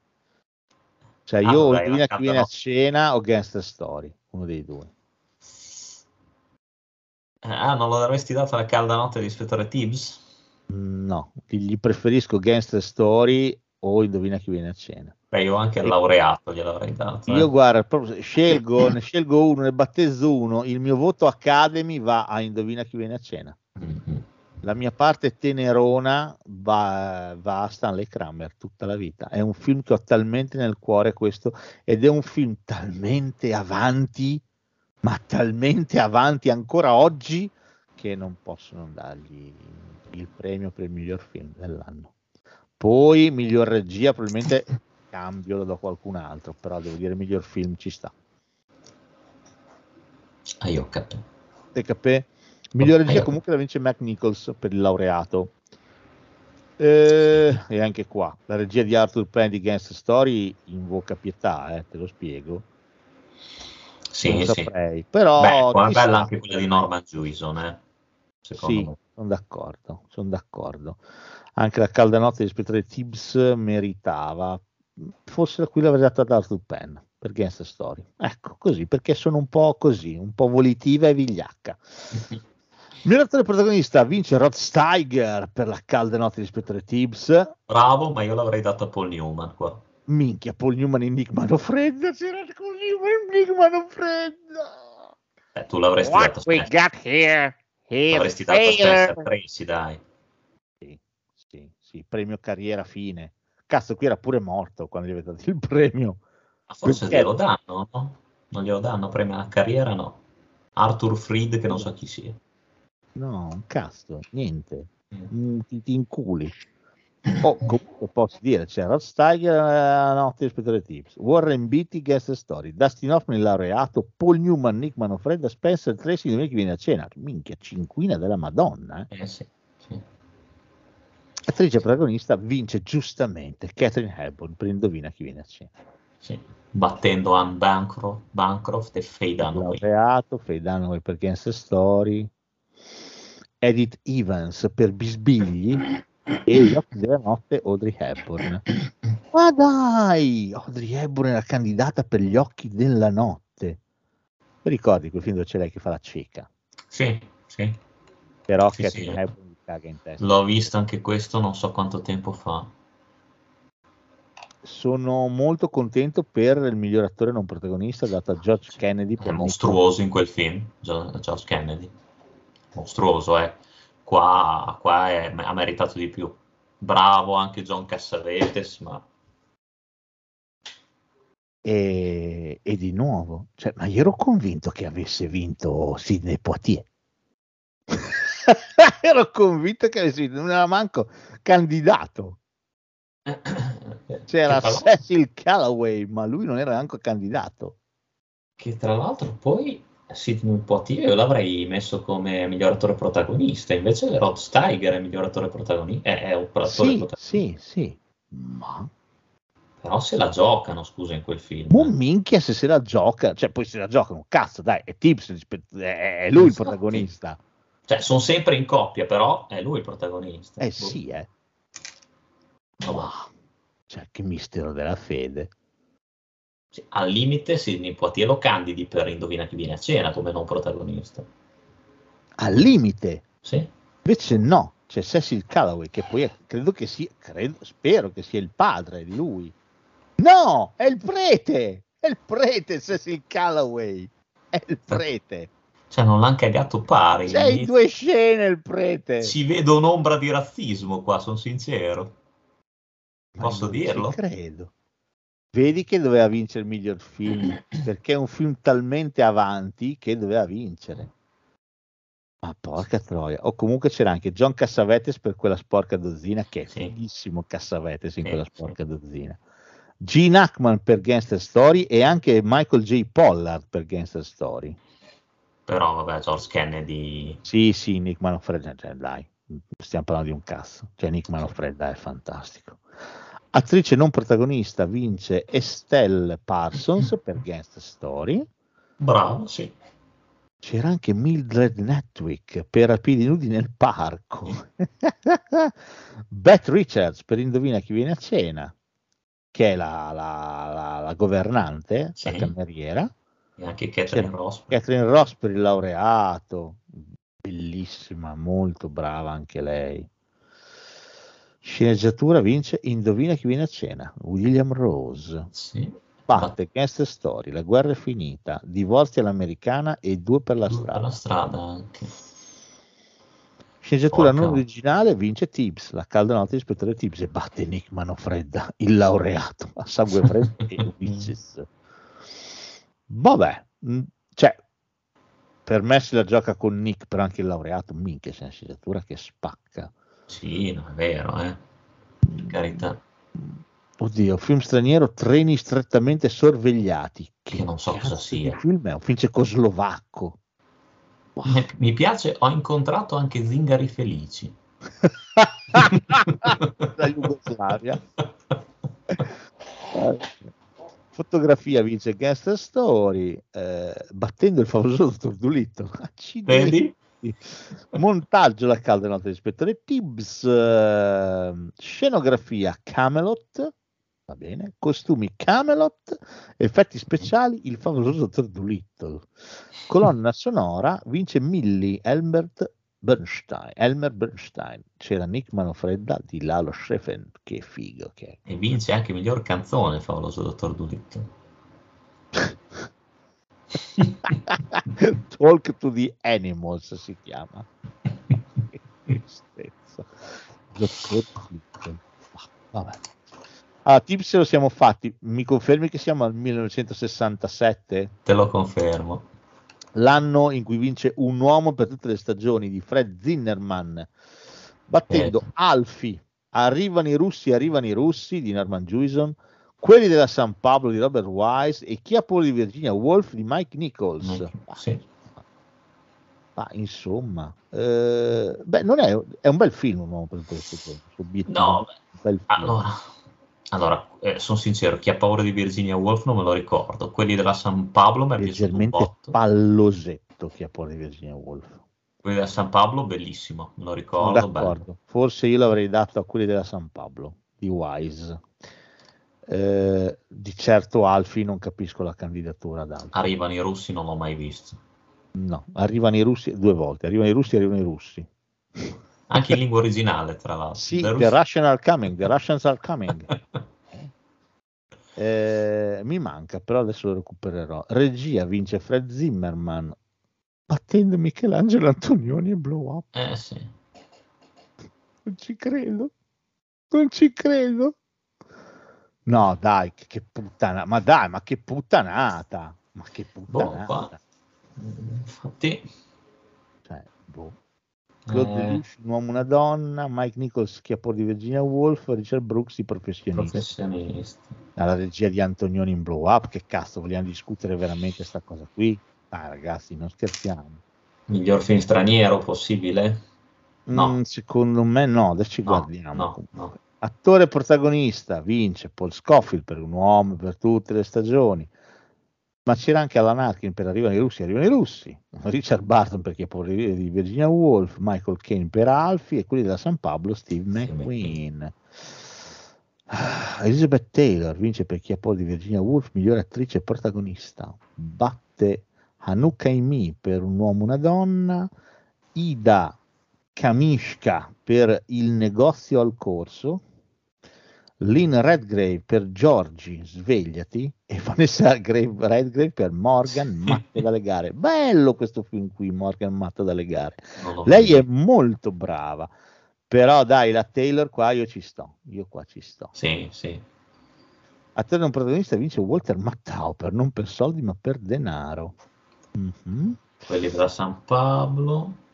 Cioè, Ah, io vabbè, indovina la chi viene a cena o Gangster Story, uno dei due. Ah, non lo avresti dato alla calda notte di ispettore Tibbs? No, gli preferisco Gangster Story o indovina chi viene a cena. Beh, io anche il laureato gliel'avrei dato. eh. Io guarda, proprio scelgo, [laughs] ne scelgo uno, ne battezzo uno, il mio voto Academy va a indovina chi viene a cena. Mhm. La mia parte tenerona va, va a Stanley Kramer tutta la vita. È un film che ho talmente nel cuore questo ed è un film talmente avanti, ma talmente avanti ancora oggi che non posso non dargli il premio per il miglior film dell'anno. Poi miglior regia probabilmente [laughs] cambio lo do a qualcun altro, però devo dire miglior film ci sta. Ah, io capito. TKP. Migliore regia comunque la vince Mac Nichols per il laureato. Eh, e anche qua, la regia di Arthur Penn di Gangster Story invoca pietà, eh, te lo spiego. Sì, non sì. saprei. Però Beh, è bella anche quella di Norman Jewison, eh. Secondo Sì, me. sono d'accordo, sono d'accordo. Anche la calda notte di Spettore Tibbs meritava. Forse da qui l'avrei data ad Arthur Penn per Gangster Story. Ecco, così, perché sono un po' così, un po' volitiva e vigliacca. [laughs] Miglior attore protagonista vince Rod Steiger per la calda notte di Spettore Tibbs. Bravo, ma io l'avrei dato a Paul Newman qua. Minchia, Paul Newman Enigmano Fredda, c'era Paul Newman Enigmano Fredda. Eh, tu l'avresti dato a What we Spencer. got here, here L'avresti dato a. Spencer Tracy, dai. Sì, sì, sì, premio carriera fine. Cazzo, qui era pure morto quando gli avete dato il premio. Ma forse Perché? glielo danno, no? Non glielo danno, premio alla carriera, no. Arthur Freed, che non so chi sia. No, un cazzo, niente. Mm. Mm, Ti, ti inculi. Oh, comunque posso dire, c'è Rod Steiger, eh, Notte di Spettore Tips, Warren Beatty, Guest Story, Dustin Hoffman, laureato, Paul Newman, Nick Manfred, Spencer Tracy, domenica viene a cena. Minchia, cinquina della Madonna. eh. Eh sì. Attrice protagonista vince giustamente Catherine Hepburn per Indovina chi viene a cena. sì. Battendo Anne Bancroft, Bancroft e Faye Dunaway. laureato, Faye Dunaway per Gangster Story, Edith Evans per Bisbigli e Gli occhi della notte Audrey Hepburn. Ma dai, Audrey Hepburn era candidata per Gli occhi della notte. Ti ricordi quel film dove c'è lei che fa la cieca? Sì, sì. Però Sì, Catherine sì. Hepburn caga in testa. L'ho visto anche questo non so quanto tempo fa. Sono molto contento per il miglior attore non protagonista dato a George Kennedy È mostruoso in quel film, George Kennedy. Mostruoso, eh. Qua, qua è- ha meritato di più. Bravo anche John Cassavetes, ma E, e di nuovo, cioè, ma io ero convinto che avesse vinto Sidney Poitier. [laughs] ero convinto che avesse vinto, non era manco candidato. C'era Cecil Calloway, ma lui non era neanche candidato. che tra l'altro poi Sidney Poitier io l'avrei messo come miglior attore protagonista, invece Rod Steiger è miglior attore protagonista, è, è un attore Sì, protagonista. sì, sì. Ma, Però se la giocano, scusa, in quel film. ma minchia se se la gioca, cioè poi se la giocano, cazzo dai, è Tips, è, lui il Infatti. protagonista. Cioè, sono sempre in coppia, però è lui il protagonista. Eh Boh. sì, eh. Ma, cioè, che mistero della fede. Sì, al limite Sidney Poitier lo candidi per Indovina chi viene a cena come non protagonista. Al limite, Sì, Invece no, c'è Cecil Calloway che poi è- credo che sia, credo, spero che sia il padre di lui. No, è il prete, è il prete Cecil Calloway, è il prete. Cioè non l'hanno cagato pari. C'è in due scene il prete. Ci vedo un'ombra di razzismo qua, sono sincero. Ma Posso non ci dirlo? credo. Vedi che doveva vincere il miglior film, [clears throat] perché è un film talmente avanti che doveva vincere. Ma porca troia. O comunque c'era anche John Cassavetes per quella sporca dozzina, che è Sì. fighissimo Cassavetes in Sì, quella sì. sporca dozzina. Gene Hackman per Gangster Story e anche Michael J. Pollard per Gangster Story. Però vabbè, George Kennedy... Sì, sì, Nick Manfred, cioè, dai, stiamo parlando di un cazzo. Cioè, Nick Manfred è fantastico. Attrice non protagonista vince Estelle Parsons [laughs] per Gangster Story. Bravo, sì. C'era anche Mildred Netwick per Rapidi Nudi nel parco. [laughs] Beth Richards per Indovina chi viene a cena, che è la, la- la- la governante, Sì. la cameriera. E anche Catherine Ross. Catherine Ross per il laureato, bellissima, molto brava anche lei. Sceneggiatura vince Indovina chi viene a cena, William Rose. Sì. Batte Gangster Story, La guerra è finita, Divorzi all'americana e Due per la Per strada. la strada anche. Sceneggiatura Porca. non originale vince Tibbs, La calda notte di ispettore Tibbs e batte Nick Manofredda, il laureato a sangue freddo e [laughs] Ulysses. Vabbè, mh, cioè, per me se la gioca con Nick, però anche il laureato, minchia, c'è una sceneggiatura che spacca. Sì, no, è vero, eh. Per carità. Oddio, film straniero, treni strettamente sorvegliati. Che non so cosa sia. film è un film cecoslovacco. Mi- Mi piace, ho incontrato anche zingari felici. [laughs] La Jugoslavia. [laughs] Fotografia vince Gangster Story, eh, battendo il favoloso [laughs] Dottor Dolittle. Accidenti. Montaggio La calda notte dell'ispettore Tibbs, eh, scenografia Camelot, va bene, costumi Camelot, effetti speciali Il favoloso Dottor Dolittle. Colonna sonora vince Millie Elbert Bernstein, Elmer Bernstein. C'era Nick Manofredda di Lalo Schreffen, che figo che è. E vince anche miglior canzone, favoloso Dottor Dolittle. [laughs] Talk to the Animals si chiama. Vabbè. Ah, tips lo siamo fatti. Mi confermi che siamo al 1967? Te lo confermo. L'anno in cui vince un uomo per tutte le stagioni di Fred Zinnerman, battendo Eh. Alfie. Arrivano i russi, arrivano i russi di Norman Jewison, quelli della San Pablo di Robert Wise e Chi ha di Virginia Woolf di Mike Nichols. Sì. Ma insomma, eh, beh, non è, è un bel film un uomo per le stagioni. obiettivo. No, Un bel film. allora, allora eh, sono sincero, chi ha paura di Virginia Woolf non me lo ricordo. Quelli della San Pablo mi è leggermente pallosetto Chi ha paura di Virginia Woolf. Quelli della San Pablo, bellissimo, me lo ricordo. d'accordo. Forse io l'avrei dato a quelli della San Pablo di Wise. Eh, di certo Alfi non capisco la candidatura ad Alfi. Arrivano i russi, non l'ho mai visto. No, arrivano i russi due volte, arrivano i russi e arrivano i russi. Anche in lingua originale, tra l'altro. Sì, The the Rus- Russian are coming, the Russians are coming. [laughs] Eh, mi manca, però adesso lo recupererò. Regia vince Fred Zimmerman, battendo Michelangelo Antonioni e Blow Up. Eh sì. Non ci credo. Non ci credo. No, dai, che, che puttana. Ma dai, ma che puttanata. Ma che Boh, puttanata. qua- Infatti, Cioè, boh. Claude Eh. Lelouch, un uomo una donna, Mike Nichols, Schiapo di Virginia Woolf, Richard Brooks, i professionisti. professionisti. Alla regia di Antonioni in Blow Up, che cazzo, vogliamo discutere veramente sta cosa qui? Dai ragazzi, non scherziamo. Miglior film straniero possibile? No. Mm, secondo me no, adesso ci No, guardiamo. no. Attore protagonista vince Paul Scofield per un uomo per tutte le stagioni. Ma c'era anche Alan Arkin per Arrivano i russi, arrivano i russi. [laughs] Richard Barton per chi ha paura di Virginia Woolf, Michael Caine per Alfie e quelli della San Pablo Steve McQueen. Ah, Elizabeth Taylor vince per chi ha paura di Virginia Woolf, migliore attrice protagonista. Batte Hanukkah Imi per un uomo e una donna. Ida Kamishka per il negozio al corso. Lynn Redgrave per Giorgi, svegliati, e [laughs] Vanessa Grave- Redgrave per Morgan, matta dalle gare. Bello questo film qui, Morgan, matta dalle gare. Lei è molto brava, però dai, la Taylor qua io ci sto, io qua ci sto. Sì, sì. Attore non protagonista vince Walter Mattau per non per soldi ma per denaro. Mhm. Quelli della San Pablo,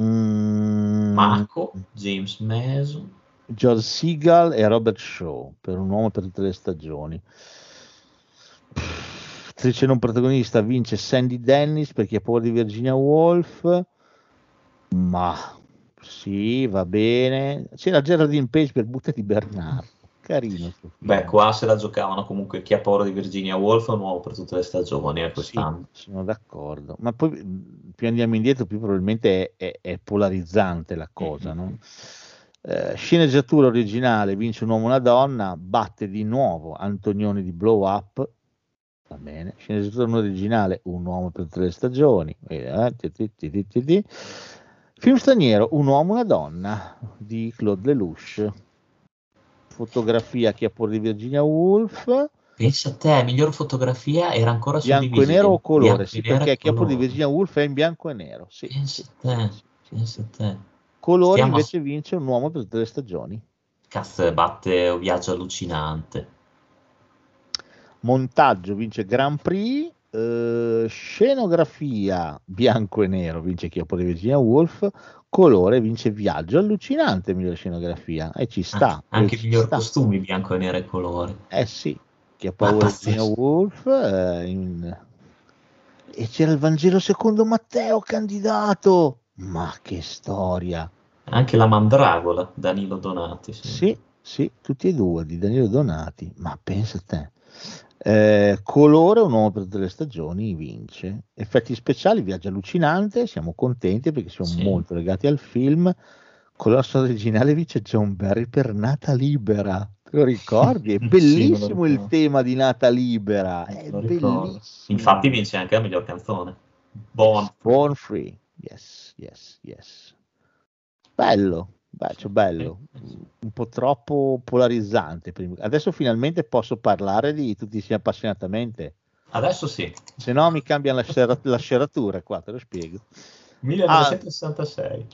Mm, Marco, James Mason. George Seagal e Robert Shaw per un uomo per tutte le stagioni. Pff, Attrice non protagonista vince Sandy Dennis per chi ha paura di Virginia Woolf. Ma sì, va bene. C'era Geraldine Page per Buttati Bernardo. Carino. sto film. Beh, qua se la giocavano comunque chi ha paura di Virginia Woolf è un uomo per tutte le stagioni eh, Sì, quest'anno. sono d'accordo. Ma poi mh, più andiamo indietro, più probabilmente è, è- è polarizzante la cosa, no? Eh, sceneggiatura originale vince un uomo e una donna, batte di nuovo Antonioni di Blow Up. Va bene. Sceneggiatura originale, un uomo per le stagioni. Eh, ti, ti, ti. Film straniero, un uomo e una donna di Claude Lelouch. Fotografia chi ha paura di Virginia Woolf. Pensa a te, miglior fotografia era ancora Bianco e nero o colore? bianco Sì, perché chi ha paura di. Virginia Woolf è in bianco e nero. Sì, Pensa a te, pensa a te. Colori Stiamo- invece vince un uomo per tutte le stagioni. Cazzo, batte un viaggio allucinante. Montaggio vince Grand Prix. eh, scenografia bianco e nero vince chi ha paura di Virginia Woolf. Colore vince Viaggio allucinante, migliore scenografia. E ci sta. Ah, anche miglior costumi bianco e nero e colore. Eh sì, chi ha paura di. Virginia Woolf. eh, in- e c'era il Vangelo secondo Matteo candidato. Ma che storia! Anche la Mandragola, Danilo Donati. Sì, Sì, sì, tutti e due di Danilo Donati, ma pensa a te. Eh, colore un uomo per tutte le stagioni vince effetti speciali viaggio allucinante siamo contenti perché siamo Sì. molto legati al film con la storia originale vince John Barry per Nata Libera te lo ricordi? [laughs] è Sì, bellissimo il ricordo. tema di Nata Libera è bellissimo Infatti vince anche la miglior canzone. Buon. Born Free yes yes yes bello Beh, bello, un po' troppo polarizzante. Adesso finalmente posso parlare di tutti insieme appassionatamente. Adesso sì. Se no mi cambiano la, scerra- la scerratura qua, te lo spiego. 1966.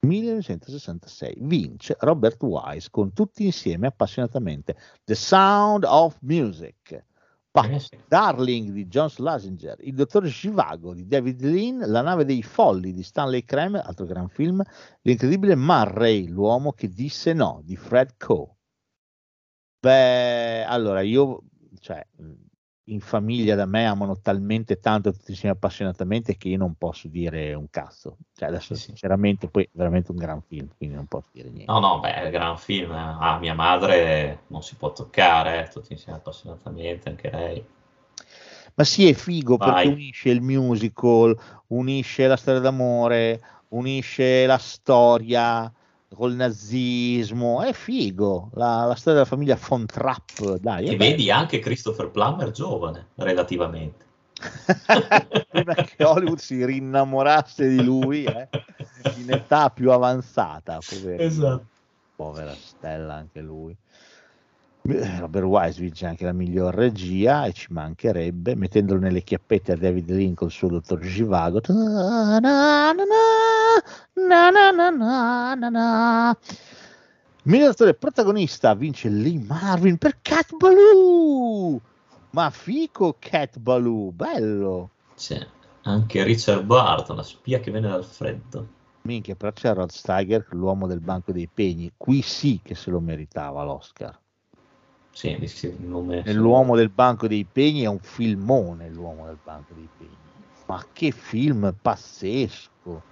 1966 vince Robert Wise con tutti insieme appassionatamente The Sound of Music, Pa- Eh. Darling di John Schlesinger, Il dottor Zhivago di David Lean, La nave dei folli di Stanley Kramer, altro gran film, L'incredibile Murray, l'uomo che disse no di Fred Coe. Beh, allora io, cioè, in famiglia da me amano talmente tanto tutti insieme appassionatamente che io non posso dire un cazzo. Cioè, adesso Sì, sinceramente poi è veramente un gran film, quindi non posso dire niente. No, no, beh, è un gran film. eh. Ah, mia madre non si può toccare, eh, tutti insieme appassionatamente, anche lei. Ma sì, è figo Vai. perché unisce il musical, unisce la storia d'amore, unisce la storia col nazismo, è figo. La, la storia della famiglia Von Trapp, dai. E bello. vedi anche Christopher Plummer giovane, relativamente. [laughs] Prima che Hollywood si rinnamorasse di lui, eh, in età più avanzata, poverino. Esatto. povera stella anche lui. Eh, Robert Wise vince anche la miglior regia e ci mancherebbe, mettendolo nelle chiappette a David Lincoln suo dottor Givago. Na na na, Miglior attore protagonista vince Lee Marvin per Cat Baloo. Ma fico Cat Baloo, bello. C'è anche Richard Barton, la spia che viene dal freddo. Minchia, però c'è Rod Steiger, l'uomo del banco dei pegni. Qui sì che se lo meritava l'Oscar. Sì, di- sì, nome. Nell'uomo del banco dei pegni è un filmone l'uomo del banco dei pegni ma che film pazzesco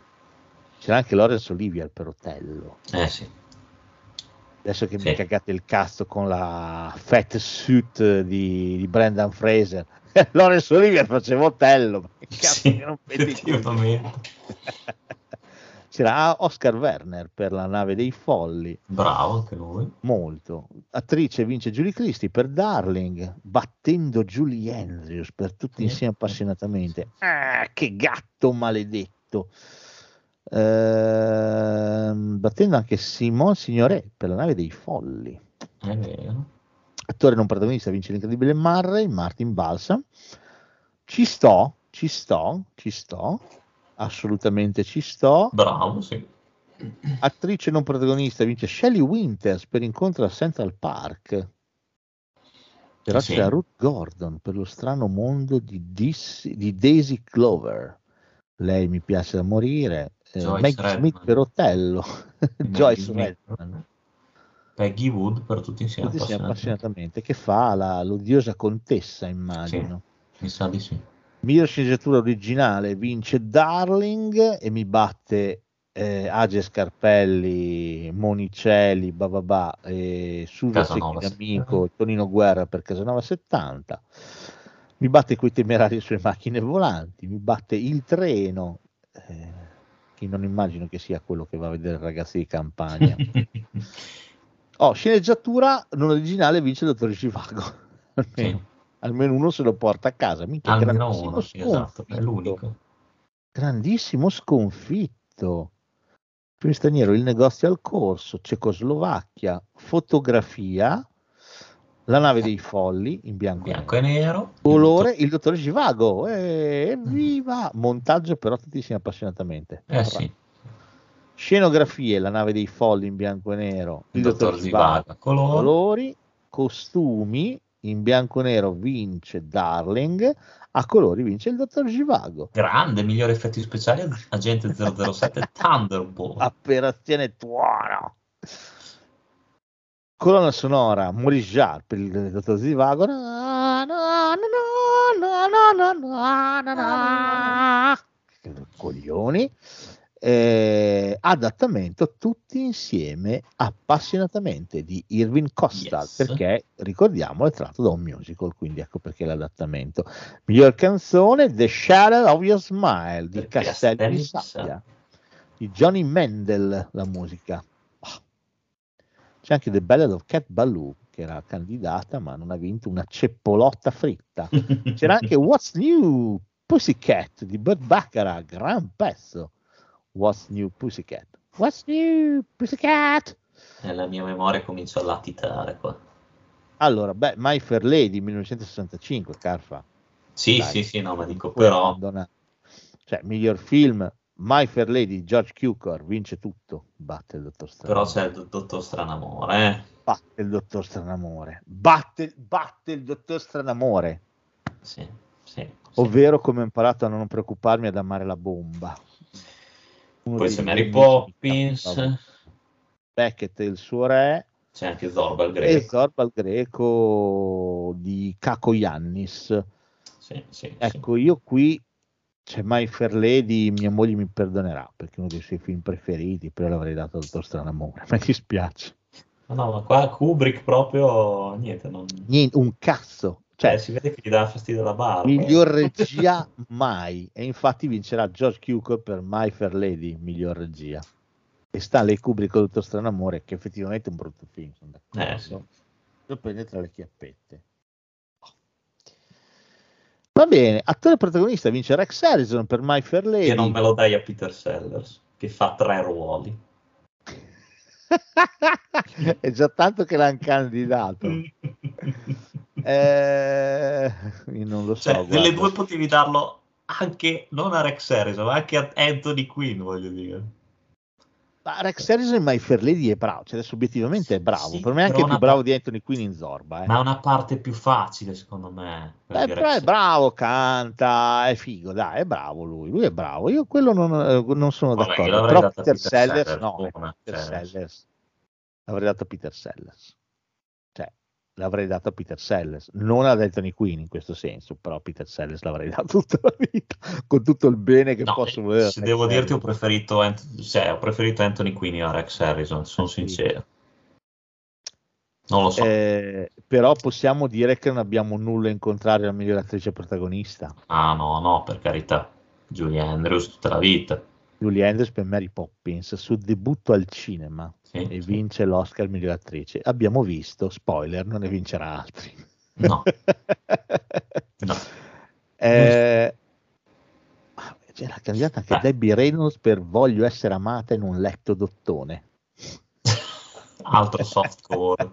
c'era anche Lorenzo Olivia per Otello Eh sì. adesso che Sì. mi cagate il cast con la fat suit di, di Brendan Fraser [laughs] Lorenzo Olivia faceva Otello ma che cazzo Sì, coglioni? effettivamente. [laughs] c'era Oscar Werner per la nave dei folli Bravo anche lui. molto. Attrice vince Julie Christie per Darling, battendo Julie Andrews per tutti Sì. insieme appassionatamente. Ah, che gatto maledetto! Ehm, battendo anche Simone Signoret per la nave dei folli. È vero. Attore non protagonista vince l'incredibile Murray, Martin Balsam. Ci sto, ci sto, ci sto, assolutamente ci sto. Bravo, sì. Attrice non protagonista vince Shelley Winters per incontro a Central Park. Però Sì. c'è Ruth Gordon per lo strano mondo di, Dis- di Daisy Clover. Lei mi piace da morire. Eh, Meg. Smith per Otello. [laughs] Joyce. Redman. Peggy Wood per tutti insieme Tutti appassionati. appassionatamente. Che fa la- l'odiosa contessa, immagino. Mi sa di sì. Miglior sceneggiatura originale vince Darling e mi batte eh, Age Scarpelli, Monicelli, Bababà e Secchi sì. Amico, Tonino Guerra per Casanova 70. Mi batte quei temerari sulle macchine volanti, mi batte il treno, eh, che non immagino che sia quello che va a vedere ragazzi di campagna. [laughs] Oh, sceneggiatura non originale vince il dottor Givago. [laughs] Almeno, Sì. Almeno uno se lo porta a casa. Minchia, Almeno uno, esatto, è l'unico. Grandissimo sconfitto. Film straniero, il negozio al corso, Cecoslovacchia, fotografia, la nave dei folli in bianco, e nero. Bianco e nero. colore, il dottor Givago, eh, evviva! Montaggio però tutti insieme appassionatamente. Eh sì, Scenografie, la nave dei folli in bianco e nero, il dottor Zivaga. Colore. colori, costumi, in bianco e nero vince Darling, a colori vince il dottor Givago. Grande, migliori effetti speciali, Agente 007 [laughs] Thunderbolt. Operazione Tuono. Colonna sonora Maurice Jarre per il dottor na. Coglioni. Eh, adattamento tutti insieme appassionatamente di Irving Costa Yes. perché ricordiamo è tratto da un musical quindi ecco perché l'adattamento. Miglior canzone The Shadow of Your Smile di di di Sabbia di Johnny Mendel la musica. Ah. c'è anche The Ballad of Cat Ballou che era candidata ma non ha vinto una ceppolotta fritta. [laughs] C'era anche What's New Pussycat di Bud Baccarat gran pezzo What's New Pussycat What's New Pussycat la mia memoria comincia a latitare qua. allora beh My Fair Lady 1965 Carfa Sì, Dai. sì, sì, no, ma dico però... abbandonare. cioè miglior film My Fair Lady George Cukor vince tutto batte il dottor Però Stranamore c'è il do- dottor Stranamore, eh? batte il dottor Stranamore batte, batte il dottor Stranamore Sì, sì. sì. ovvero come ho imparato a non preoccuparmi ad amare la bomba Poi c'è Mary Poppins, Beckett e il suo re. C'è anche Zorba il e greco. Zorba il greco di Caco Iannis Sì, sì, sì. ecco io qui c'è Fair Lady mia moglie mi perdonerà perché è uno dei suoi film preferiti però l'avrei dato al dottor Stranamore [laughs] mi dispiace. Ma no, ma qua Kubrick proprio niente, non... niente un cazzo cioè eh, si vede che gli dà fastidio la barba. miglior [laughs] regia mai e infatti vincerà George Cukor per My Fair Lady miglior regia e Stanley Kubrick con Dottor Stranamore che effettivamente è un brutto film sono d'accordo Eh, sì. lo prende tra le chiappette va bene attore protagonista vince Rex Harrison per My Fair Lady Che non me lo dai a Peter Sellers, che fa tre ruoli. [laughs] è già tanto che l'hanno candidato [laughs] eh, non lo so Cioè, delle due potevi darlo anche, non a Rex Harrison, ma anche a Anthony Quinn, voglio dire. Ma Rex Harrison in My Fair Lady è bravo, cioè adesso obiettivamente è bravo. Sì, per me è anche più una bravo di Anthony Quinn in Zorba. Eh. Ma è una parte più facile, secondo me. Eh, di però è bravo, canta, è figo, dai, è bravo lui, lui è bravo. Io quello non, eh, non sono Vabbè, d'accordo. Però Peter, Sellers, Sellers, no, buona, Peter cioè. Sellers. L'avrei dato a Peter Sellers. L'avrei dato a Peter Sellers, non ad Anthony Quinn in questo senso, però a Peter Sellers l'avrei [laughs] dato tutta la vita, con tutto il bene che No, posso eh, volere. a se devo dirti, ho preferito, Ant- cioè, ho preferito Anthony Quinn a Rex Harrison, sono Sì. sincero. Non lo so. Eh, però possiamo dire che non abbiamo nulla in contrario alla miglior attrice protagonista. Ah, no, no, per carità. Julie Andrews tutta la vita. Julie Andrews per Mary Poppins, sul debutto al cinema Sì, e sì. vince l'Oscar miglior attrice. Abbiamo visto, spoiler, non ne vincerà altri. No. [laughs] No. Eh, ah, c'è la candidata anche Eh. Debbie Reynolds per Voglio essere amata in un letto d'ottone. Altro softcore.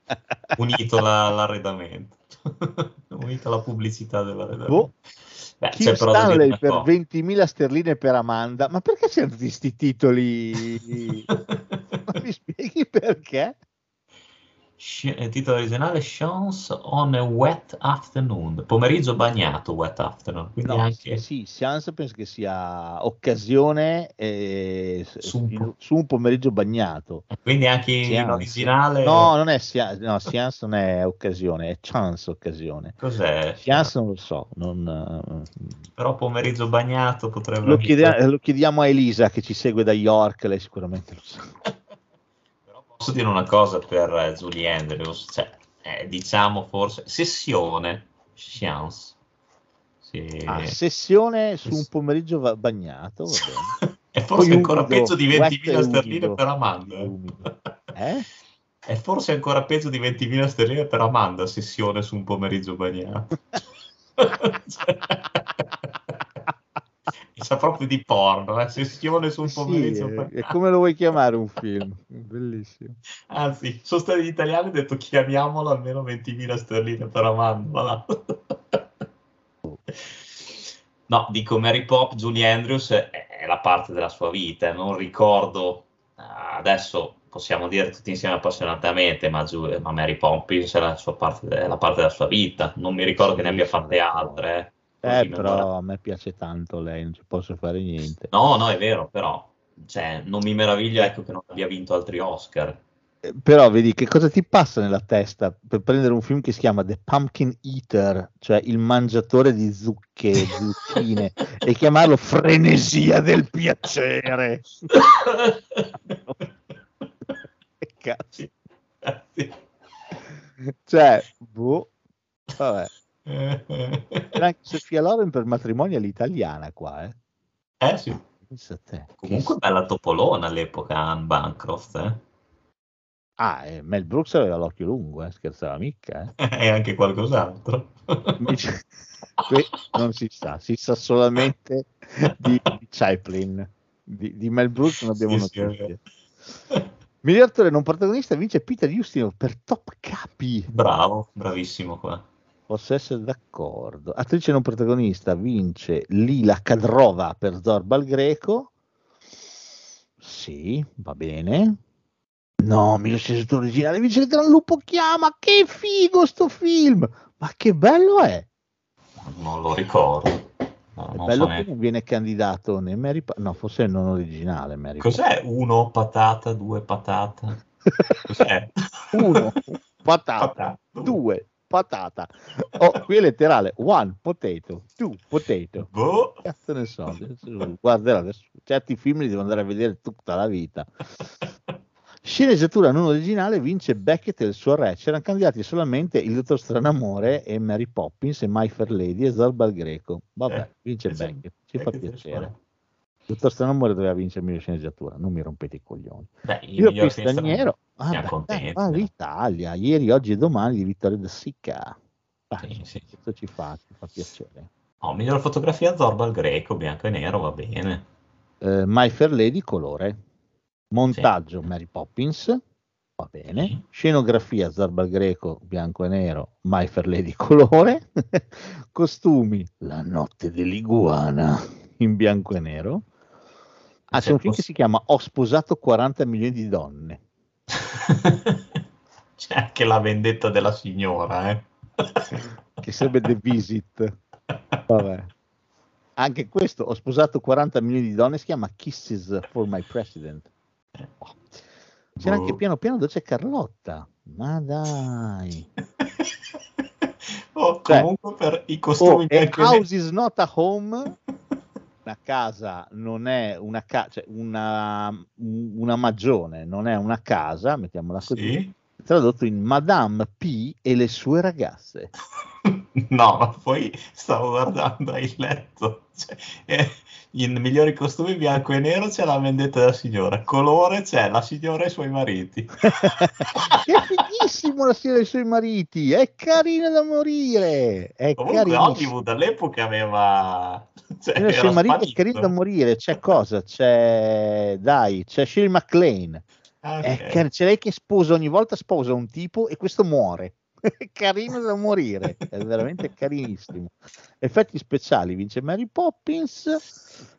[laughs] Unito la- all'arredamento. Unito alla pubblicità dell'arredamento. Boh. Beh, Kim c'è Stanley per cosa. 20.000 sterline per Amanda. Ma perché c'erano questi titoli? [laughs] Mi spieghi perché? Il titolo originale Chance on a Wet Afternoon, pomeriggio bagnato Wet Afternoon, quindi No, anche sì, Seance penso che sia occasione eh, Su un po'. su un pomeriggio bagnato. quindi anche in originale No, non è Seance, no, non è occasione, è chance occasione. cos'è? Seance non lo so, non, eh, Però pomeriggio bagnato potrebbe lo, chiede- lo chiediamo a Elisa che ci segue da York, lei sicuramente lo sa. Però [laughs] posso dire una cosa per eh, Julie Andrews, cioè, eh, diciamo forse sessione Chance. Sì. Ah, sessione su un pomeriggio va- bagnato. È [laughs] forse Poi ancora umido, peggio di wet 20.000 e sterline per Amanda. Eh? È [laughs] forse ancora peggio di 20.000 sterline per Amanda, sessione su un pomeriggio bagnato. [laughs] Sa proprio di porno, eh? sessione su un Sì, pomeriggio è bagnato. come lo vuoi chiamare un film? Bellissimo. Anzi, sono stati gli italiani e ho detto chiamiamolo almeno 20.000 sterline per Amanda. [laughs] No, dico Mary Pop, Julie Andrews è, la parte della sua vita, non ricordo, eh, adesso possiamo dire tutti insieme appassionatamente, ma, Ju- ma Mary Poppins è la, sua parte, è la parte della sua vita, non mi ricordo Sì, che ne abbia fatte altre. Eh. Però a me piace tanto lei, non ci posso fare niente. No, no, è vero, però cioè, non mi meraviglio ecco, che non abbia vinto altri Oscar. Eh, Però vedi che cosa ti passa nella testa per prendere un film che si chiama The Pumpkin Eater, cioè il mangiatore di zucche, [laughs] zucchine, e chiamarlo Frenesia del piacere. cazzo. Cioè, boh, vabbè. C'era anche Sofia Loren per matrimonio all'italiana qua, eh. Eh sì. Pensa a te. Comunque Che- bella topolona all'epoca Anne Bancroft, eh? Ah, eh, Mel Brooks aveva l'occhio lungo, eh, scherzava mica, eh. [laughs] e anche qualcos'altro. Invece, qui non si sa, si sa solamente di, di Chaplin, di, di Mel Brooks non abbiamo Sì, sì, notizie. Miglior attore non protagonista vince Peter Ustinov per Top Capi. Bravo, bravissimo qua. Posso essere d'accordo. Attrice non protagonista vince Lila Kadrova per Zorbal Greco. Sì, va bene. No, miglior sceneggiatura originale vince il Gran Lupo Chiama. Che figo sto film! Ma che bello è! Non lo ricordo. No, È bello so che non viene candidato né Mary Pa- no forse è il non originale Mary Pa- Cos'è uno patata, due patata? [laughs] Cos'è? uno [laughs] patata Patata. due patata. Oh, qui è letterale one potato two potato. Boh. cazzo ne so. Adesso guarderò adesso certi film li devo andare a vedere tutta la vita. Sceneggiatura non originale vince Beckett e il suo re. C'erano candidati solamente il dottor Stranamore e Mary Poppins e My Fair Lady e Zorba il Greco. Vabbè Eh, vince sì, Beckett ci fa e suo piacere. re. Dottor Stranamore doveva vincere miglior sceneggiatura, non mi rompete i coglioni. Beh, il Io film straniero, ah, beh, ah, dai. l'Italia, ieri, oggi e domani di Vittorio De Sica. Ah, Sì, sì. Questo ci fa, ci fa piacere. Oh, miglior fotografia Zorba al greco, bianco e nero, va bene. Eh, My Fair Lady, colore. Montaggio, Mary Poppins, va bene. Sì. Scenografia, Zorba il Greco, bianco e nero, My Fair Lady, [laughs] colore. Costumi, La notte dell'iguana, in bianco e nero. Ah, c'è un film che si chiama Ho sposato 40 milioni di donne. [laughs] C'è anche la vendetta della signora, eh. che sarebbe The Visit. Vabbè. Anche questo, ho sposato 40 milioni di donne, si chiama Kisses for My President. Oh. C'era anche Boh. piano piano dove c'è Carlotta. Ma dai. [laughs] Oh, Cioè, comunque per i Oh, costumi nero- house is not a home. [laughs] Una casa non è una casa, cioè una, una magione non è una casa, mettiamola così. Sì? Tradotto in Madame P e le sue ragazze. [laughs] [laughs] No, ma poi stavo guardando il letto. Cioè, eh, in migliori costumi bianco e nero c'è la vendetta della signora, colore c'è la signora e i suoi mariti. [laughs] è fighissimo la storia dei suoi mariti, è carina da morire, è Comunque. Hollywood all'epoca aveva... [laughs] Cioè, I suoi mariti è carino da morire, c'è cosa? C'è, dai, c'è Shirley MacLaine, Ah, È ok. car- c'è lei che sposa ogni volta sposa un tipo e questo muore. È [laughs] carino da morire, è veramente carinissimo. Effetti speciali vince Mary Poppins.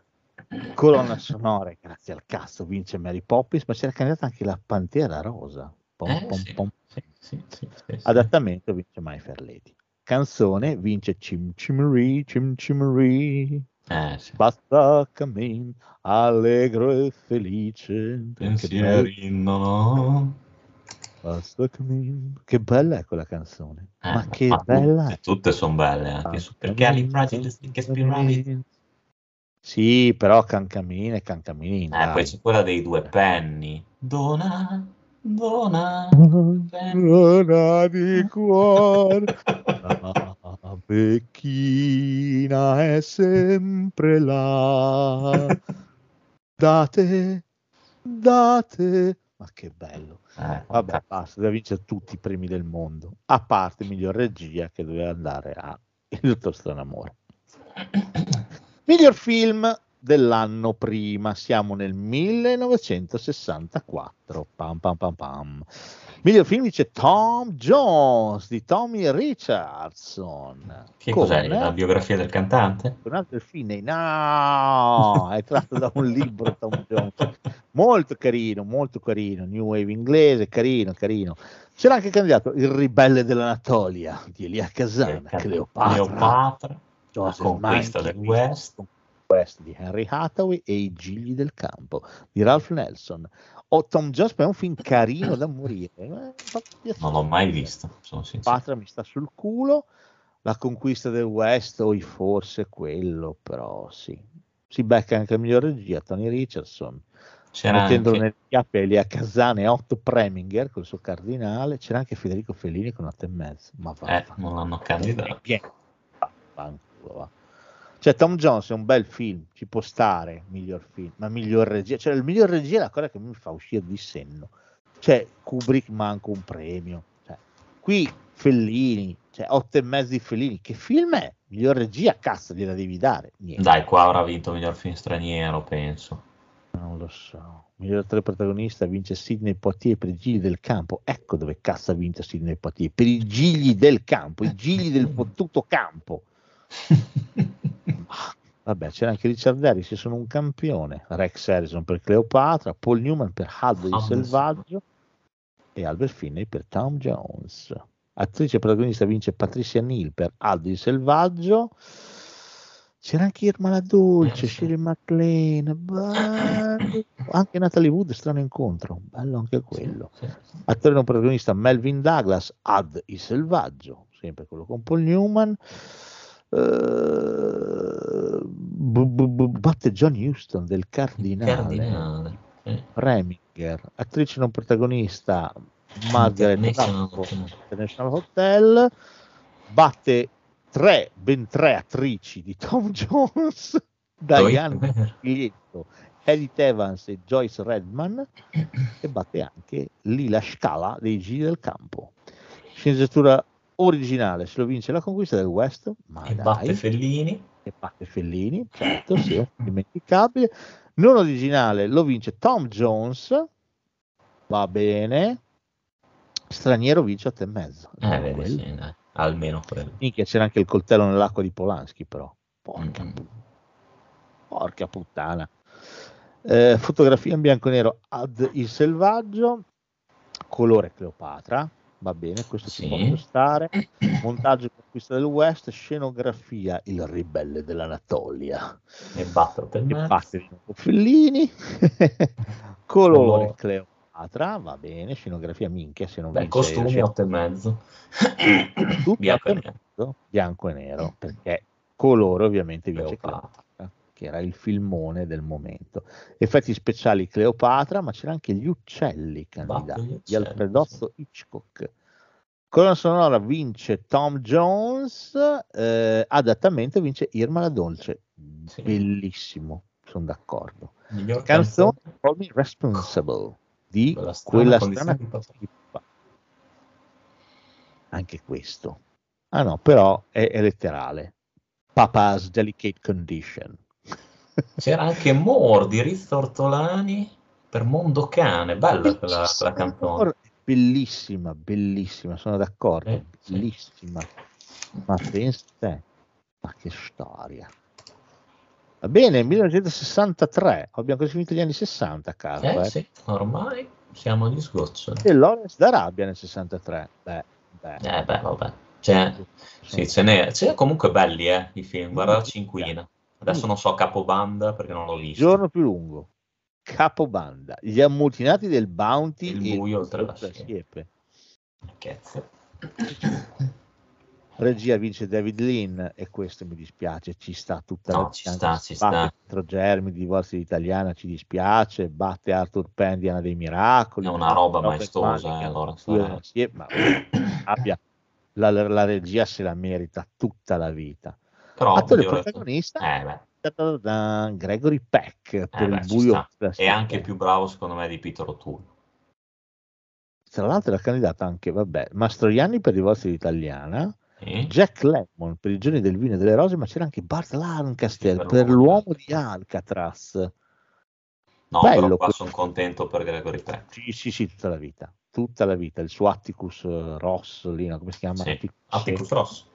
Colonna sonore, grazie al cazzo, vince Mary Poppins, ma c'era candidata anche la Pantera Rosa. Pom, Eh, pom, sì, pom. sì, sì. Adattamento vince My Fair Lady. Canzone vince Cim Cimmery, Cim Cimmery. Eh, sì. Basta cammin, allegro e felice. Pensieri, no, no. Che bella è quella canzone. Eh, ma che ma bella tutte, tutte sono belle anche su perché Ali Prejudice che spirali Sì, però Cancamin è Cancamin. eh, poi c'è quella dei due penny dona dona Dona di [laughs] cuore, la vecchina è sempre là. Date, date. Ma che bello. Eh, Vabbè, basta, deve vincere tutti i premi del mondo, a parte miglior regia che doveva andare a Il dottor Stranamore. Miglior film dell'anno prima, siamo nel 1964. Pam, pam, pam, pam. Miglior film dice Tom Jones di Tommy Richardson. che Con, cos'è la biografia del cantante? un altro film, no, [laughs] è tratto da un libro Tom Jones, molto carino, molto carino, New Wave inglese, carino, carino. C'era anche candidato Il ribelle dell'Anatolia di Elia Kazan, Eh, Cleopatra, Cleopatra la Joseph conquista del Mankiewicz, West West di Henry Hathaway e I gigli del campo di Ralph Nelson. Oh, Tom Jones è un film carino da morire. eh. Non l'ho mai visto, sono. Patria mi sta sul culo. La conquista del West, o forse quello, però sì. Si becca anche il miglior regia, Tony Richardson. C'era mettendolo anche... nel chiappe Elia Kazan e Otto Preminger col suo cardinale. C'era anche Federico Fellini con 8 e mezzo. Ma va, Eh, non l'hanno candidato. pieno. Vaffanculo, va. Cioè, Tom Jones è un bel film, ci può stare, miglior film, ma miglior regia. Cioè, il miglior regia è la cosa che mi fa uscire di senno. Cioè, Kubrick manca un premio. Cioè, qui Fellini, cioè, otto e mezzo di Fellini. Che film è? Miglior regia, cazzo, gliela devi dare. Niente. Dai, qua avrà vinto miglior film straniero, penso. Non lo so. Miglior attore protagonista vince Sidney Poitier per i gigli del campo. Ecco dove cazzo ha vinto Sidney Poitier. Per i gigli del campo, i gigli del [laughs] fottuto campo. [laughs] Vabbè, c'era anche Richard Harris, sono un campione. Rex Harrison per Cleopatra, Paul Newman per Aldo il Selvaggio e Albert Finney per Tom Jones. Attrice protagonista vince Patricia Neal per Aldo il Selvaggio. C'era anche Irma la Dolce. Shirley MacLaine, bello. anche Natalie Wood, strano incontro, bello anche quello. Attore non protagonista Melvin Douglas, Ad il Selvaggio, sempre quello con Paul Newman. Eh, bu- bu- bu- batte John Huston del Cardinale, Cardinale. Sì. Preminger, attrice non protagonista Margaret International Hotel. Batte tre, ben tre attrici di Tom [laughs] Jones, Diane Pietro, Edith Evans e Joyce Redman e batte anche Lila Scala dei Giri del Campo. Sceneggiatura originale, se lo vince la conquista del West, ma E dai, batte Fellini. e batte Fellini, certo, sì, indimenticabile. Non originale lo vince Tom Jones, va bene. Straniero vince 8 e mezzo. Eh, vedi, sì, dai. Almeno quello. Minchia, c'era anche il coltello nell'acqua di Polanski, però. Porca, Mm. porca puttana. Eh, fotografia in bianco e nero ad il selvaggio, colore Cleopatra, va bene, questo ci Sì. può stare. [clears throat] Montaggio conquista del West, scenografia il ribelle dell'Anatolia. E batte otto e E Fellini. [laughs] colore. Cleopatra, va bene, scenografia minchia, se non Beh, costumi scena- 8 e mezzo. Bianco e otto e nero. mezzo, bianco e nero, perché colore ovviamente vince Cleopatra. Cleopatra, che era il filmone del momento. Effetti speciali Cleopatra, ma c'era anche gli uccelli candidati gli di uccelli, Alfredozzo Hitchcock. Colonna sonora vince Tom Jones, eh, adattamento vince Irma la Dolce. Sì. Bellissimo, sono d'accordo. Miglior Canzone. Call Me Responsible di Quella strana quella strana. Anche questo. Ah no, però è, è letterale. Papa's Delicate Condition. C'era anche More di Rizzo Ortolani per Mondo Cane. Bella quella, quella canzone. Bellissima, bellissima, sono d'accordo. Eh, sì. Bellissima. Ma pensa te, ma che storia. Va bene, 1963, abbiamo così finito gli anni 60, caro. Eh eh. sì, ormai siamo agli sgoccioli. E Lawrence d'Arabia nel 63. Beh, beh. Eh beh, vabbè. Cioè, sì, ce n'è, ce n'è comunque belli, eh, i film. Guarda la cinquina. Adesso non so Capobanda perché non l'ho Il visto. giorno più lungo. Capobanda. Gli ammutinati del Bounty Il e buio oltre la siepe. Cazzo. Regia vince David Lean e questo mi dispiace, ci sta tutta No, la ci sta, ci batte sta. Pietro Germi, divorzi d'italiana, ci dispiace, batte Arthur Penn, Diana dei Miracoli. È una roba maestosa, eh, allora, insieme, ma [coughs] abbia, la, la regia se la merita tutta la vita. Però Attore protagonista, Eh, beh, ta-ta-ta-ta, Gregory Peck per eh, beh, il buio. È anche più bravo secondo me di Peter O'Toole. Tra l'altro era candidato anche, vabbè, Mastroianni per divorzi d'italiana, Sì? Jack Lemmon per i giorni del vino e delle rose, ma c'era anche Bart Lancaster Sì, per per l'uomo di Alcatraz. No, Bello però qua sono contento per Gregory Peck. Sì, sì, sì, tutta la vita, tutta la vita. Il suo Atticus eh, Ross, lì, no? come si chiama? Sì. Atticus, Atticus. Ross.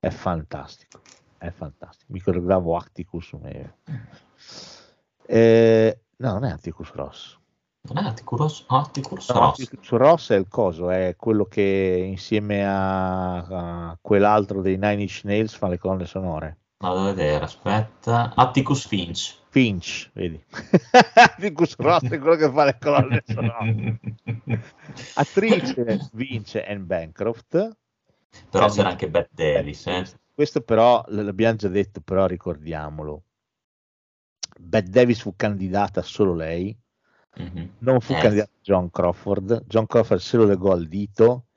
È fantastico, è fantastico. Mi ricordavo Atticus. ma- Eh, no, non è Atticus Ross. Non è Atticus Ross? Atticus No, Ross. Atticus Ross è il coso, è quello che insieme a, a quell'altro dei Nine Inch Nails fa le colonne sonore. Vado a vedere, aspetta. Atticus Finch. Finch, vedi. [laughs] Atticus Ross è quello che fa le colonne sonore. Attrice [laughs] vince Anne Bancroft. Però c'era anche Bette Davis, eh. Questo però l'abbiamo già detto, però ricordiamolo. Bette Davis fu candidata solo lei, Mhm. non fu Eh, candidato John Crawford. John Crawford se lo legò al dito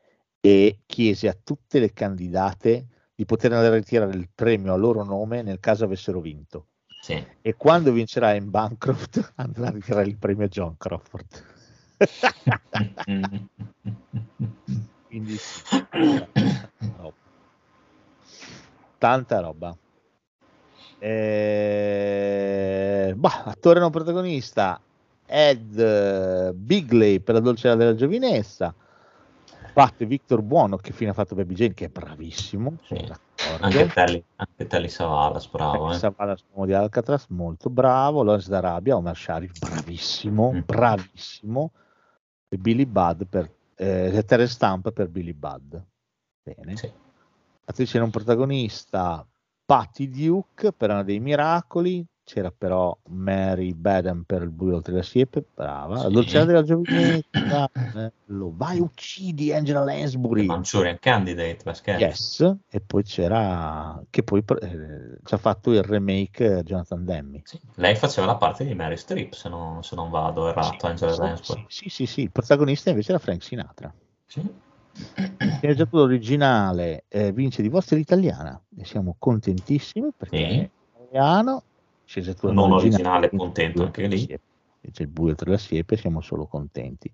e chiese a tutte le candidate di poter andare a ritirare il premio a loro nome nel caso avessero vinto. Sì. E quando vincerà in Bancroft [laughs] andrà a ritirare il premio a John Crawford. [laughs] Quindi roba. [clears throat] tanta roba. Eh, bah, attore non protagonista Ed eh, Bigley per la dolcezza della giovinezza batte Victor Buono che fine ha fatto Baby Jane che è bravissimo Sì. Anche Telly, anche Telly Savalas, bravo. Eh. Savalas di Alcatraz molto bravo Lawrence d'Arabia Omar Sharif bravissimo Mm. bravissimo e Billy Budd per eh, Terence Stamp per Billy Budd bene Sì. Attrice non protagonista Patty Duke per Anna dei Miracoli c'era però Mary Baden per il buio oltre la siepe brava la Sì. dolcezza della giovinezza bello. vai uccidi Angela Lansbury Manchurian Candidate, ma. Yes, e poi c'era che poi eh, ci ha fatto il remake Jonathan Demme. Sì. Lei faceva la parte di Mary Streep, se non, se non vado errato, Angela sì, Lansbury. sì, sì, sì, il protagonista invece era Frank Sinatra. Sì. Sceneggiatura originale eh, vince di vostra l'italiana e siamo contentissimi perché Sì. è italiano, sceneggiatura Non originale, vince contento anche lì. C'è il buio tra le siepe, siamo solo contenti.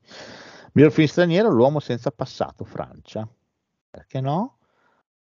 Miglior film straniero, L'uomo senza passato, Francia. Perché no?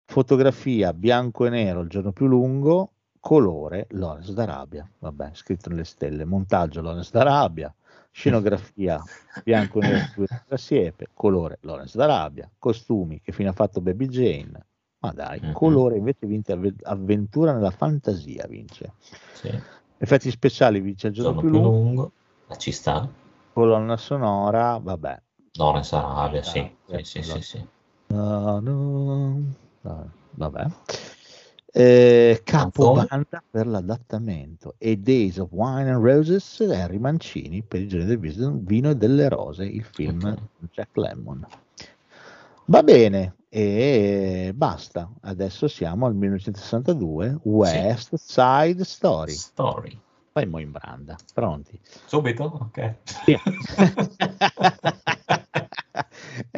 Fotografia bianco e nero, il giorno più lungo, colore, Lawrence d'Arabia. Vabbè, scritto nelle stelle. Montaggio, Lawrence d'Arabia. Scenografia, [laughs] bianco e nero, le siepe, colore, Lawrence d'Arabia. Costumi, che fine ha fatto Baby Jane. Ma dai, Mhm. colore invece vince avve- avventura nella fantasia, vince. Sì. Effetti speciali vince il giorno, più più lungo. lungo. Ma ci sta. colonna sonora, vabbè. Lawrence Arabia, sì. Sì, sì, sì, sì. No, no, no, vabbè. Eh, Canzone? capovanda per l'adattamento e Days of Wine and Roses Harry Mancini per il genere del vino e delle rose, il film Ok. di Jack Lemmon. Va bene, e basta. Adesso siamo al 1962, West Side Story. Story. Fai mo in branda, pronti? Subito? Ok. Sì. [laughs]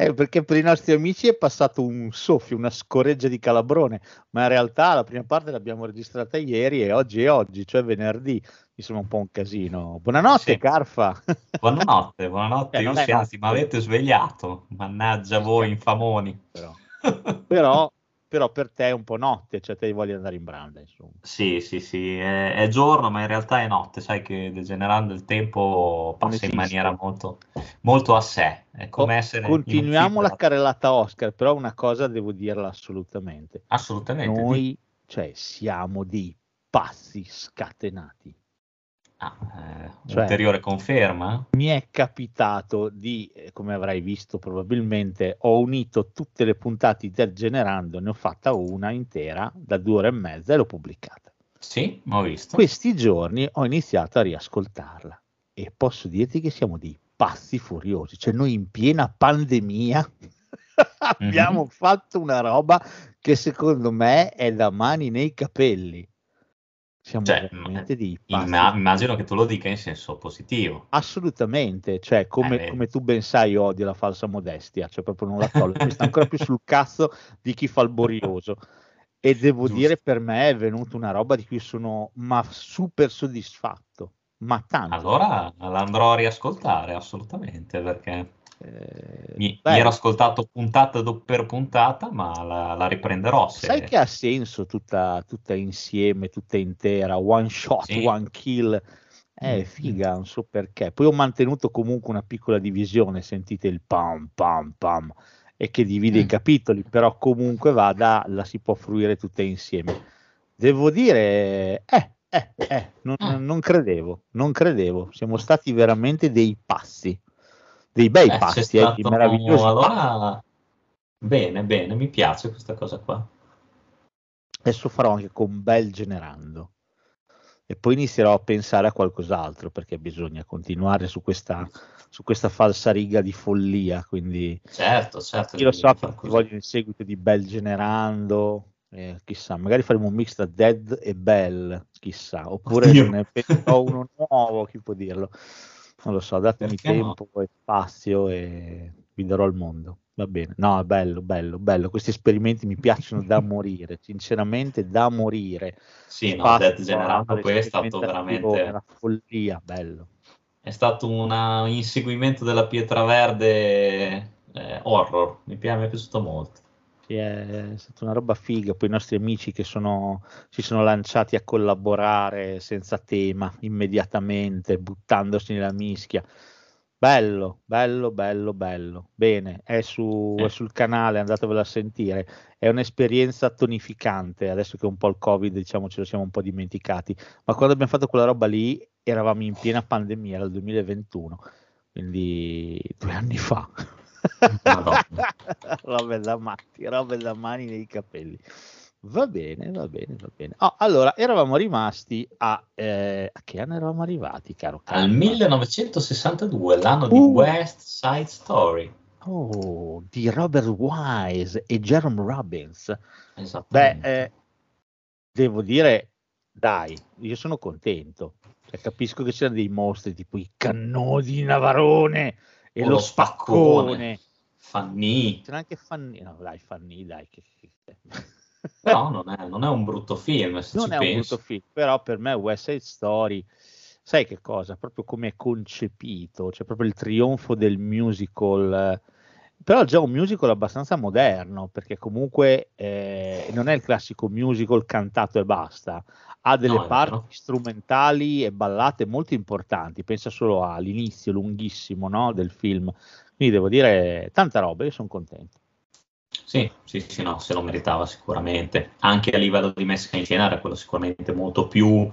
Eh, perché per i nostri amici è passato un soffio, una scoreggia di calabrone, ma in realtà la prima parte l'abbiamo registrata ieri e oggi è oggi, cioè venerdì. Insomma, un po' un casino. Buonanotte, Sì. Carfa. [laughs] Buonanotte, buonanotte. Eh, Io mi notte. avete svegliato. Mannaggia voi, infamoni. Però. Però, però per te è un po' notte, cioè te voglio andare in branda, insomma. Sì, sì, sì, è, è giorno, ma in realtà è notte. Sai che degenerando il tempo passa in maniera molto, molto a sé. È come essere in un Continuiamo la carrellata Oscar, però una cosa devo dirla assolutamente. Assolutamente. Noi, cioè, siamo dei pazzi scatenati. Ah, eh, Cioè- ulteriore conferma? mi è capitato di, eh, come avrai visto probabilmente, ho unito tutte le puntate del Generando, ne ho fatta una intera da due ore e mezza e l'ho pubblicata. Sì, ho visto. Questi giorni ho iniziato a riascoltarla e posso dirti che siamo dei pazzi furiosi, cioè noi in piena pandemia [laughs] abbiamo Mhm. fatto una roba che secondo me è da mani nei capelli. Siamo Cioè, veramente dei pazzi. Imma- immagino che tu lo dica in senso positivo. Assolutamente, cioè come, Eh, vedi. come tu ben sai io odio la falsa modestia, cioè proprio non la tollero, mi sta ancora più sul cazzo di chi fa il borioso e devo Giusto. dire per me è venuta una roba di cui sono ma super soddisfatto, ma tanto. Allora l'andrò a riascoltare assolutamente perché Eh, mi, mi ero ascoltato puntata per puntata, ma la, la riprenderò. Se... sai che ha senso tutta, tutta insieme, tutta intera, one shot, Sì. one kill, Mm. figa, non so perché. Poi ho mantenuto comunque una piccola divisione, sentite il pam pam pam, e che divide i Mm. capitoli, però comunque vada, la si può fruire tutte insieme. Devo dire, eh, eh, eh, non, Ah. non credevo, non credevo, siamo stati veramente dei passi, dei bei Eh, c'è passi, eh, dei meravigliosi. Allora, bene, bene, mi piace questa cosa qua. Adesso farò anche con Bel Generando e poi inizierò a pensare a qualcos'altro perché bisogna continuare su questa, su questa falsa riga di follia. Quindi Certo, certo. io lo so che voglio il seguito di Bel Generando. eh, chissà, magari faremo un mix tra Dead e Bell, chissà, oppure Oddio. ne penserò uno nuovo, chi può dirlo? Non lo so, datemi Perché no? tempo e spazio e vi darò il mondo. Va bene, no, è bello, bello, bello. Questi esperimenti mi piacciono da [laughs] morire, sinceramente da morire. Sì, no, Death Generando poi è stato veramente... una follia, bello. È stato una- un inseguimento della pietra verde eh, horror, mi, pi- mi è piaciuto molto. Sì, è stata una roba figa. Poi i nostri amici che sono, si sono lanciati a collaborare senza tema, immediatamente, buttandosi nella mischia. Bello, bello, bello, bello. Bene, è, su- Eh. è sul canale, andatevelo a sentire. È un'esperienza tonificante. Adesso che un po' il Covid, diciamo, ce lo siamo un po' dimenticati. Ma quando abbiamo fatto quella roba lì, eravamo in piena pandemia, era il 2021, quindi due anni fa. Robe da matti, robe da mani nei capelli. Va bene, va bene, va bene. Oh, allora, eravamo rimasti a... eh, a che anno eravamo arrivati, caro? Al Carlo? 1962, l'anno di Uh. West Side Story. Oh, di Robert Wise e Jerome Robbins. Beh, Esattamente. eh, devo dire, dai, io sono contento. Cioè, capisco che c'erano dei mostri tipo i cannoni di Navarone e lo, spaccone. spaccone. Fanny. C'era anche Fanny. No, dai, Fanny, dai. Che, Però non è, non è un brutto film, se non è un pensi. brutto film, però per me West Side Story, sai che cosa? Proprio come è concepito, cioè proprio il trionfo del musical, però già un musical abbastanza moderno, perché comunque eh, non è il classico musical cantato e basta, ha delle No, parti vero. strumentali e ballate molto importanti, pensa solo all'inizio lunghissimo no, del film, quindi devo dire tanta roba, io sono contento. Sì, sì, sì, no, se lo meritava sicuramente. Anche a livello di messa in scena era quello sicuramente molto più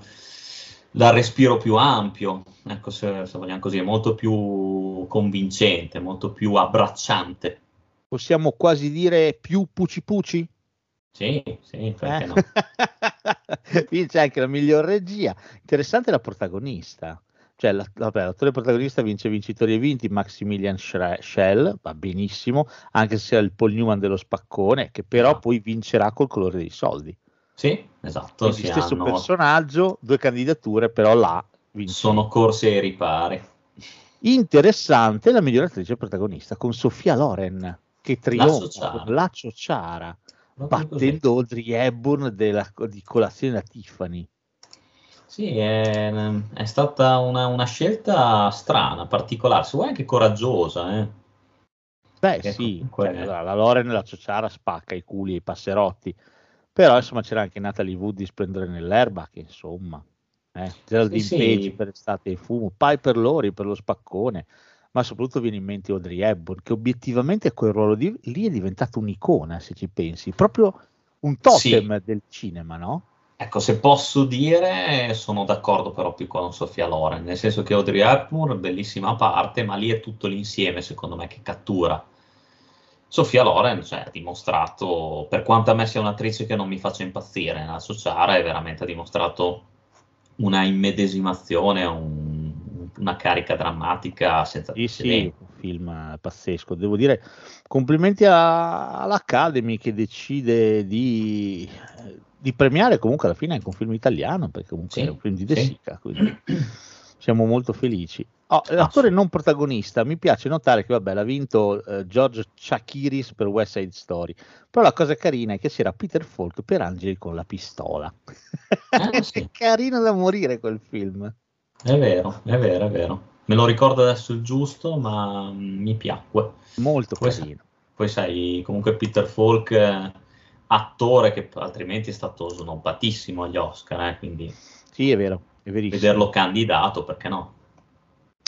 dal respiro più ampio, ecco se, se vogliamo così, molto più convincente, molto più abbracciante. Possiamo quasi dire più puci puci? Sì, sì, perché Eh? no? [laughs] Vince anche la miglior regia. Interessante la protagonista. Cioè, la- vabbè, l'attore protagonista vince vincitori e vinti, Maximilian Schell, va benissimo, anche se è il Paul Newman dello spaccone, che però Esatto. poi vincerà col colore dei soldi. Sì, esatto, si stesso hanno- personaggio, due candidature, però là vince. sono corse ai ripari. Interessante la miglior attrice protagonista con Sofia Loren, che trionfa Ciociara. con la Ciociara, Proprio così. Battendo Audrey Hepburn della- di colazione da Tiffany. Sì, è, è stata una, una scelta strana, particolare, se vuoi anche coraggiosa. eh. Beh, Ecco, sì, comunque- cioè, allora, la Loren e la Ciociara spacca i culi e i passerotti, però insomma c'era anche Natalie Wood di Splendore nell'erba, che insomma, eh, Geraldine Sì, sì. Page per Estate e Fumo, Piper Lori per lo spaccone, ma soprattutto viene in mente Audrey Hepburn, che obiettivamente quel ruolo di- lì è diventato un'icona, se ci pensi, proprio un totem del cinema, no? Ecco, se posso dire, sono d'accordo però più con Sofia Loren, nel senso che Audrey Hepburn, bellissima parte, ma lì è tutto l'insieme, secondo me, che cattura. Sofia Loren, cioè, ha dimostrato, per quanto a me sia un'attrice che non mi faccia impazzire nella Sociara, è veramente ha dimostrato una immedesimazione, un- una carica drammatica senza Sì, sì, precedenti. un film pazzesco. Devo dire, complimenti a- all'Academy che decide di, di premiare comunque alla fine anche un film italiano, perché comunque Sì, è un film di De sì. Sica, quindi [clears throat] siamo molto felici. Oh, l'attore non protagonista, mi piace notare che vabbè, l'ha vinto eh, George Chakiris per West Side Story, però la cosa carina è che c'era Peter Falk per Angeli con la pistola. [laughs] Ah, sì. è carino da morire quel film. È vero, è vero, è vero. Me lo ricordo adesso il giusto, ma mm, mi piacque. Molto Poi carino. Poi sai, comunque Peter Falk, eh, attore che altrimenti è stato snobbatissimo agli Oscar, eh, quindi Sì, è vero, è verissimo. vederlo candidato, perché no?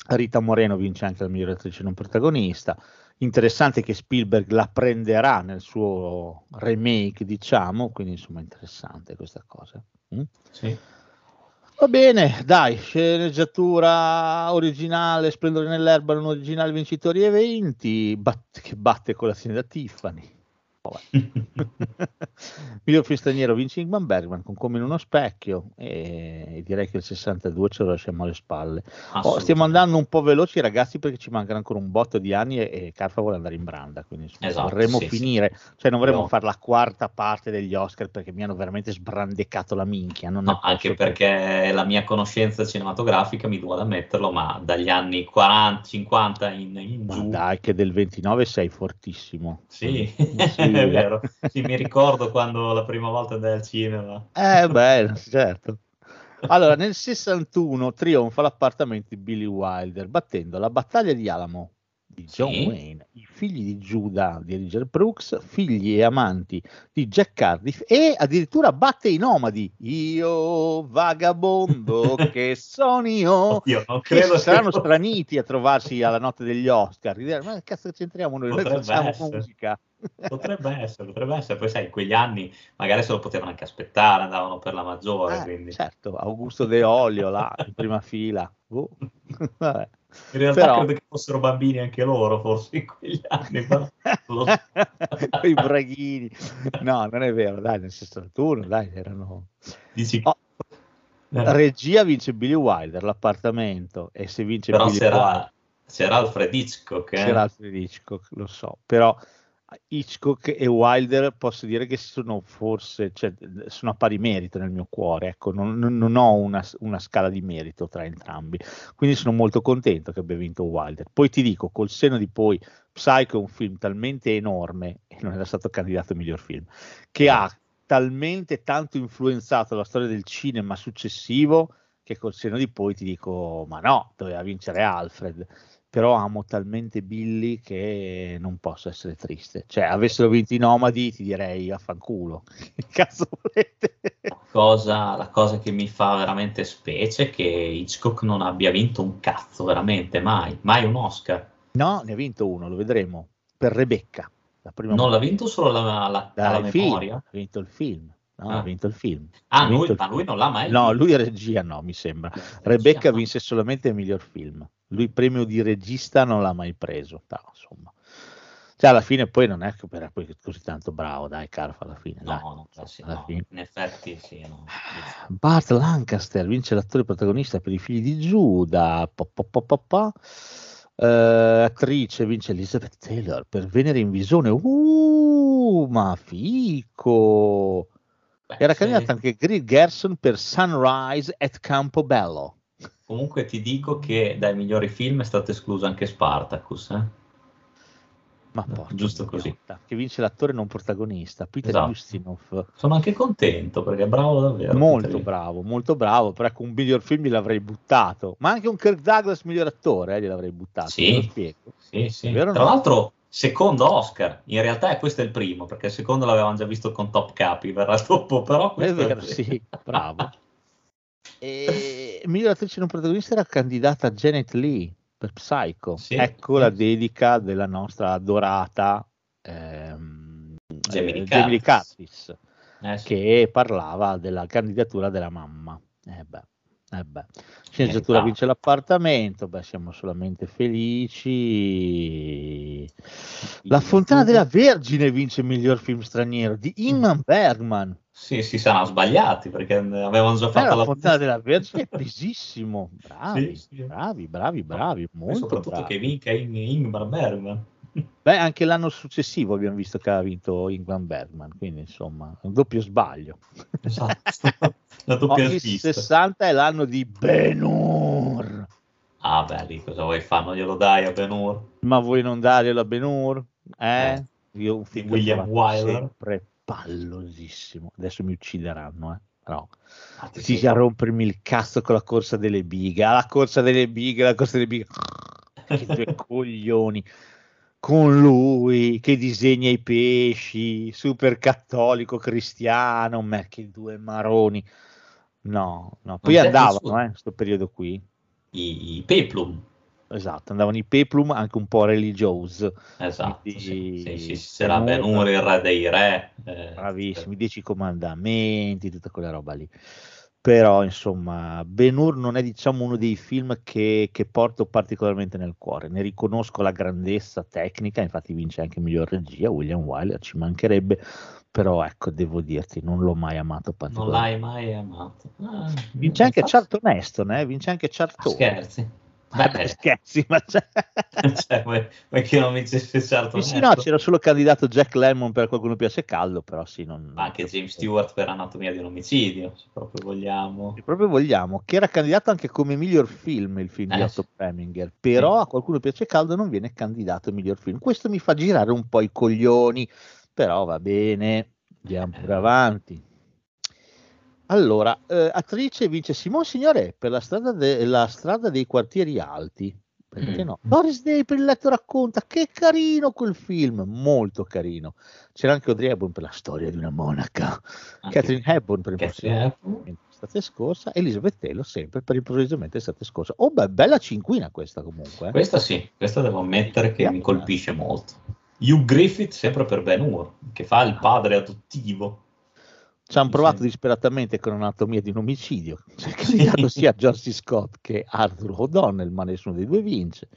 Rita Moreno vince anche la migliore attrice non protagonista. Interessante che Spielberg la prenderà nel suo remake, diciamo, quindi insomma interessante questa cosa. Mm? Sì. Va bene, dai, sceneggiatura originale, Splendore nell'erba, un originale vincitori eventi, bat- che batte colazione da Tiffany. [laughs] Miglior film straniero vince Ingman Bergman con Come in uno specchio e direi che il 62 ce lo lasciamo alle spalle. Oh, stiamo andando un po' veloci ragazzi perché ci mancano ancora un botto di anni e, e Carfa vuole andare in branda, quindi insomma, Esatto, vorremmo sì, finire, cioè non vorremmo No. fare la quarta parte degli Oscar perché mi hanno veramente sbrandecato la minchia. No, anche perché la mia conoscenza cinematografica, mi duole ammetterlo, ma dagli anni 40, 50 in, in Ma giù, dai che del 29 sei fortissimo. sì, Sì, è vero. Sì, mi ricordo quando la prima volta andai al cinema. Eh beh, [laughs] certo. Allora, nel 61 trionfa l'appartamento di Billy Wilder battendo la battaglia di Alamo di John Sì. Wayne, i figli di Giuda di Richard Brooks, figli e amanti di Jack Cardiff e addirittura batte i nomadi. Io vagabondo [laughs] che sono io. Io non Che credo si saranno che- straniti a trovarsi alla notte degli Oscar. Ma che cazzo c'entriamo noi? Noi Potrebbe facciamo essere. musica. [laughs] Potrebbe essere, potrebbe essere. Poi sai, in quegli anni magari se lo potevano anche aspettare, andavano per la maggiore, Eh, quindi... certo, Augusto De Olio là in prima fila. Boh. [laughs] Vabbè. In realtà Però- credo che fossero bambini anche loro, forse in quegli anni. so. [laughs] I braghini. No, non è vero, dai, nel 61, dai, erano... Dici, Oh, eh, Regia vince Billy Wilder, l'appartamento, e se vince però Billy Wilder, c'era, c'era Alfred Hitchcock, eh? c'era Alfred Hitchcock, lo so, però Hitchcock e Wilder posso dire che sono forse, cioè, sono a pari merito nel mio cuore, ecco, non, non- ho una, una scala di merito tra entrambi, quindi sono molto contento che abbia vinto Wilder. Poi ti dico, col seno di poi, Psycho è un film talmente enorme, e non era stato candidato miglior film, che ha talmente tanto influenzato la storia del cinema successivo che col seno di poi ti dico, ma no, doveva vincere Alfred però amo talmente Billy che non posso essere triste. Cioè, avessero vinto i nomadi, ti direi affanculo. [laughs] Che cazzo volete? La cosa, la cosa che mi fa veramente specie è che Hitchcock non abbia vinto un cazzo, veramente, mai, mai un Oscar. No, ne ha vinto uno, lo vedremo. Per Rebecca. La prima Non l'ha moglie. vinto solo la, la, alla il film. memoria? Ha vinto il film. No, Ah. ha vinto il film. Ah, lui, il ma film. lui non l'ha mai No, vinto. lui è regia, no, mi sembra. Rebecca no. vinse solamente il miglior film. Lui premio di regista non l'ha mai preso. No, insomma. Cioè, alla fine poi non è che era così tanto bravo, dai, Carfa, alla fine. dai. No, no, sì, Alla no, fine. in effetti sì. no. Bart Lancaster vince l'attore protagonista per i figli di Giuda. Pa, pa, pa, pa, pa. Eh, attrice vince Elizabeth Taylor per Venere in visione. Uh, ma fico! Beh, Era candidata anche Greer Gerson per Sunrise at Campobello. Comunque ti dico che dai migliori film è stato escluso anche Spartacus. eh. Ma porca Giusto così. idiota, Che vince l'attore non protagonista, Peter Esatto. Ustinov. Sono anche contento perché è bravo davvero. Molto Peter bravo, molto bravo. Però ecco, un miglior film gliel'avrei buttato. Ma anche un Kirk Douglas miglior attore eh, gliel'avrei buttato. Sì. Ve lo spiego. Sì, sì. Tra no? l'altro, secondo Oscar. In realtà questo è il primo, perché il secondo l'avevamo già visto con Top Capi, verrà [laughs] dopo, però È questo vero, sì, bravo. [laughs] E miglior attrice non protagonista era candidata Janet Lee per Psycho. Sì, ecco sì. la dedica della nostra adorata ehm, Lee eh. Curtis, Eh, sì. che parlava della candidatura della mamma. Eh beh, eh beh. Sceneggiatura Meritava. vince l'appartamento, beh, siamo solamente felici. La Fontana della Vergine vince il miglior film straniero di Ingmar Bergman. Sì, si saranno sbagliati perché avevano già Eh, fatto la la Fontana della Vergine è pesissimo. [laughs] Bravi, Sì, sì. bravi, bravi, bravi, molto soprattutto bravi. che vinca In- Ingmar Bergman. Beh, anche l'anno successivo abbiamo visto che ha vinto Ingmar Bergman, quindi insomma, un doppio sbaglio. Esatto. [laughs] La doppia svista. 60 è l'anno di Ben-Hur. Ah, beh, lì cosa vuoi fare? Non glielo dai a Ben Hur? Ma vuoi non darglielo a Ben-Hur? Eh? Eh, Io un film William Wyler. sempre pallosissimo. Adesso mi uccideranno, eh. Però Ah, ti sì, sei- a rompermi il cazzo con la corsa delle bighe. Ah, La corsa delle bighe, la corsa delle bighe. [laughs] Che due coglioni. Con lui che disegna i pesci, super cattolico cristiano, ma che due maroni. No, no. Poi andavano, eh, questo periodo qui. I, i Peplum. Esatto, andavano i peplum anche un po' religiosi. Esatto, Quindi- sì, sì, sì, c'era Ben Ben Hur. Hur, il re dei re. eh, Bravissimi, i dieci comandamenti, tutta quella roba lì. Però insomma Ben Hur non è diciamo uno dei film che, che porto particolarmente nel cuore, ne riconosco la grandezza tecnica, infatti vince anche miglior regia, William Wyler, ci mancherebbe, però ecco devo dirti non l'ho mai amato Non particolarmente. l'hai mai amato. Ah, Vince anche Charlton Heston, eh? vince anche Ah, Charlton. scherzi. Ma Beh, scherzi, ma c'è... [laughs] cioè, vuoi, vuoi che non vincesse certo Sì, sì, no, c'era solo candidato Jack Lemmon per qualcuno piace caldo, però sì, non... Ma anche James Stewart per Anatomia di un omicidio, se proprio vogliamo. Se proprio vogliamo, che era candidato anche come miglior film il film di Eh, Otto sì. Preminger, però Sì. a qualcuno piace caldo non viene candidato miglior film. Questo mi fa girare un po' i coglioni, però va bene, andiamo Eh. pure avanti. Allora, eh, attrice vince Simone Signore per la strada, de- la strada dei quartieri alti. Perché Mm. no? Doris Day per il letto racconta, che carino quel film, molto carino. C'era anche Audrey Hepburn per la storia di una monaca. Anche- Catherine Hepburn per Catherine improvvisamente Hepburn. l'estate scorsa, Elizabeth Taylor sempre per improvvisamente l'estate scorsa. Oh, beh, bella cinquina questa comunque. eh. Questa sì, questa devo ammettere che Yeah. mi colpisce molto. Hugh Griffith sempre per Ben Hur, che fa il padre adottivo. Ci hanno Sì, provato sì. disperatamente con anatomia di un omicidio. [laughs] C'è candidato sia C. Scott che Arthur O'Donnell, ma nessuno dei due vince.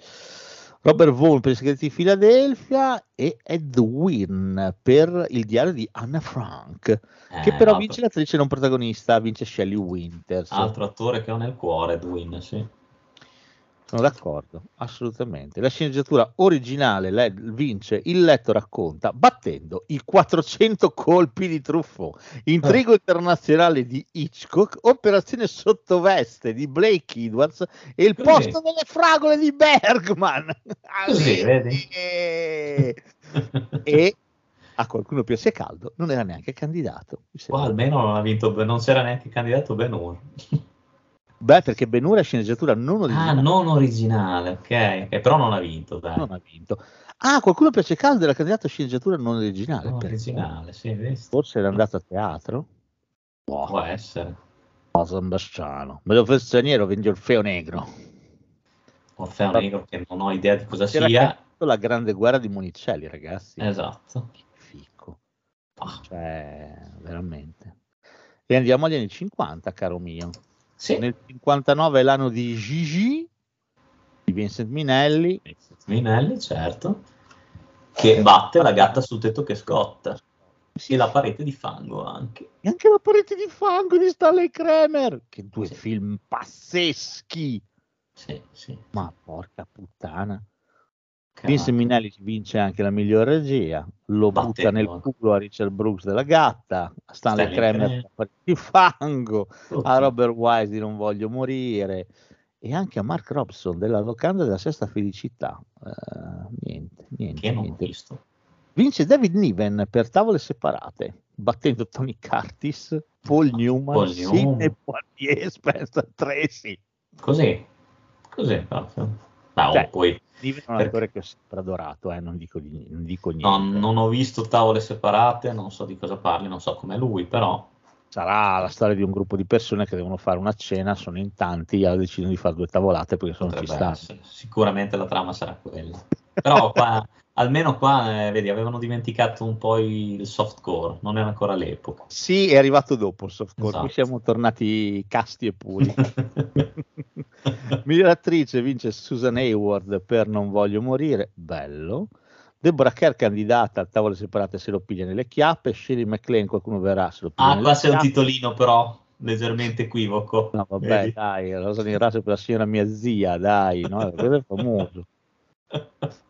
Robert Vaughn per i segreti di Filadelfia e Ed Wynn per il diario di Anna Frank, che Eh, però altro- vince l'attrice non protagonista, vince Shelley Winters. Altro attore che ho nel cuore, Edwin, sì. Sono d'accordo, assolutamente. La sceneggiatura originale le- vince Il letto racconta battendo i 400 colpi di Truffaut, Intrigo internazionale di Hitchcock, Operazione sottoveste di Blake Edwards e Il Così. posto delle fragole di Bergman. Così, vedi? [laughs] E a qualcuno piace caldo, non era neanche candidato. Qua sembra. almeno non ha vinto, non c'era neanche candidato Ben Hur. Beh, perché Ben Hur è sceneggiatura non Ah, originale. non originale, ok. ok, però non ha vinto, dai. non ha vinto. Ah, qualcuno piace caldo era candidato a sceneggiatura non originale. Non originale, sì, visto? Forse era andato a teatro? Boh, Può essere. San Bastiano. Me lo fa straniero, vendi Orfeo Negro. Orfeo Negro che non ho idea di cosa C'era sia. la grande guerra di Monicelli, ragazzi. Esatto. Fico. Ah, Cioè, veramente. E andiamo agli anni 50, caro mio. Sì, Nel 59 è l'anno di Gigi, di Vincent Minelli. Minelli, certo. Che batte la gatta sul tetto che scotta. E la parete di fango anche. E anche la parete di fango di Stanley Kramer. Che due film pazzeschi. Sì, sì. Ma porca puttana. Vince Minelli vince anche la miglior regia, lo Battendo. butta nel culo a Richard Brooks della gatta, a Stanley, Kramer di fango, a Robert Wise di Non voglio morire e anche a Mark Robson della locanda della sesta felicità. Eh, niente, niente, Che non ho niente. visto. Vince David Niven per tavole separate, battendo Tony Curtis, Paul Newman, Paul Sidney. Poitier, [laughs] Spencer Tracy. Così. Così proprio. Ma Cioè, poi Niven è un attore che ho sempre adorato, eh, non, dico di- non dico no, niente. non ho visto tavole separate, non so di cosa parli, non so com'è lui, però sarà la storia di un gruppo di persone che devono fare una cena, sono in tanti, e decidono di fare due tavolate perché sono fissati. essere. Sicuramente la trama sarà quella. Però qua, almeno qua, eh, vedi, avevano dimenticato un po' il softcore, non era ancora l'epoca. Sì, è arrivato dopo il softcore, qui Esatto. siamo tornati casti e puri. [laughs] [laughs] Miglior attrice vince Susan Hayward per Non voglio morire, bello. Deborah Kerr candidata a tavole separate se lo piglia nelle chiappe, Shirley MacLaine qualcuno verrà se lo piglia ah, qua c'è un titolino però, leggermente equivoco. No, vabbè, Vedi? dai, la rosa di razzo per la signora mia zia, dai, no? quello è famoso. [laughs]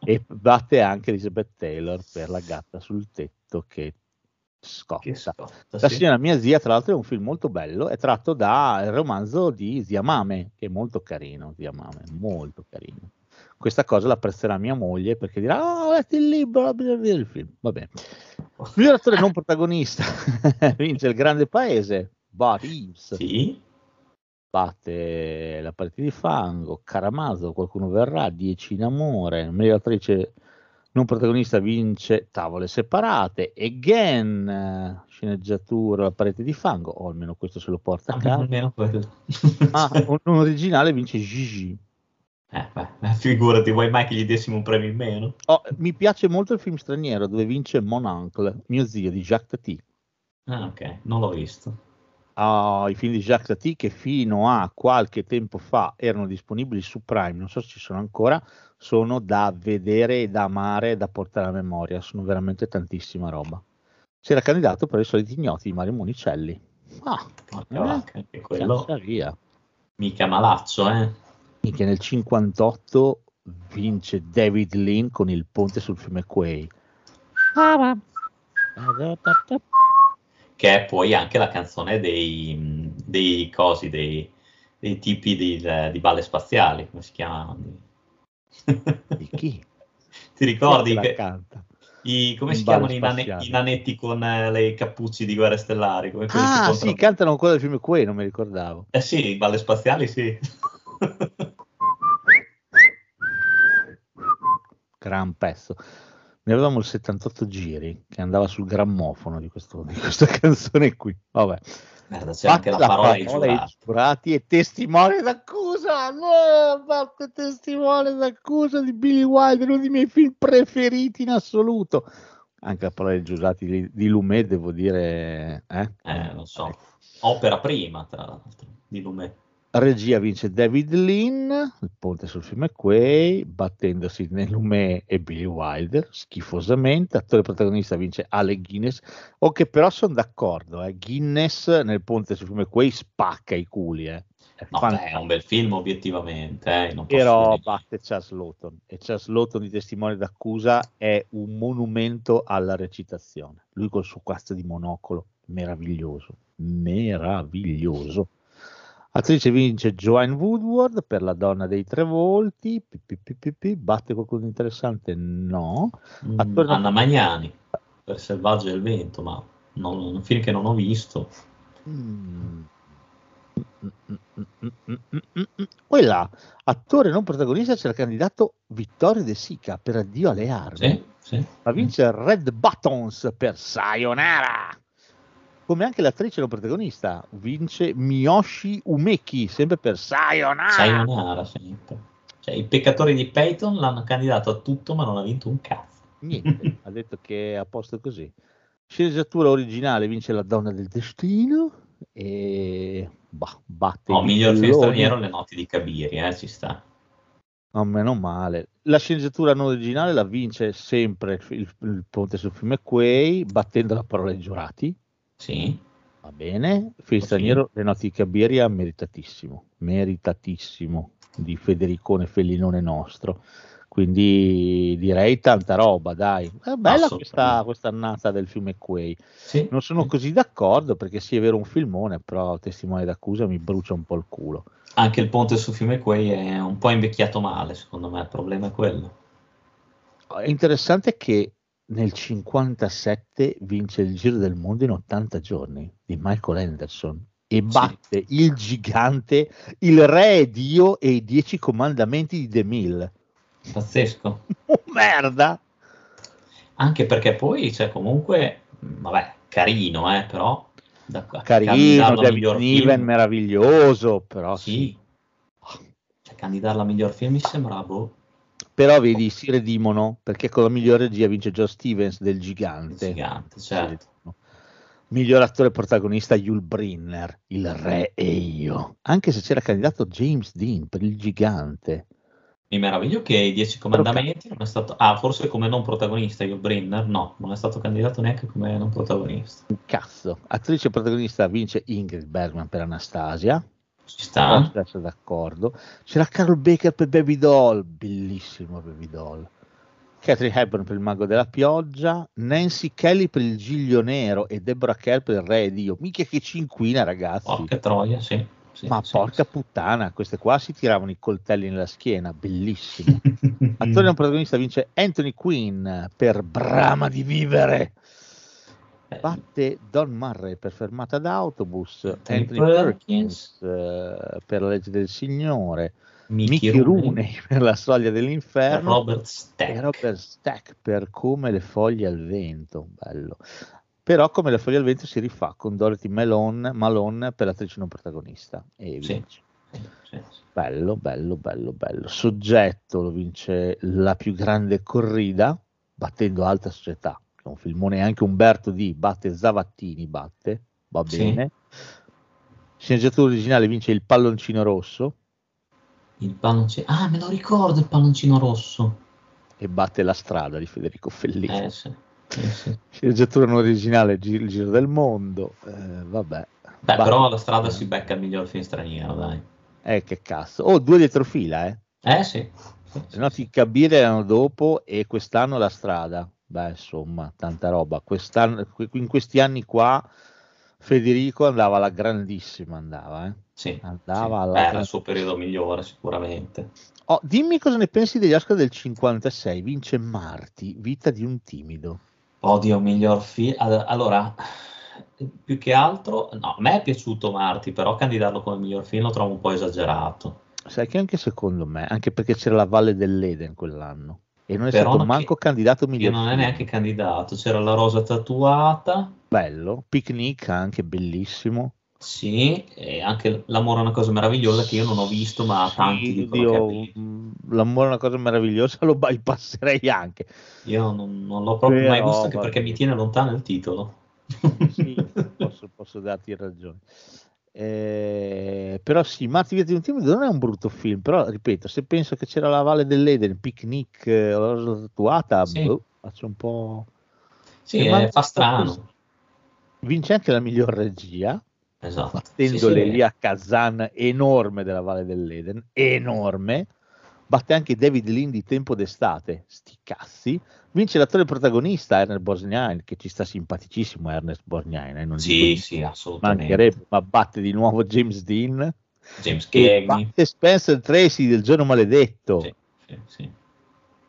E batte anche Elizabeth Taylor per la gatta sul tetto che scotta. Che scotta, La sì. signora mia zia, tra l'altro, è un film molto bello, è tratto dal romanzo di Zia Mame, che è molto carino, Zia Mame, molto carino. Questa cosa l'apprezzerà mia moglie perché dirà, oh, ho letto il libro, bisogna vedere il film. Va bene. Miglior attore non protagonista [laughs] vince Il Grande Paese, Bud Eaves, Sì, batte La parete di fango, Caramazo, qualcuno verrà, Dieci in amore, miglior attrice non protagonista vince Tavole separate, Again, sceneggiatura La parete di fango, o almeno questo se lo porta a casa. almeno quello. Ah, un, un originale vince Gigi. Eh, beh, figurati, vuoi mai che gli dessimo un premio in meno? Oh, mi piace molto il film straniero dove vince Mon Oncle, mio zio di Jacques Tati. Ah, ok, non l'ho visto. Ah, i film di Jacques Tati che fino a qualche tempo fa erano disponibili su Prime, non so se ci sono ancora, sono da vedere da amare da portare a memoria, sono veramente tantissima roba. Si era candidato per i soliti ignoti di Mario Monicelli. Ah, Porca eh, vacca, anche quello via. mica malaccio, eh. Che nel 58 vince David Lean con il ponte sul fiume Quay. Che è poi anche la canzone dei, dei cosi, dei, dei tipi di, di balle spaziali, come si chiamano? Di [laughs] chi? Ti ricordi Chi che canta? i, come In si chiamano i, nane- i nanetti con eh, le cappucci di guerre stellari? Come Ah, sì, cantano quello del fiume Quay, non mi ricordavo. Eh sì, i balle spaziali sì. Gran pezzo. Ne avevamo il 78 giri che andava sul grammofono di, questo- di questa [laughs] canzone qui. Vabbè. Merda, c'è anche la parola ai giurati. giurati e testimone d'accusa. No, parte testimone d'accusa di Billy Wilder, uno dei miei film preferiti in assoluto. Anche la parola ai giurati di, di Lumet, devo dire. Eh? Eh, non so. Opera prima, tra l'altro, di Lumet. Regia vince David Lean, il ponte sul fiume Quay, battendosi nel Lumet e Billy Wilder, schifosamente. Attore protagonista vince Ale Guinness, o che però sono d'accordo, eh. Guinness nel ponte sul fiume Quay spacca i culi. Eh. È No, beh, è un bel film obiettivamente, eh, Però dire- batte Charles Lawton e Charles Lawton di testimone d'accusa è un monumento alla recitazione. Lui col suo cazzo di monocolo, meraviglioso, meraviglioso. Attrice vince Joanne Woodward per La donna dei tre volti. Pi. Batte qualcosa di interessante? No. Mm, Attore- Anna Magnani per Selvaggio del Vento, ma non, un film che non ho visto. Mm. Mm. Quella, attore non protagonista, c'era il candidato Vittorio De Sica per Addio alle armi. Sì, sì. ma vince Red Buttons per Sayonara. Come anche l'attrice non protagonista, vince Miyoshi Umeki, sempre per Sayonara. Sayonara sempre. Cioè, i peccatori di Peyton l'hanno candidato a tutto, ma non ha vinto un cazzo. Niente, ha detto che è a posto così. Sceneggiatura originale vince La donna del destino e bah, batte No, miglior film straniero le notti di Cabiri, eh, ci sta. No, meno male. La sceneggiatura non originale la vince sempre il, il ponte sul fiume Quay, battendo la parola ai giurati. Sì. Va bene. Film Sì. straniero, di Cabiria, meritatissimo. Meritatissimo. Di Federicone Fellinone nostro. Quindi direi tanta roba, dai. È bella questa, questa annata del fiume Quay. sì. Non sono così d'accordo perché sì, è vero un filmone, però testimone d'accusa mi brucia un po' il culo. Anche il ponte sul fiume Quay è un po' invecchiato male, secondo me, il problema è quello. È interessante che nel 57 vince il Giro del Mondo in 80 giorni di Michael Anderson e batte il gigante, il re Dio e i dieci comandamenti di The Mill. Pazzesco. [laughs] Oh, merda! Anche perché poi, cioè, comunque, vabbè, carino, eh, però... Da, Carino, David Niven, meraviglioso, però sì. Sì. Cioè, candidarla a miglior film mi sembra, boh, Però vedi, si redimono perché con la migliore regia vince Joe Stevens del gigante. gigante, certo. Miglior attore protagonista Yul Brynner, il re e io. Anche se c'era candidato James Dean per il gigante. Mi meraviglio che i Dieci Comandamenti non è stato... Ah, forse come non protagonista, io Brinner, no, non è stato candidato neanche come non protagonista. Cazzo. Attrice protagonista vince Ingrid Bergman per Anastasia. Ci sta? Posso essere d'accordo. C'era Carol Baker per Baby Doll, bellissimo Baby Doll. Catherine Hepburn per il Mago della Pioggia, Nancy Kelly per il Giglio Nero e Deborah Kerr per il Re Dio. Mica che cinquina, ragazzi. Porca troia, sì. sì, Ma sì, porca sì. puttana, queste qua si tiravano i coltelli nella schiena, bellissimo. [laughs] Attore non protagonista vince Anthony Quinn per Brama di vivere. Eh, Batte Don Murray per Fermata d'autobus, Anthony Anthony Perkins. Perkins eh, per La legge del Signore, Mickey, Mickey Rooney, Rooney [laughs] per La soglia dell'inferno Robert e Stack. Robert Stack per Come le foglie al vento. Bello. Però Come le foglie al vento si rifà con Dorothy Malone, Malone per l'attrice non protagonista. E Sì. vince. Sì, sì, sì. Bello, bello, bello, bello. Soggetto lo vince La più grande corrida, battendo Alta Società, è un filmone anche Umberto Di batte Zavattini, batte, va Sì. bene. Sceneggiatura originale vince il palloncino rosso Il palloncino... Ah, me lo ricordo il palloncino rosso. e batte la strada di Federico Fellini. Eh sì. sì, sì. Sceneggiatura non originale Gi- Il giro del mondo. eh, vabbè. Beh, però la strada si becca il miglior film straniero, dai. Eh, che cazzo. Oh, due dietro fila, eh. Eh sì. Sì, Se no, ti capire erano dopo e quest'anno la strada. Beh, insomma, tanta roba. Quest'anno, que- in questi anni qua Federico andava alla grandissima, andava, eh. Sì, Andava sì. alla Beh, era il suo periodo migliore, sicuramente. Oh, dimmi cosa ne pensi degli Oscar del 56. Vince Marti, Vita di un timido. Oddio, miglior film. Allora, più che altro, no, a me è piaciuto Marti, però candidarlo come miglior film lo trovo un po' esagerato. Sai che anche secondo me, anche perché c'era la Valle dell'Eden quell'anno e non è Però stato non manco che- candidato Che miglior non è neanche candidato. C'era la rosa tatuata, bello, Picnic anche bellissimo. sì, e anche L'amore è una cosa meravigliosa che io non ho visto, ma Sì, tanti dicono mh, l'amore è una cosa meravigliosa, [laughs] lo bypasserei anche. Io non, non l'ho proprio mai Però, visto, anche perché mi tiene lontano il titolo. Sì, [laughs] posso, posso darti ragione. Eh, però sì, Matti via di un timido non è un brutto film, però ripeto, se penso che c'era la Valle dell'Eden, Picnic, eh, la rosa tatuata, Sì. boh, faccio un po'... Sì, Che eh, fa strano. così. Vince anche la miglior regia, Esatto. battendole Sì, sì. lì a Kazan enorme della Valle dell'Eden, enorme, batte anche David Lean di Tempo d'estate, sti cazzi, vince l'attore protagonista Ernest Borgnine, che ci sta simpaticissimo Ernest Borgnine, eh, non Sì, sì, assolutamente. ma batte di nuovo James Dean James e Cagney. Spencer Tracy del giorno maledetto. Sì, sì, sì.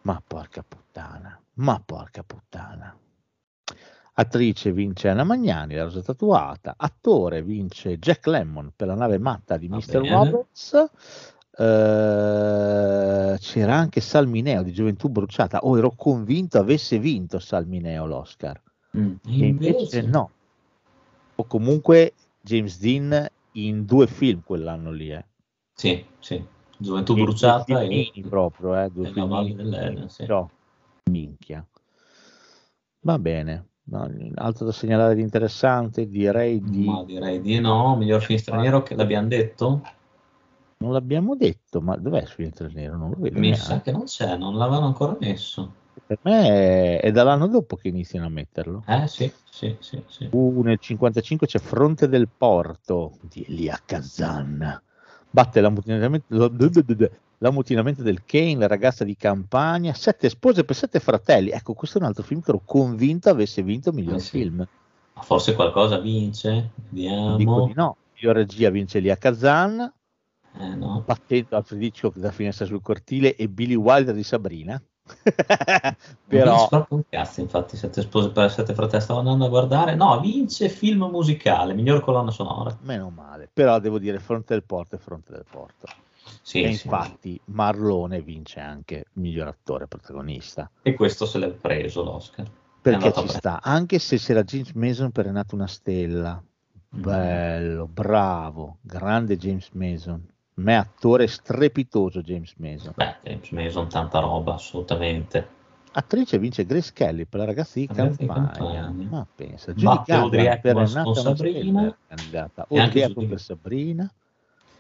Ma porca puttana, ma porca puttana. Attrice vince Anna Magnani, la rosa tatuata. Attore vince Jack Lemmon per la nave matta di Va Mr. bene. Roberts. Eh, c'era anche Salmineo di Gioventù Bruciata. Oh, ero convinto avesse vinto Salmineo l'Oscar. Mm. E invece no. O comunque James Dean in due film quell'anno lì. Eh. Sì, sì. Gioventù E bruciata due e... proprio, eh, due e la Valle dell'Eden, sì. Però, minchia. Va bene. No, altro da segnalare di interessante, direi di... Ma direi di no. Miglior film straniero che l'abbiamo detto? Non l'abbiamo detto, ma dov'è il film straniero? Non lo vedo Mi neanche. sa che non c'è, non l'avevano ancora messo. Per me è, è dall'anno dopo che iniziano a metterlo. Eh sì, sì, sì, sì. Uh, nel 55 c'è Fronte del Porto di Elia Kazan. Batte l'ammutinamento, del Kane, la ragazza di campagna, sette spose per sette fratelli. Ecco, questo è un altro film che ero convinto avesse vinto miglior Eh sì. film. Ma Forse qualcosa vince? Dico Vediamo. di no. Miglior regia vince Elia Kazan, Eh no. battendo Alfred Hitchcock da finestra sul cortile e Billy Wilder di Sabrina. [laughs] Però un cazzo, infatti, Sette spose per sette fratelli stavo andando a guardare. No, vince film musicale, miglior colonna sonora. meno male. Però devo dire Fronte del Porto e Fronte del Porto. Sì, e sì. infatti Marlone vince anche miglior attore protagonista. E questo se l'è preso l'Oscar. Perché ci sta, anche se c'era James Mason per È nata una stella. Mm. Bello, bravo, grande James Mason. Me attore strepitoso James Mason. Beh, James Mason, tanta roba, assolutamente. Attrice vince Grace Kelly per la ragazza di campagna. Ma pensa, Garland per È Hepburn nata con una Sabrina. è Audrey Hepburn per Sabrina.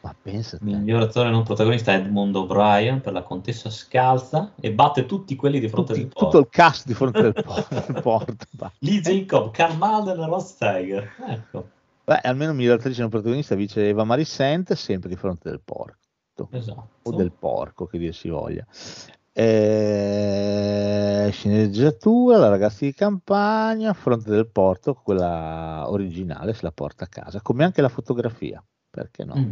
Ma pensa. Miglior attore non protagonista Edmund O'Brien per la Contessa Scalza e batte tutti quelli di fronte Tutti- tutto porto. il cast di fronte [laughs] por- porto. va. Lee Jacob, Karl Malden e Ross Steiger. Ecco, Beh, almeno miglior attrice non protagonista vince Eva Marisent, sempre di fronte del porto. esatto. O del porco, che dir si voglia. Eh, sceneggiatura, la ragazza di campagna, fronte del porto, quella originale se la porta a casa, come anche la fotografia, perché no? Mm.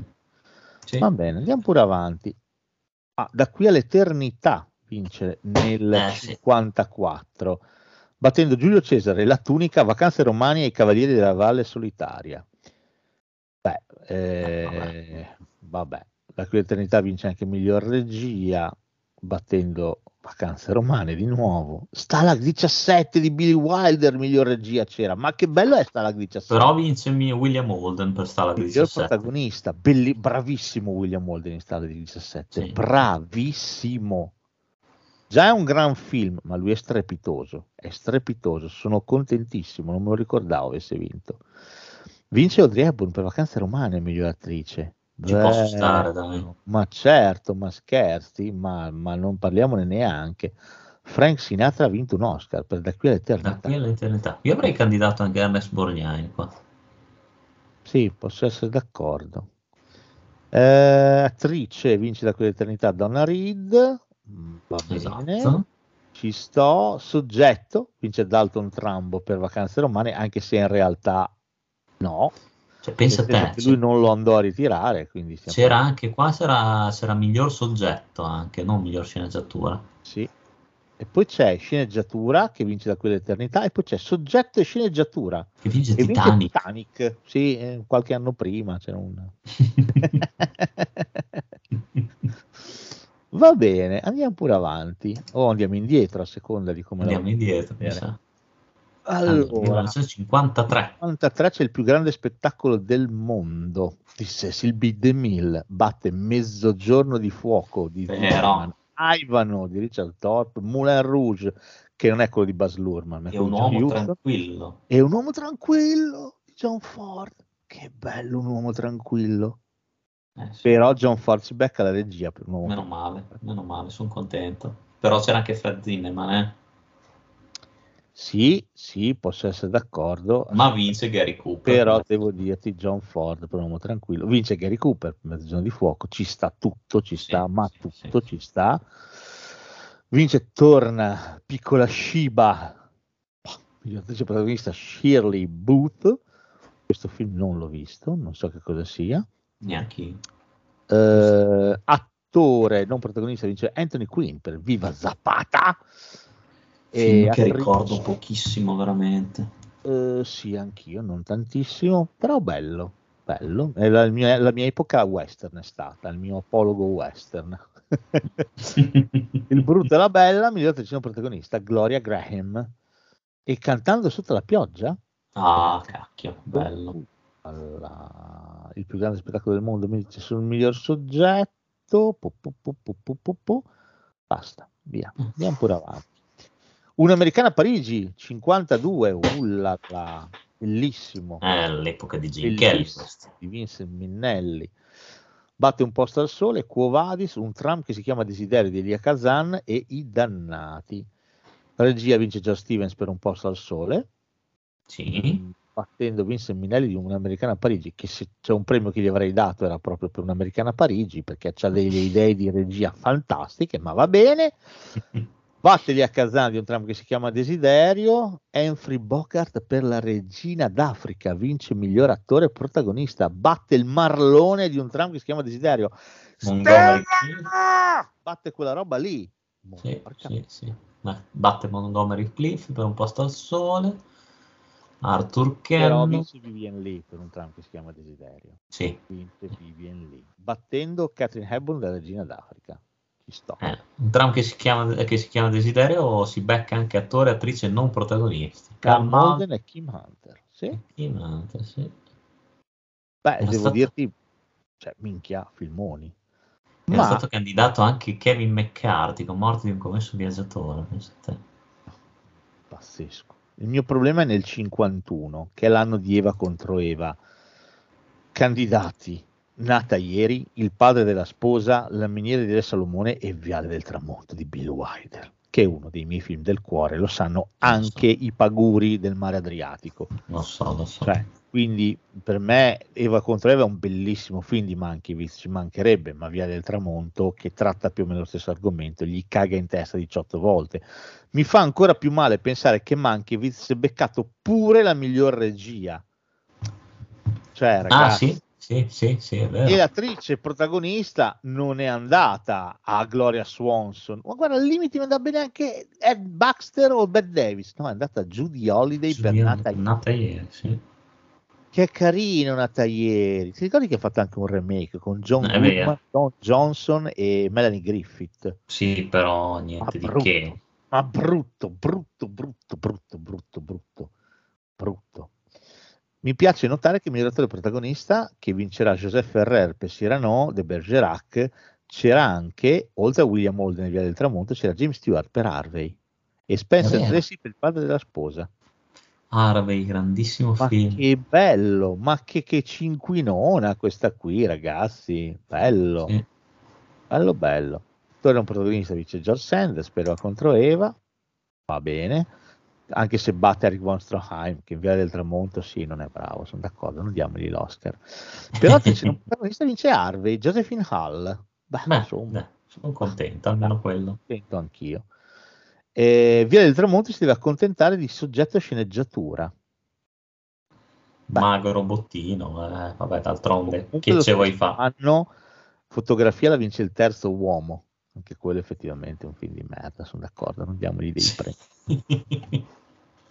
Sì. Va bene, andiamo pure avanti. Ah, da qui all'eternità vince nel Eh, sì. 54, battendo Giulio Cesare, La Tunica, Vacanze Romane e i Cavalieri della Valle Solitaria. Beh, eh, vabbè, da qui all'eternità vince anche miglior regia, battendo Vacanze Romane di nuovo. Stalag 17 di Billy Wilder, miglior regia c'era. Ma che bello è Stalag 17. Però vince mio William Holden per Stalag Miglior 17. protagonista, belli- bravissimo William Holden in Stalag 17, Sì. bravissimo. Già è un gran film, ma lui è strepitoso, è strepitoso, sono contentissimo, non me lo ricordavo avesse vinto. Vince Audrey Hepburn per Vacanze Romane, miglior attrice. Ci posso Bello. stare, dai. Ma certo, ma scherzi, ma, ma non parliamone neanche. Frank Sinatra ha vinto un Oscar per Da qui Da all'eternità. qui all'eternità. Io avrei candidato anche Ernest Borgnani qua. Sì, posso essere d'accordo. Eh, attrice vince da qui all'eternità Donna Reed. Mm, Va bene. Esatto. Ci sto. Soggetto vince Dalton Trambo per Vacanze Romane, anche se in realtà no. Cioè, pensa a te, che lui non lo andò a ritirare, quindi c'era anche qua, c'era, c'era miglior soggetto anche, non miglior sceneggiatura. Sì. E poi c'è sceneggiatura che vince da quell'eternità e poi c'è soggetto e sceneggiatura Che vince e vince Titanic. Titanic. Sì, eh, qualche anno prima c'era un... [laughs] [laughs] Va bene, andiamo pure avanti o andiamo indietro a seconda di come Andiamo indietro. Allora, 1953. 93 c'è il più grande spettacolo del mondo di Cecil B. DeMille, batte Mezzogiorno di fuoco di. Zimmerman, Ivano di Richard Thorpe, Moulin Rouge, che non è quello di Buzz Luhrmann, ma È un uomo John Huston, tranquillo. e un uomo tranquillo di John Ford. Che bello un uomo tranquillo. Eh, sì. Però John Ford si becca la regia per uomo Meno male, meno male, sono contento. Però c'era anche Fred Zinnemann, eh? Sì, sì, posso essere d'accordo. ma vince Gary Cooper. Però devo dirti, John Ford uomo tranquillo. Vince Gary Cooper per Mezzogiorno di fuoco. Ci sta tutto, ci Sì, sta, ma sì, tutto sì. ci sta. Vince, torna piccola Shiba, miglior attrice protagonista Shirley Booth. Questo film non l'ho visto, non so che cosa sia. Neanche io. Eh, attore non protagonista vince Anthony Quinn per Viva Zapata. Film che ricordo pochissimo, veramente. Eh, sì, anch'io, non tantissimo, però bello, bello. È la mia, la mia epoca western è stata, il mio apologo western. il brutto e la bella, miglior attrice non protagonista, Gloria Graham. E cantando sotto la pioggia, ah, cacchio, bello. Alla- il più grande spettacolo del mondo, mi dice sul miglior soggetto, po, po, po, basta, via, andiamo pure avanti. Un'americana a Parigi, 52, ullala, bellissimo, È l'epoca di Jim Kelly di Vincent Minnelli. Batte un posto al sole, Quo Vadis, un tram che si chiama Desiderio di Elia Kazan e I Dannati. Regia vince Joe Stevens per un posto al sole Sì. Battendo Vincent Minelli di un'americana a Parigi, che se c'è un premio che gli avrei dato era proprio per un'americana a Parigi, perché ha delle [laughs] idee di regia fantastiche, ma va bene. [laughs] Batte lì a Kazan di un tram che si chiama Desiderio, Humphrey Bogart per la Regina d'Africa, vince miglior attore protagonista, batte il Marlone di un tram che si chiama Desiderio. Stella! Batte quella roba lì. Sì, sì, sì. Batte Montgomery Cliff per un posto al sole. Arthur Però Kenn. vince Vivian Lee per un tram che si chiama Desiderio. Sì, vince Vivian Lee, battendo Catherine Hepburn della Regina d'Africa. Ci sto. eh, un tram che si, chiama, che si chiama Desiderio si becca anche attore e attrice non protagonisti. Carl Malden e Kim Hunter. Sì. Malden, sì. Beh, Era devo stato- dirti, cioè, minchia, filmoni. Era Ma stato candidato anche Kevin McCarthy con Morte di un commesso viaggiatore. pazzesco. Il mio problema è nel 51, che è l'anno di Eva contro Eva. Candidati, nata ieri, il padre della sposa, la miniera di Re Salomone e Viale del Tramonto di Bill Wilder, che è uno dei miei film del cuore, lo sanno anche i paguri del mare Adriatico. Lo so, lo so. Cioè, quindi per me Eva contro Eva è un bellissimo film di Mankiewicz, ci mancherebbe, ma Via del Tramonto, che tratta più o meno lo stesso argomento, gli caga in testa 18 volte. Mi fa ancora più male pensare che Mankiewicz si è beccato pure la miglior regia. Cioè, ah, ragazzi, sì, sì, sì, sì, è vero. e l'attrice protagonista non è andata a Gloria Swanson. Ma guarda, al limite mi andava bene anche Ed Baxter o Bette Davis. No, è andata Judy Holiday per Giulia- Nata nata ieri, sì. Che è carino nata ieri. Ti ricordi che ha fatto anche un remake con John Goodman, vero. Don Johnson e Melanie Griffith? Sì, però Ma niente di brutto, che. ma brutto, brutto, brutto, brutto, brutto, brutto, brutto. Mi piace notare che il miglior attore protagonista che vincerà Joseph Ferrer per Cyrano de Bergerac c'era anche, oltre a William Holden e Via del Tramonto, c'era James Stewart per Harvey e Spencer. Tracy per il padre della sposa. Harvey, grandissimo Ma film. che bello, ma che, che cinquinona questa qui, ragazzi. Bello, Sì. bello, bello. Torna un protagonista, dice George Sanders, spero contro Eva. Va bene. Anche se batte Eric von Stroheim, che in Via del Tramonto, sì, non è bravo, sono d'accordo, non diamogli l'Oscar. Però [laughs] c'è un protagonista, vince Harvey, Josephine Hall. Beh, Beh, insomma, sono contento, almeno quello. contento anch'io. E Via del Tramonto si deve accontentare di soggetto sceneggiatura. Beh. Mago robottino, eh, vabbè, d'altronde, che ce vuoi fare? anno fotografia la vince il terzo uomo. Anche quello effettivamente è un film di merda, sono d'accordo, non diamogli dei premi.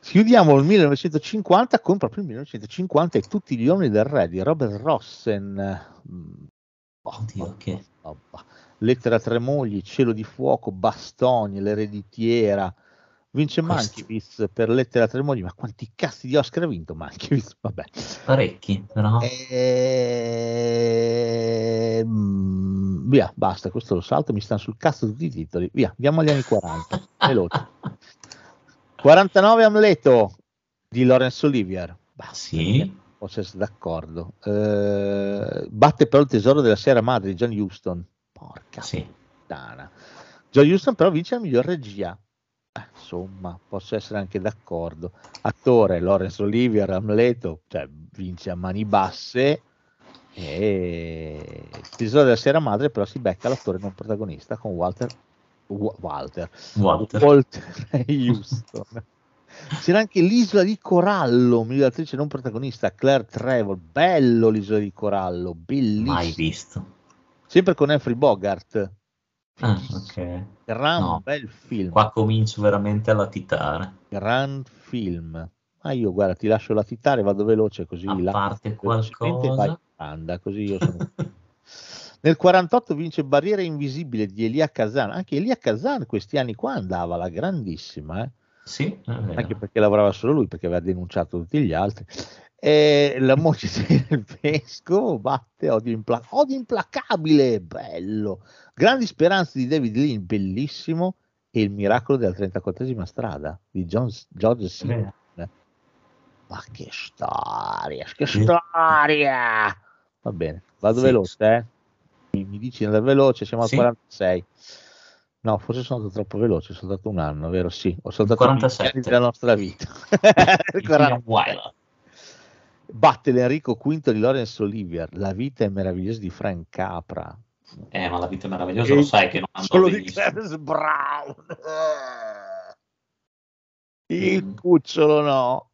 Chiudiamo il 1950 con proprio il 1950 e tutti gli uomini del re di Robert Rossen. Boh, Oddio, boh, che- boh, boh. Lettera a tre mogli, cielo di fuoco, bastoni, l'ereditiera. Vince Mankiewicz per Lettera a tre mogli, ma quanti cazzi di Oscar ha vinto Mankiewicz? [laughs] Vabbè. Parecchi, però. Ehm, via, basta, questo lo salto, mi stanno sul cazzo tutti i titoli. Via, andiamo agli anni 40. veloce. [laughs] 49 Amleto di Laurence Olivier. Bah, Sì. Posso essere d'accordo. Eh, batte però il tesoro della Sierra Madre di John Huston. Porca Sì. puttana. John Huston però vince la miglior regia. Eh, insomma, posso essere anche d'accordo. Attore Laurence Olivier, Amleto, cioè vince a mani basse. E il tesoro della Sierra Madre però si becca l'attore non protagonista con Walter Wa- Walter, Walter. Walter [laughs] Houston. C'era anche l'isola di Corallo, miglior attrice non protagonista, Claire Trevor. Bello l'isola di Corallo, bellissimo. Mai visto. Sempre con Humphrey Bogart. Ah, ok. Gran No. bel film. Qua comincio veramente a latitare. Gran film. Ma io guarda, ti lascio latitare, vado veloce così A parte qualcosa. vai, anda, così io sono. [laughs] Nel 48 vince Barriera Invisibile di Elia Kazan. Anche Elia Kazan questi anni qua andava la grandissima, eh? Sì, anche perché lavorava solo lui, perché aveva denunciato tutti gli altri. E la moglie [laughs] del vescovo batte Odio, Impla- Odio implacabile, bello. Grandi speranze di David Lean, bellissimo. E il miracolo della 34esima strada di John, George Simmons. Ma che storia, che storia! Va bene, vado Sì. veloce, eh? Mi, mi dici andare veloce, siamo al Sì. 46. No, forse sono andato troppo veloce, ho saltato un anno, vero? Sì, ho saltato 47. gli anni della nostra vita. [laughs] Il William 47. Batte l'Enrico V di Laurence Olivier, La vita è meravigliosa di Frank Capra. Eh, ma la vita è meravigliosa, lo sai che non [laughs] andò Solo di. Clarence Brown. Il cucciolo no.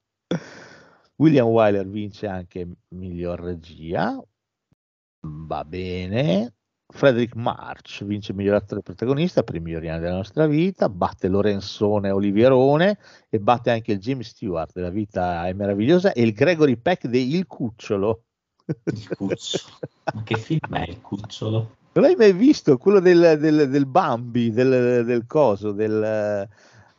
William Wyler vince anche miglior regia. Va bene. Frederick March vince miglior attore protagonista per i migliori anni della nostra vita. Batte Lorenzone Olivierone e batte anche il James Stewart della vita è meravigliosa e il Gregory Peck di Il Cucciolo. Il cucciolo. Ma che film è il cucciolo? Non l'hai mai visto? Quello del, del- del Bambi, del, del coso, del,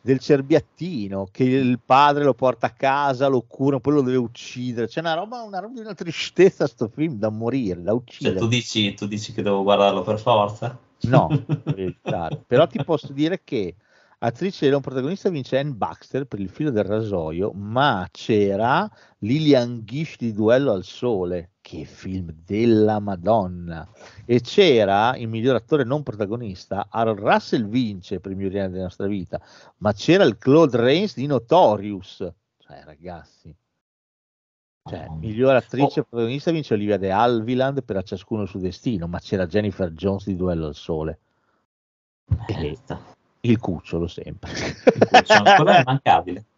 del cerbiattino, che il padre lo porta a casa, lo cura, poi lo deve uccidere. C'è una roba, una roba una tristezza sto film, da morire, da Cioè, uccidere. tu dici, tu dici che devo guardarlo per forza? No, [laughs] per però ti posso dire che attrice non protagonista vince Anne Baxter per il filo del rasoio, ma c'era Lillian Gish di Duello al Sole, che film della Madonna, e c'era il miglior attore non protagonista, Harold Russell vince per i migliori anni della nostra vita, ma c'era il Claude Rains di Notorious, cioè ragazzi. Cioè, miglior attrice Oh. protagonista vince Olivia De Havilland per A ciascuno il suo destino, ma c'era Jennifer Jones di Duello al Sole. Il cucciolo sempre. Il cucciolo, quello è immancabile. [laughs]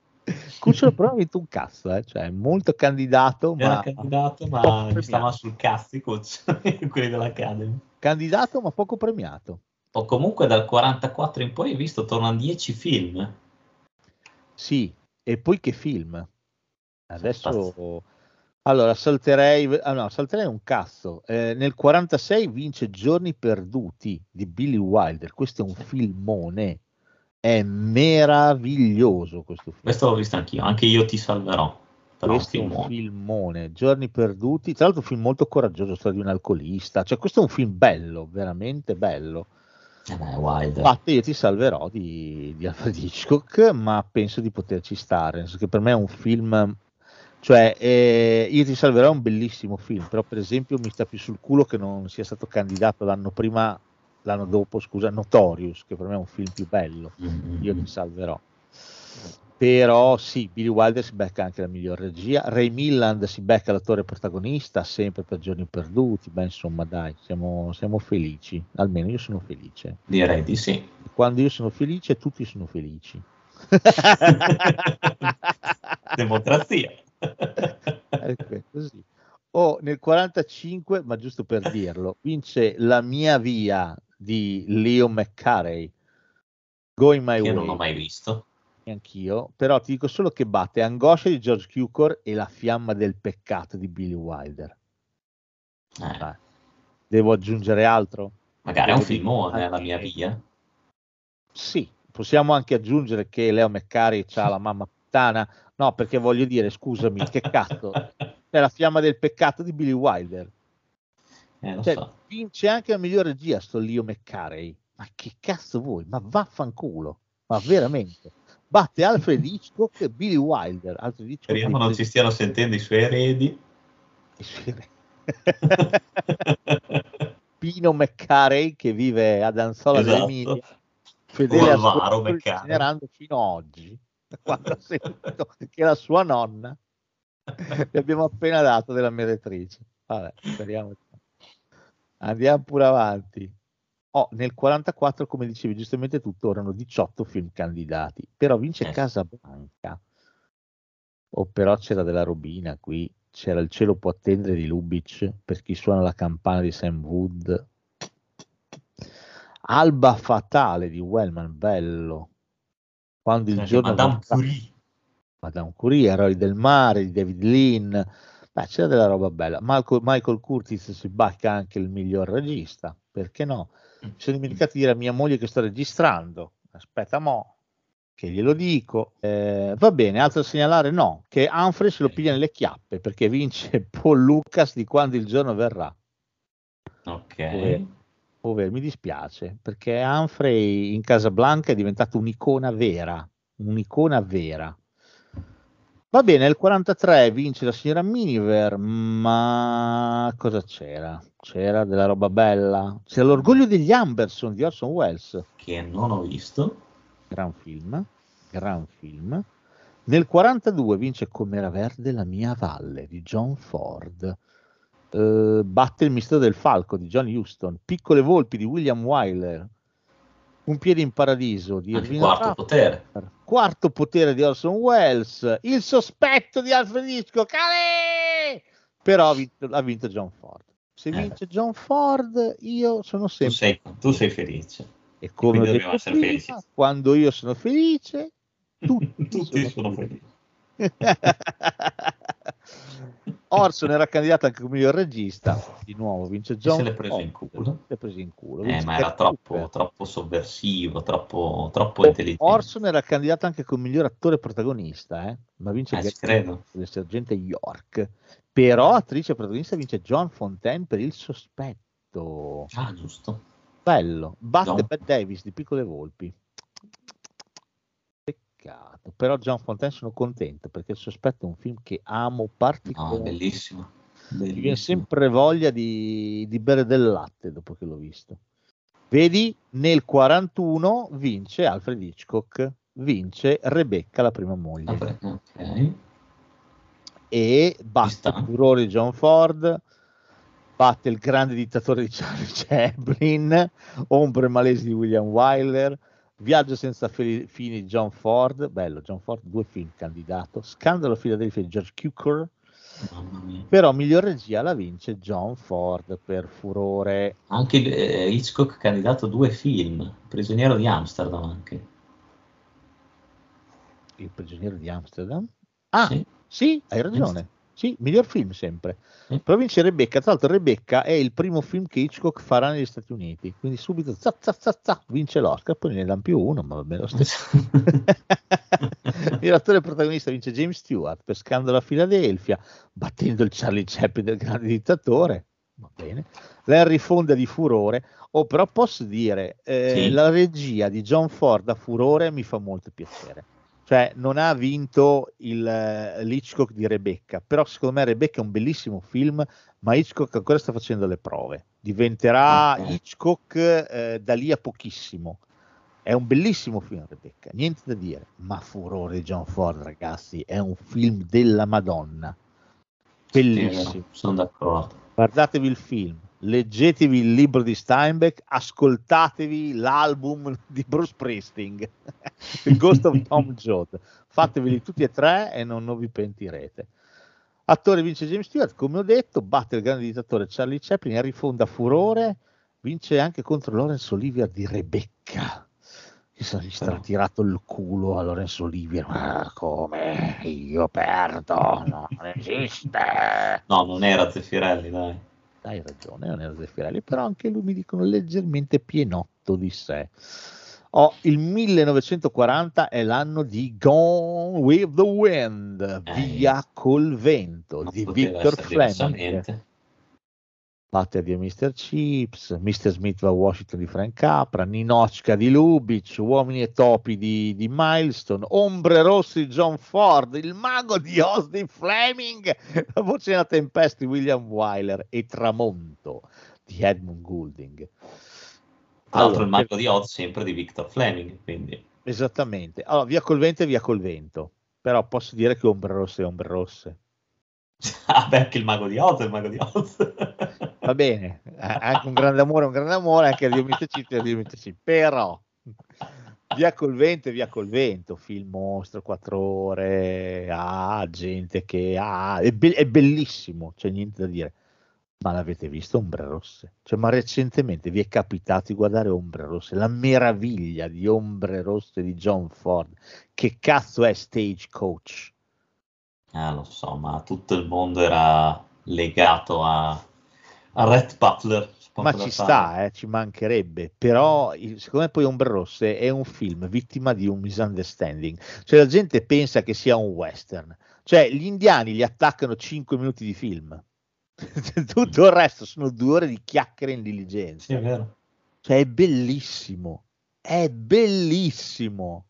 cucciolo però ha vinto un cazzo, eh? cioè molto candidato, Era ma candidato, ma stava sul cazzo i cuccioli, quelli dell'Academy. candidato ma poco premiato. O comunque dal 44 in poi hai visto tornano 10 film. Sì, e poi che film? Adesso allora salterei, ah no, salterei un cazzo. Eh, nel 46 vince Giorni perduti di Billy Wilder. Questo è un filmone. È meraviglioso questo film. Questo l'ho visto anch'io, anche io ti salverò. Però questo è un film filmone, Giorni perduti, tra l'altro un film molto coraggioso, storia di un alcolista, cioè questo è un film bello, veramente bello. Eh beh, Wilder. Infatti io ti salverò di, di Alfred Hitchcock, ma penso di poterci stare, nel senso che per me è un film, cioè eh, io ti salverò è un bellissimo film, però per esempio mi sta più sul culo che non sia stato candidato l'anno prima, l'anno dopo, scusa, Notorious, che per me è un film più bello, Mm, io ti salverò. Però sì, Billy Wilder si becca anche la miglior regia, Ray Milland si becca l'attore protagonista, sempre per giorni perduti, beh insomma dai, siamo, siamo felici, almeno io sono felice. Direi di sì. Quando io sono felice, tutti sono felici. [laughs] Democrazia. [laughs] Ecco, così. O nel 45, ma giusto per dirlo, vince La mia via di Leo McCarey. Going My Che Way. non ho mai visto. Anch'io, però ti dico solo che batte Angoscia di George Cukor e La fiamma del peccato di Billy Wilder. Eh. Devo aggiungere altro? magari è un filmone, la mia via. Sì, possiamo anche aggiungere che Leo McCarey ha la mamma puttana. No, perché voglio dire, scusami, che cazzo, [laughs] è la fiamma del peccato di Billy Wilder. Eh, Cioè, so. vince anche la miglior regia sto Leo McCarey. Ma che cazzo vuoi? Ma vaffanculo. Ma veramente. Batte Alfred [laughs] Hitchcock e Billy Wilder. Alfred Hitchcock Speriamo non ci stiano sentendo i suoi eredi. i suoi re- [laughs] Pino McCarey che vive ad Anzola Esatto. dell'Emilia, fedele a Alvaro suo McCarey. generando fino a oggi, quando sentito che la sua nonna [laughs] le abbiamo appena dato della meretrice. Vabbè, speriamo. Andiamo pure avanti. Oh, nel 44, come dicevi giustamente tu, erano 18 film candidati, però vince Eh. Casablanca. O però c'era della robina qui, c'era Il cielo può attendere di Lubitsch, per chi suona la campana di Sam Wood. Alba fatale di Wellman, bello. Quando il Cioè, giorno Madame verrà- Curie. Madame Curie, Eroi del mare di David Lean. Beh, c'era della roba bella. Michael, Michael Curtis si bacca anche il miglior regista, perché no? Mi sono dimenticato di dire a mia moglie che sto registrando. Aspetta, mo, che glielo dico. Eh, va bene, altro da segnalare? No, che Humphrey se lo piglia nelle chiappe perché vince [laughs] Paul Lucas di quando il giorno verrà. Ok. Povero. Povero, mi dispiace perché Humphrey in Casablanca è diventato un'icona vera, un'icona vera. Va bene, nel 43 vince la signora Miniver, ma cosa c'era? C'era della roba bella, c'era l'orgoglio degli Amberson di Orson Welles, Che non ho visto. gran film, gran film. Nel 42 vince Com'era verde la mia valle di John Ford. Eh, batte il mistero del falco di John Huston. Piccole volpi di William Wyler. Un piede in paradiso di Irving quarto Rapper. potere. Quarto potere di Orson Welles. Il sospetto di Alfred Hitchcock. Però ha vinto, ha vinto John Ford. Se Eh. vince John Ford, io sono Tu sempre sei, tu sei felice. e come detto dobbiamo essere prima, felici. quando io sono felice, [laughs] tutti, Tutti sono felici. [laughs] Orson era candidato anche come miglior regista, di nuovo vince John se l'è preso in culo. Se l'è preso in culo. Eh, ma era troppo, troppo sovversivo, troppo, troppo intelligente. Orson era candidato anche come miglior attore protagonista, eh? ma vince Eh, credo. sergente York. Però attrice protagonista vince John Fontaine per il sospetto. Ah, giusto. Bello. Batte John. Bette Davis di Piccole Volpi. Peccato. Però John Fontaine sono contento perché il sospetto è un film che amo No, è particolarmente. bellissimo. Mi viene Bellissimo. sempre voglia di, di bere del latte dopo che l'ho visto. Vedi, nel 41 vince Alfred Hitchcock, vince Rebecca, la prima moglie, Ok. e Ci batte sta. il furore di John Ford, batte il grande dittatore di Charlie [laughs] Chaplin, Ombre malesi di William Wyler, Viaggio senza fini John Ford, bello, John Ford, due film candidato, Scandalo a Philadelphia di George Cukor, però miglior regia la vince John Ford per furore. Anche eh, Hitchcock candidato due film. Prigioniero di Amsterdam anche. Il prigioniero di Amsterdam? Ah, sì, Sì. hai ragione. Sì, miglior film sempre. Sì. Però vince Rebecca. Tra l'altro, Rebecca è il primo film che Hitchcock farà negli Stati Uniti. Quindi subito za, za, za, za, vince l'Oscar. Poi ne dà più uno, ma va bene lo stesso. [laughs] il protagonista vince James Stewart per Scandalo a Filadelfia, battendo il Charlie Chaplin del grande dittatore. va bene. L'Henry Fonda di Furore. Oh, però posso dire, eh, Sì. la regia di John Ford a Furore mi fa molto piacere. Cioè, non ha vinto il, eh, l'Hitchcock di Rebecca, però secondo me Rebecca è un bellissimo film, ma Hitchcock ancora sta facendo le prove. Diventerà Ok. Hitchcock eh, da lì a pochissimo. È un bellissimo film, Rebecca, niente da dire. Ma Furore di John Ford, ragazzi, è un film della Madonna. Bellissimo. Sì, sono d'accordo. Guardatevi il film, leggetevi il libro di Steinbeck, ascoltatevi l'album di Bruce Springsteen, [laughs] The Ghost of Tom [laughs] Joad. Fateveli tutti e tre e non, non vi pentirete. Attore vince James Stewart, come ho detto, batte il grande dittatore Charlie Chaplin, rifonda Furore, vince anche contro Laurence Olivier di Rebecca. Che gli sarà tirato il culo a Laurence Olivier, ma come? Io perdo, non esiste. No, non era Zeffirelli, dai. Hai ragione, non era Zeffirelli, però anche lui mi dicono leggermente pienotto di sé. Oh, il 1940 è l'anno di Gone with the Wind, Eh, via col vento, di Victor Fleming. Batte addio Mr. Chips, Mr. Smith va a Washington di Frank Capra, Ninochka di Lubitsch, Uomini e Topi di, di Milestone, Ombre Rosse di John Ford, Il Mago di Oz di Fleming, La Voce della Tempesta di William Wyler e Tramonto di Edmund Goulding. Tra l'altro Allora, il mago di Oz sempre di Victor Fleming, quindi Esattamente. Allora, via col vento e via col vento. Però posso dire che Ombre Rosse e Ombre Rosse. [laughs] ah, beh, anche il mago di Oz è il mago di Oz. Va bene, anche un grande amore, un grande amore, anche Dio Mr. Chip e Dio. Chip. Però, via col vento e via col vento, film mostro, quattro ore, ah, gente che ah, è, be- è bellissimo, c'è niente da dire. Ma l'avete visto Ombre Rosse? Cioè, ma recentemente vi è capitato di guardare Ombre Rosse? La meraviglia di Ombre Rosse di John Ford. Che cazzo è Stagecoach? Ah, lo so, ma tutto il mondo era legato a, a Red Butler. Ma ci sta, eh, ci mancherebbe, però secondo me poi Ombre Rosse è un film vittima di un misunderstanding, cioè la gente pensa che sia un western, cioè gli indiani gli attaccano 5 minuti di film, [laughs] tutto il resto sono due ore di chiacchiere in diligenza, Sì, è vero. cioè è bellissimo, è bellissimo.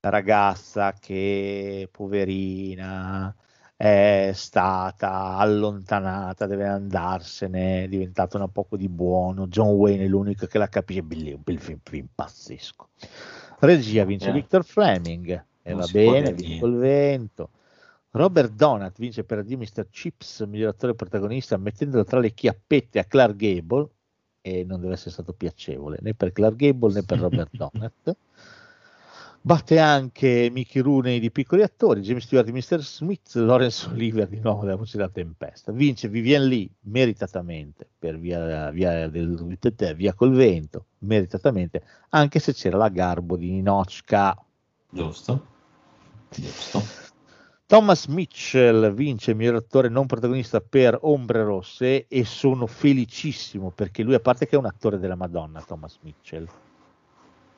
La ragazza che, poverina, è stata allontanata, deve andarsene, è diventata una poco di buono. John Wayne è l'unico che la capisce, belli- un bel film, film pazzesco. Regia vince Eh. Victor Fleming, e Non va bene, vince col vento. Robert Donat vince per Addio Mr. Chips, miglior attore protagonista, mettendolo tra le chiappette a Clark Gable, e non deve essere stato piacevole né per Clark Gable né per Robert [laughs] Donat. Batte anche Mickey Rooney di Piccoli Attori, James Stewart di Mr. Smith, Lawrence Oliver di nuovo della voce della tempesta. Vince Vivian Lee meritatamente per via, via, del, via col vento, meritatamente, anche se c'era la garbo di Ninochka. Giusto. Giusto. Thomas Mitchell vince miglior attore non protagonista per Ombre Rosse e sono felicissimo perché lui, a parte che è un attore della Madonna, Thomas Mitchell,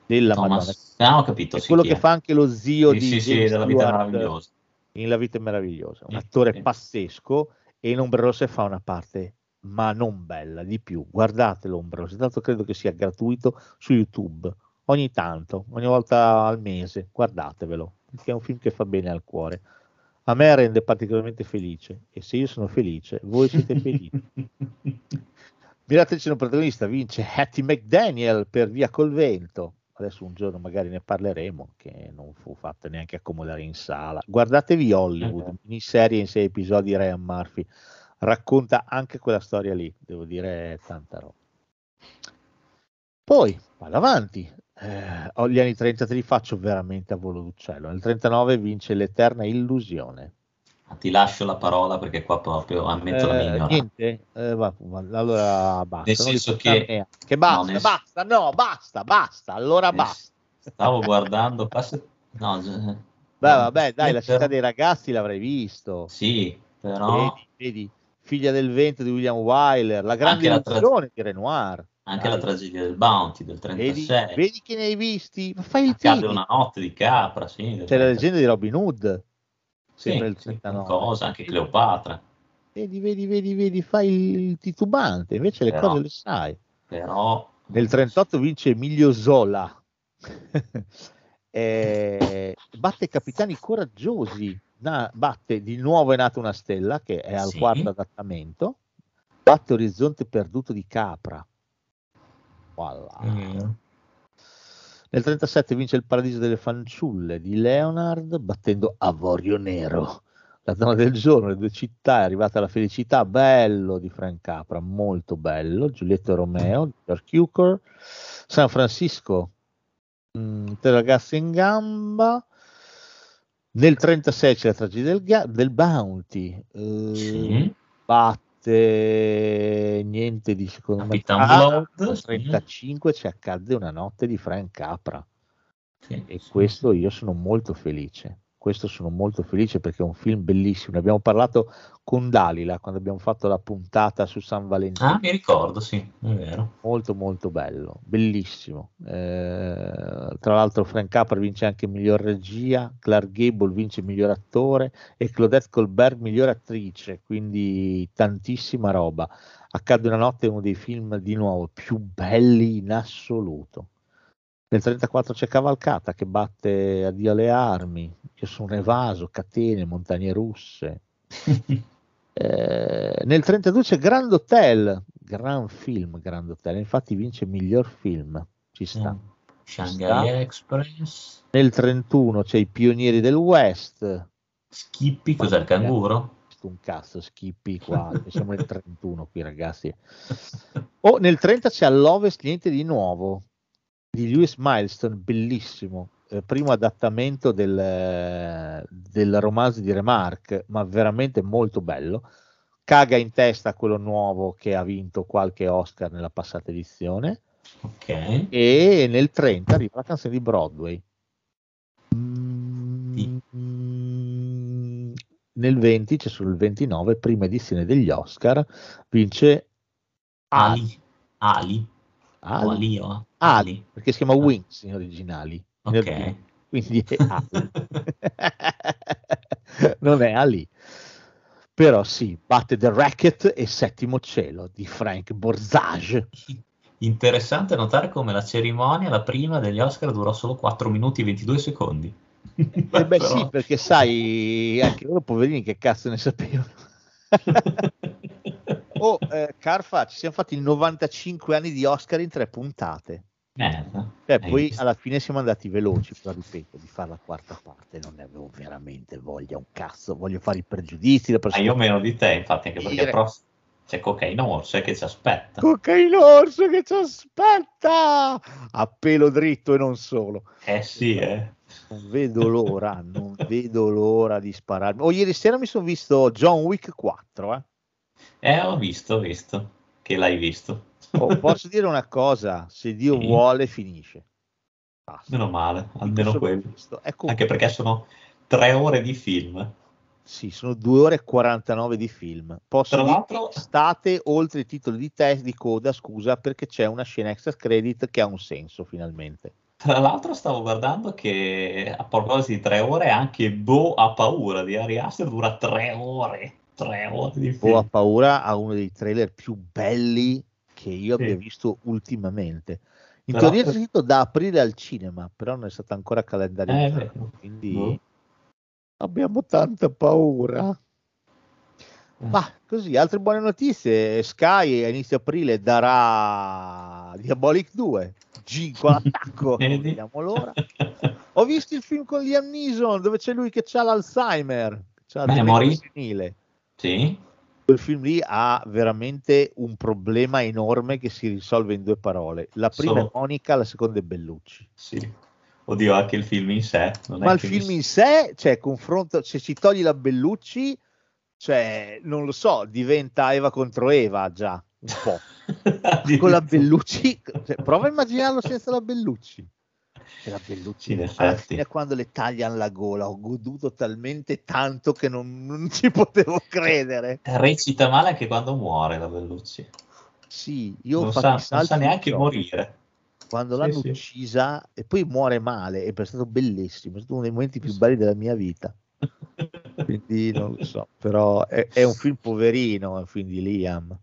della Madonna, Thomas, ah, ho capito. è sì, quello che è. fa anche lo zio Sì, di sì, sì, della vita Stewart meravigliosa. in La vita è meravigliosa, un attore pazzesco e in Ombre Rosse fa una parte ma non bella di più. Guardatelo Ombre Rosse, tanto credo che sia gratuito su YouTube. Ogni tanto, ogni volta al mese, guardatevelo, perché è un film che fa bene al cuore. A me rende particolarmente felice e se io sono felice, voi siete felici. Mirate c'è un protagonista, vince Hattie McDaniel per Via col vento. Adesso un giorno magari ne parleremo, che non fu fatta neanche accomodare in sala. Guardatevi Hollywood, Eh. miniserie in sei episodi, Ryan Murphy. Racconta anche quella storia lì, devo dire, tanta roba. Poi, vado avanti. Eh, gli anni 30 te li faccio veramente a volo d'uccello. Nel 39 vince l'Eterna Illusione. Ti lascio la parola perché qua proprio ammetto la mia Eh, ignoranza. niente, Eh, va- allora basta. Nel senso che- che basta, no, nel- basta, no, basta, basta, allora Eh, basta. Stavo guardando. passa- No, già- Beh, vabbè, dai, la città dei ragazzi l'avrei visto. Sì, però Vedi, vedi, Figlia del vento di William Wyler, la grande la tra- illusione di Renoir. anche Dai. la tragedia del Bounty del Vedi, 36. vedi che ne hai visti? Ma fai il Accade film. una notte di capra, sì. C'è la 36. leggenda di Robin Hood, Sì, sempre il sì, 39. cosa, anche Cleopatra. Vedi, vedi, vedi, vedi, fai il titubante, invece le Però- cose le sai. Però Nel 38 vince Emilio Zola. [laughs] Eh, batte capitani coraggiosi. Na- batte di nuovo è nata una stella che è al Sì. quarto adattamento. Batte Orizzonte perduto di Capra. Voilà. Mm. Nel 37 vince il Paradiso delle fanciulle di Leonard battendo Avorio Nero. La donna del giorno, le due città, è arrivata la felicità, bello di Frank Capra, molto bello. Giulietto Romeo di George Cukor. San Francisco, mm, Tre ragazze in gamba. Nel 36 c'è la tragedia del, ga- del Bounty. eh, Sì. batte niente di secondo me. Capitan Ah, Blood, al sì. 35 ci accadde una notte di Frank Capra Sì, e sì, questo io sono molto felice. Questo sono molto felice perché è un film bellissimo. Ne abbiamo parlato con Dalila quando abbiamo fatto la puntata su San Valentino. Ah, mi ricordo, sì, è vero. Molto molto bello, bellissimo. Eh, tra l'altro Frank Capra vince anche miglior regia, Clark Gable vince miglior attore e Claudette Colbert miglior attrice, quindi tantissima roba. Accade una notte è uno dei film di nuovo più belli in assoluto. Nel 34 c'è Cavalcata che batte Addio alle armi, Io sono evaso, catene, montagne russe. [laughs] Eh, nel 32 c'è Grand Hotel, gran film Grand Hotel, infatti vince miglior film, ci sta. Mm. Shanghai sta. Express. Nel 31 c'è I Pionieri del West, Skippy, cos'è il canguro? un cazzo, Skippy qua, siamo nel 31 qui ragazzi. O nel 30 c'è All'Ovest niente di nuovo, di Lewis Milestone, bellissimo. Eh, primo adattamento del, eh, del romanzo di Remarque, ma veramente molto bello. Caga in testa quello nuovo che ha vinto qualche Oscar nella passata edizione. Ok. E nel 30 arriva la canzone di Broadway. Mm, nel 20 c'è solo il 29, prima edizione degli Oscar, vince Ali. Ali. Ali, Ali, o Ali, perché si chiama Ah. Wings in originali. Ok. [laughs] Quindi è Ali. [laughs] non è Ali. Però sì, batte The Racket e Settimo Cielo di Frank Borzage. Interessante notare come la cerimonia, la prima degli Oscar, durò solo 4 minuti e 22 secondi. Eh beh [laughs] Però- sì, perché sai, anche loro poverini che cazzo ne sapevano. oh, eh, Carfa, ci siamo fatti 95 anni di Oscar in tre puntate. Merda. Hai poi visto? alla fine siamo andati veloci, però ripeto, di fare la quarta parte non ne avevo veramente voglia, un cazzo, voglio fare i pregiudizi. La prossima io meno di te, infatti, anche perché però c'è Cocaine Orso che ci aspetta. Cocaine orso che ci aspetta a pelo dritto e non solo. Eh sì, eh. Non vedo l'ora, non vedo l'ora di spararmi. Oh, ieri sera mi sono visto John Wick 4. Eh. Eh, ho visto, ho visto che l'hai visto. Oh, [laughs] posso dire una cosa, se Dio Sì. vuole finisce. Basta. Meno male, almeno quello. Ecco, Anche perché sono tre ore di film. sì, sono 2 ore e 49 di film. Posso Tra l'altro- state oltre i titoli di test di coda, scusa, perché c'è una scena extra credit che ha un senso finalmente. Tra l'altro stavo guardando che a proposito di tre ore anche Bo ha paura di Ari Aster dura tre ore. Tre ore di film. ha paura a uno dei trailer più belli che io Sì. abbia visto ultimamente. In Però- teoria è scritto da aprile al cinema, però non è stato ancora Eh, calendarizzato. vero. quindi Boh. abbiamo tanta paura. Ma così, altre buone notizie. Sky a inizio aprile darà Diabolic 2. G con l'attacco. vediamo l'ora. Ho visto il film con Liam Neeson dove c'è lui che ha l'Alzheimer. C'ha demenza senile. Sì? Quel film lì ha veramente un problema enorme che si risolve in due parole. La prima Solo- è Monica, la seconda è Bellucci. Sì. Oddio, anche il film in sé. Ma il film in sé, cioè, confronto, se ci togli la Bellucci, cioè, non lo so, diventa Eva contro Eva già, un po'. [laughs] Con la Bellucci, cioè, prova a immaginarlo senza la Bellucci. E la Bellucci, Sì, in effetti. fine quando le tagliano la gola, ho goduto talmente tanto che non, non ci potevo credere. Recita male anche quando muore la Bellucci. Sì, io Non sa, non sa neanche morire. quando Sì, l'hanno sì. uccisa e poi muore male è stato bellissimo, è stato uno dei momenti più belli della mia vita. [laughs] quindi non lo so, però è, è un film poverino, è un film di Liam.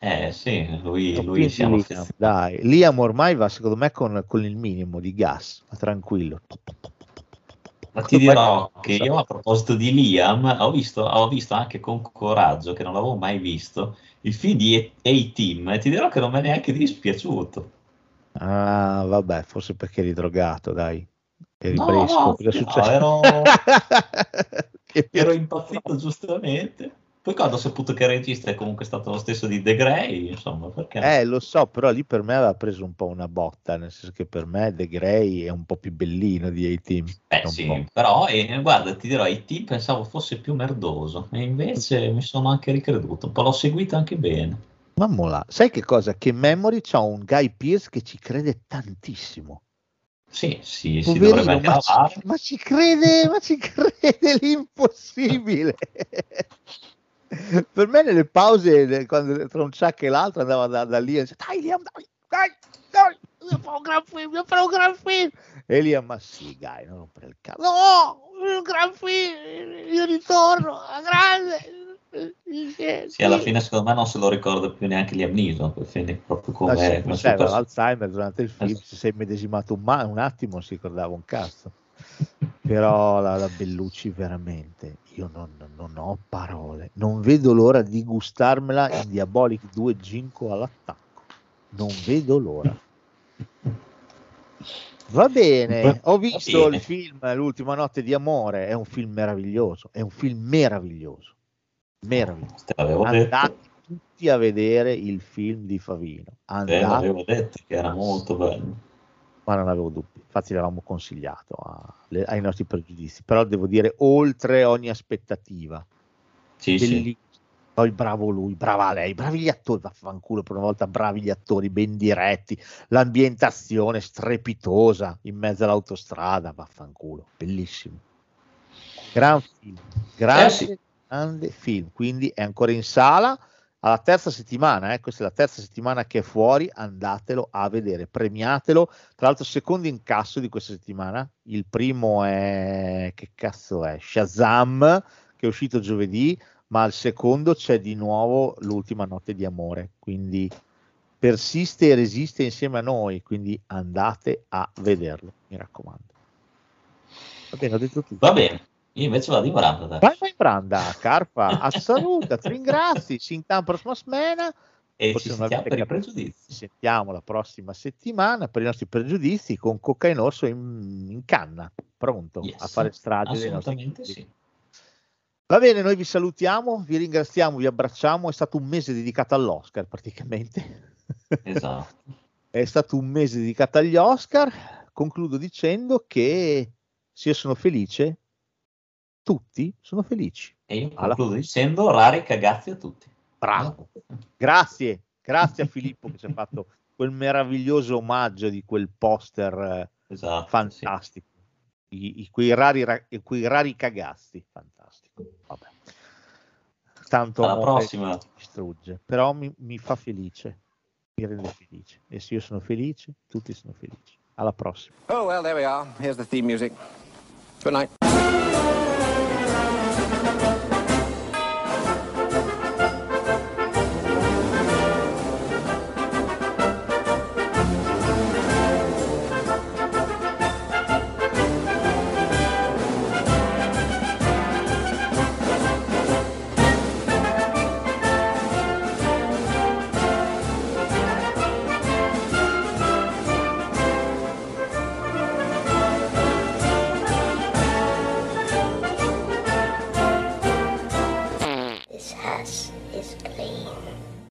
Eh sì, lui, lui siamo affezionati. dai, Liam ormai va secondo me con, con il minimo di gas, ma tranquillo. Ma ti dirò che io a proposito di Liam ho visto, ho visto anche con coraggio, che non l'avevo mai visto, il film di A-Team e ti dirò che non mi è neanche dispiaciuto. Ah, vabbè, forse perché eri drogato, dai. Eri No, fresco, no, cosa è no, successo? ero- [laughs] Ero impazzito giustamente. Poi quando ho saputo che il regista è comunque stato lo stesso di The Grey, insomma, perché? Eh, lo so, però lì per me aveva preso un po' una botta, nel senso che per me The Grey è un po' più bellino di A-Team. Eh sì, po'. però eh, guarda, ti dirò, IT pensavo fosse più merdoso e invece mi sono anche ricreduto, un po' l'ho seguito anche bene. Mammola, sai che cosa? Che Memory c'ha un Guy Pearce che ci crede tantissimo. Sì, sì, si Poverino, dovrebbe anche ma, ci, ma ci crede, ma ci crede l'impossibile. [laughs] [laughs] per me nelle pause, quando, tra un ciak e l'altro, andava da, da lì e diceva, dai Liam, dai, dai, dai, io farò un gran film, io farò un gran film. E Liam, ma sì, Guy, non rompere il cazzo. No, un gran film, io ritorno, a grande. Sì, alla fine secondo me non se lo ricorda più neanche Liam Neeson, proprio come, sì, come sai, suo aveva Alzheimer durante il film, si sei medesimato un, ma- un attimo, non si ricordava un cazzo. Però la, la Bellucci veramente, io non, non ho parole, non vedo l'ora di gustarmela in Diabolic 2 Ginko all'attacco, non vedo l'ora. Va bene, ho visto bene. il film L'ultima notte di amore, è un film meraviglioso, è un film meraviglioso, meraviglioso. Andate tutti a vedere il film di Favino, te andate l'avevo detto che era molto bello. Ma non avevo dubbi. Infatti l'avevamo consigliato a- le- ai nostri pregiudizi, però devo dire oltre ogni aspettativa. Sì, sì. Bellissimo. Poi bravo lui, brava lei, bravi gli attori, vaffanculo per una volta, bravi gli attori, ben diretti, l'ambientazione strepitosa in mezzo all'autostrada, vaffanculo, bellissimo. Gran film, grande, Eh sì. grande film, quindi è ancora in sala alla terza settimana, eh, questa è la terza settimana che è fuori, andatelo a vedere, premiatelo, tra l'altro secondo incasso di questa settimana, il primo è, che cazzo è, Shazam, che è uscito giovedì, ma al secondo c'è di nuovo l'ultima notte di amore, quindi persiste e resiste insieme a noi, quindi andate a vederlo, mi raccomando. Va bene, ho detto tutto. Va bene, io invece vado in branda. dai. Vai, vai in branda, Carpa, [laughs] a saluta, ti ringrazi, ci intanto prossima settimana, E Forse ci sentiamo per i pregiudizi. ci sentiamo la prossima settimana per i nostri pregiudizi con Cocca in Orso in, in canna, pronto Yes, a fare nostri Assolutamente sì. Va bene, noi vi salutiamo, vi ringraziamo, vi abbracciamo. È stato un mese dedicato all'Oscar praticamente. Esatto. [laughs] È stato un mese dedicato agli Oscar. Concludo dicendo che io sono felice, tutti sono felici. E io Alla- concludo dicendo rari cagazzi a tutti. Bravo. [laughs] Grazie, grazie a Filippo che ci ha fatto quel meraviglioso omaggio di quel poster eh, Esatto. sì. fantastico. I, i- quei, rari, ra- quei rari cagazzi, fantastico. Vabbè. Tanto Alla prossima. mi distrugge, però mi, mi fa felice, mi rende felice. E se io sono felice, tutti sono felici. Alla prossima. Oh, well, there we are. Here's the theme music. Good night.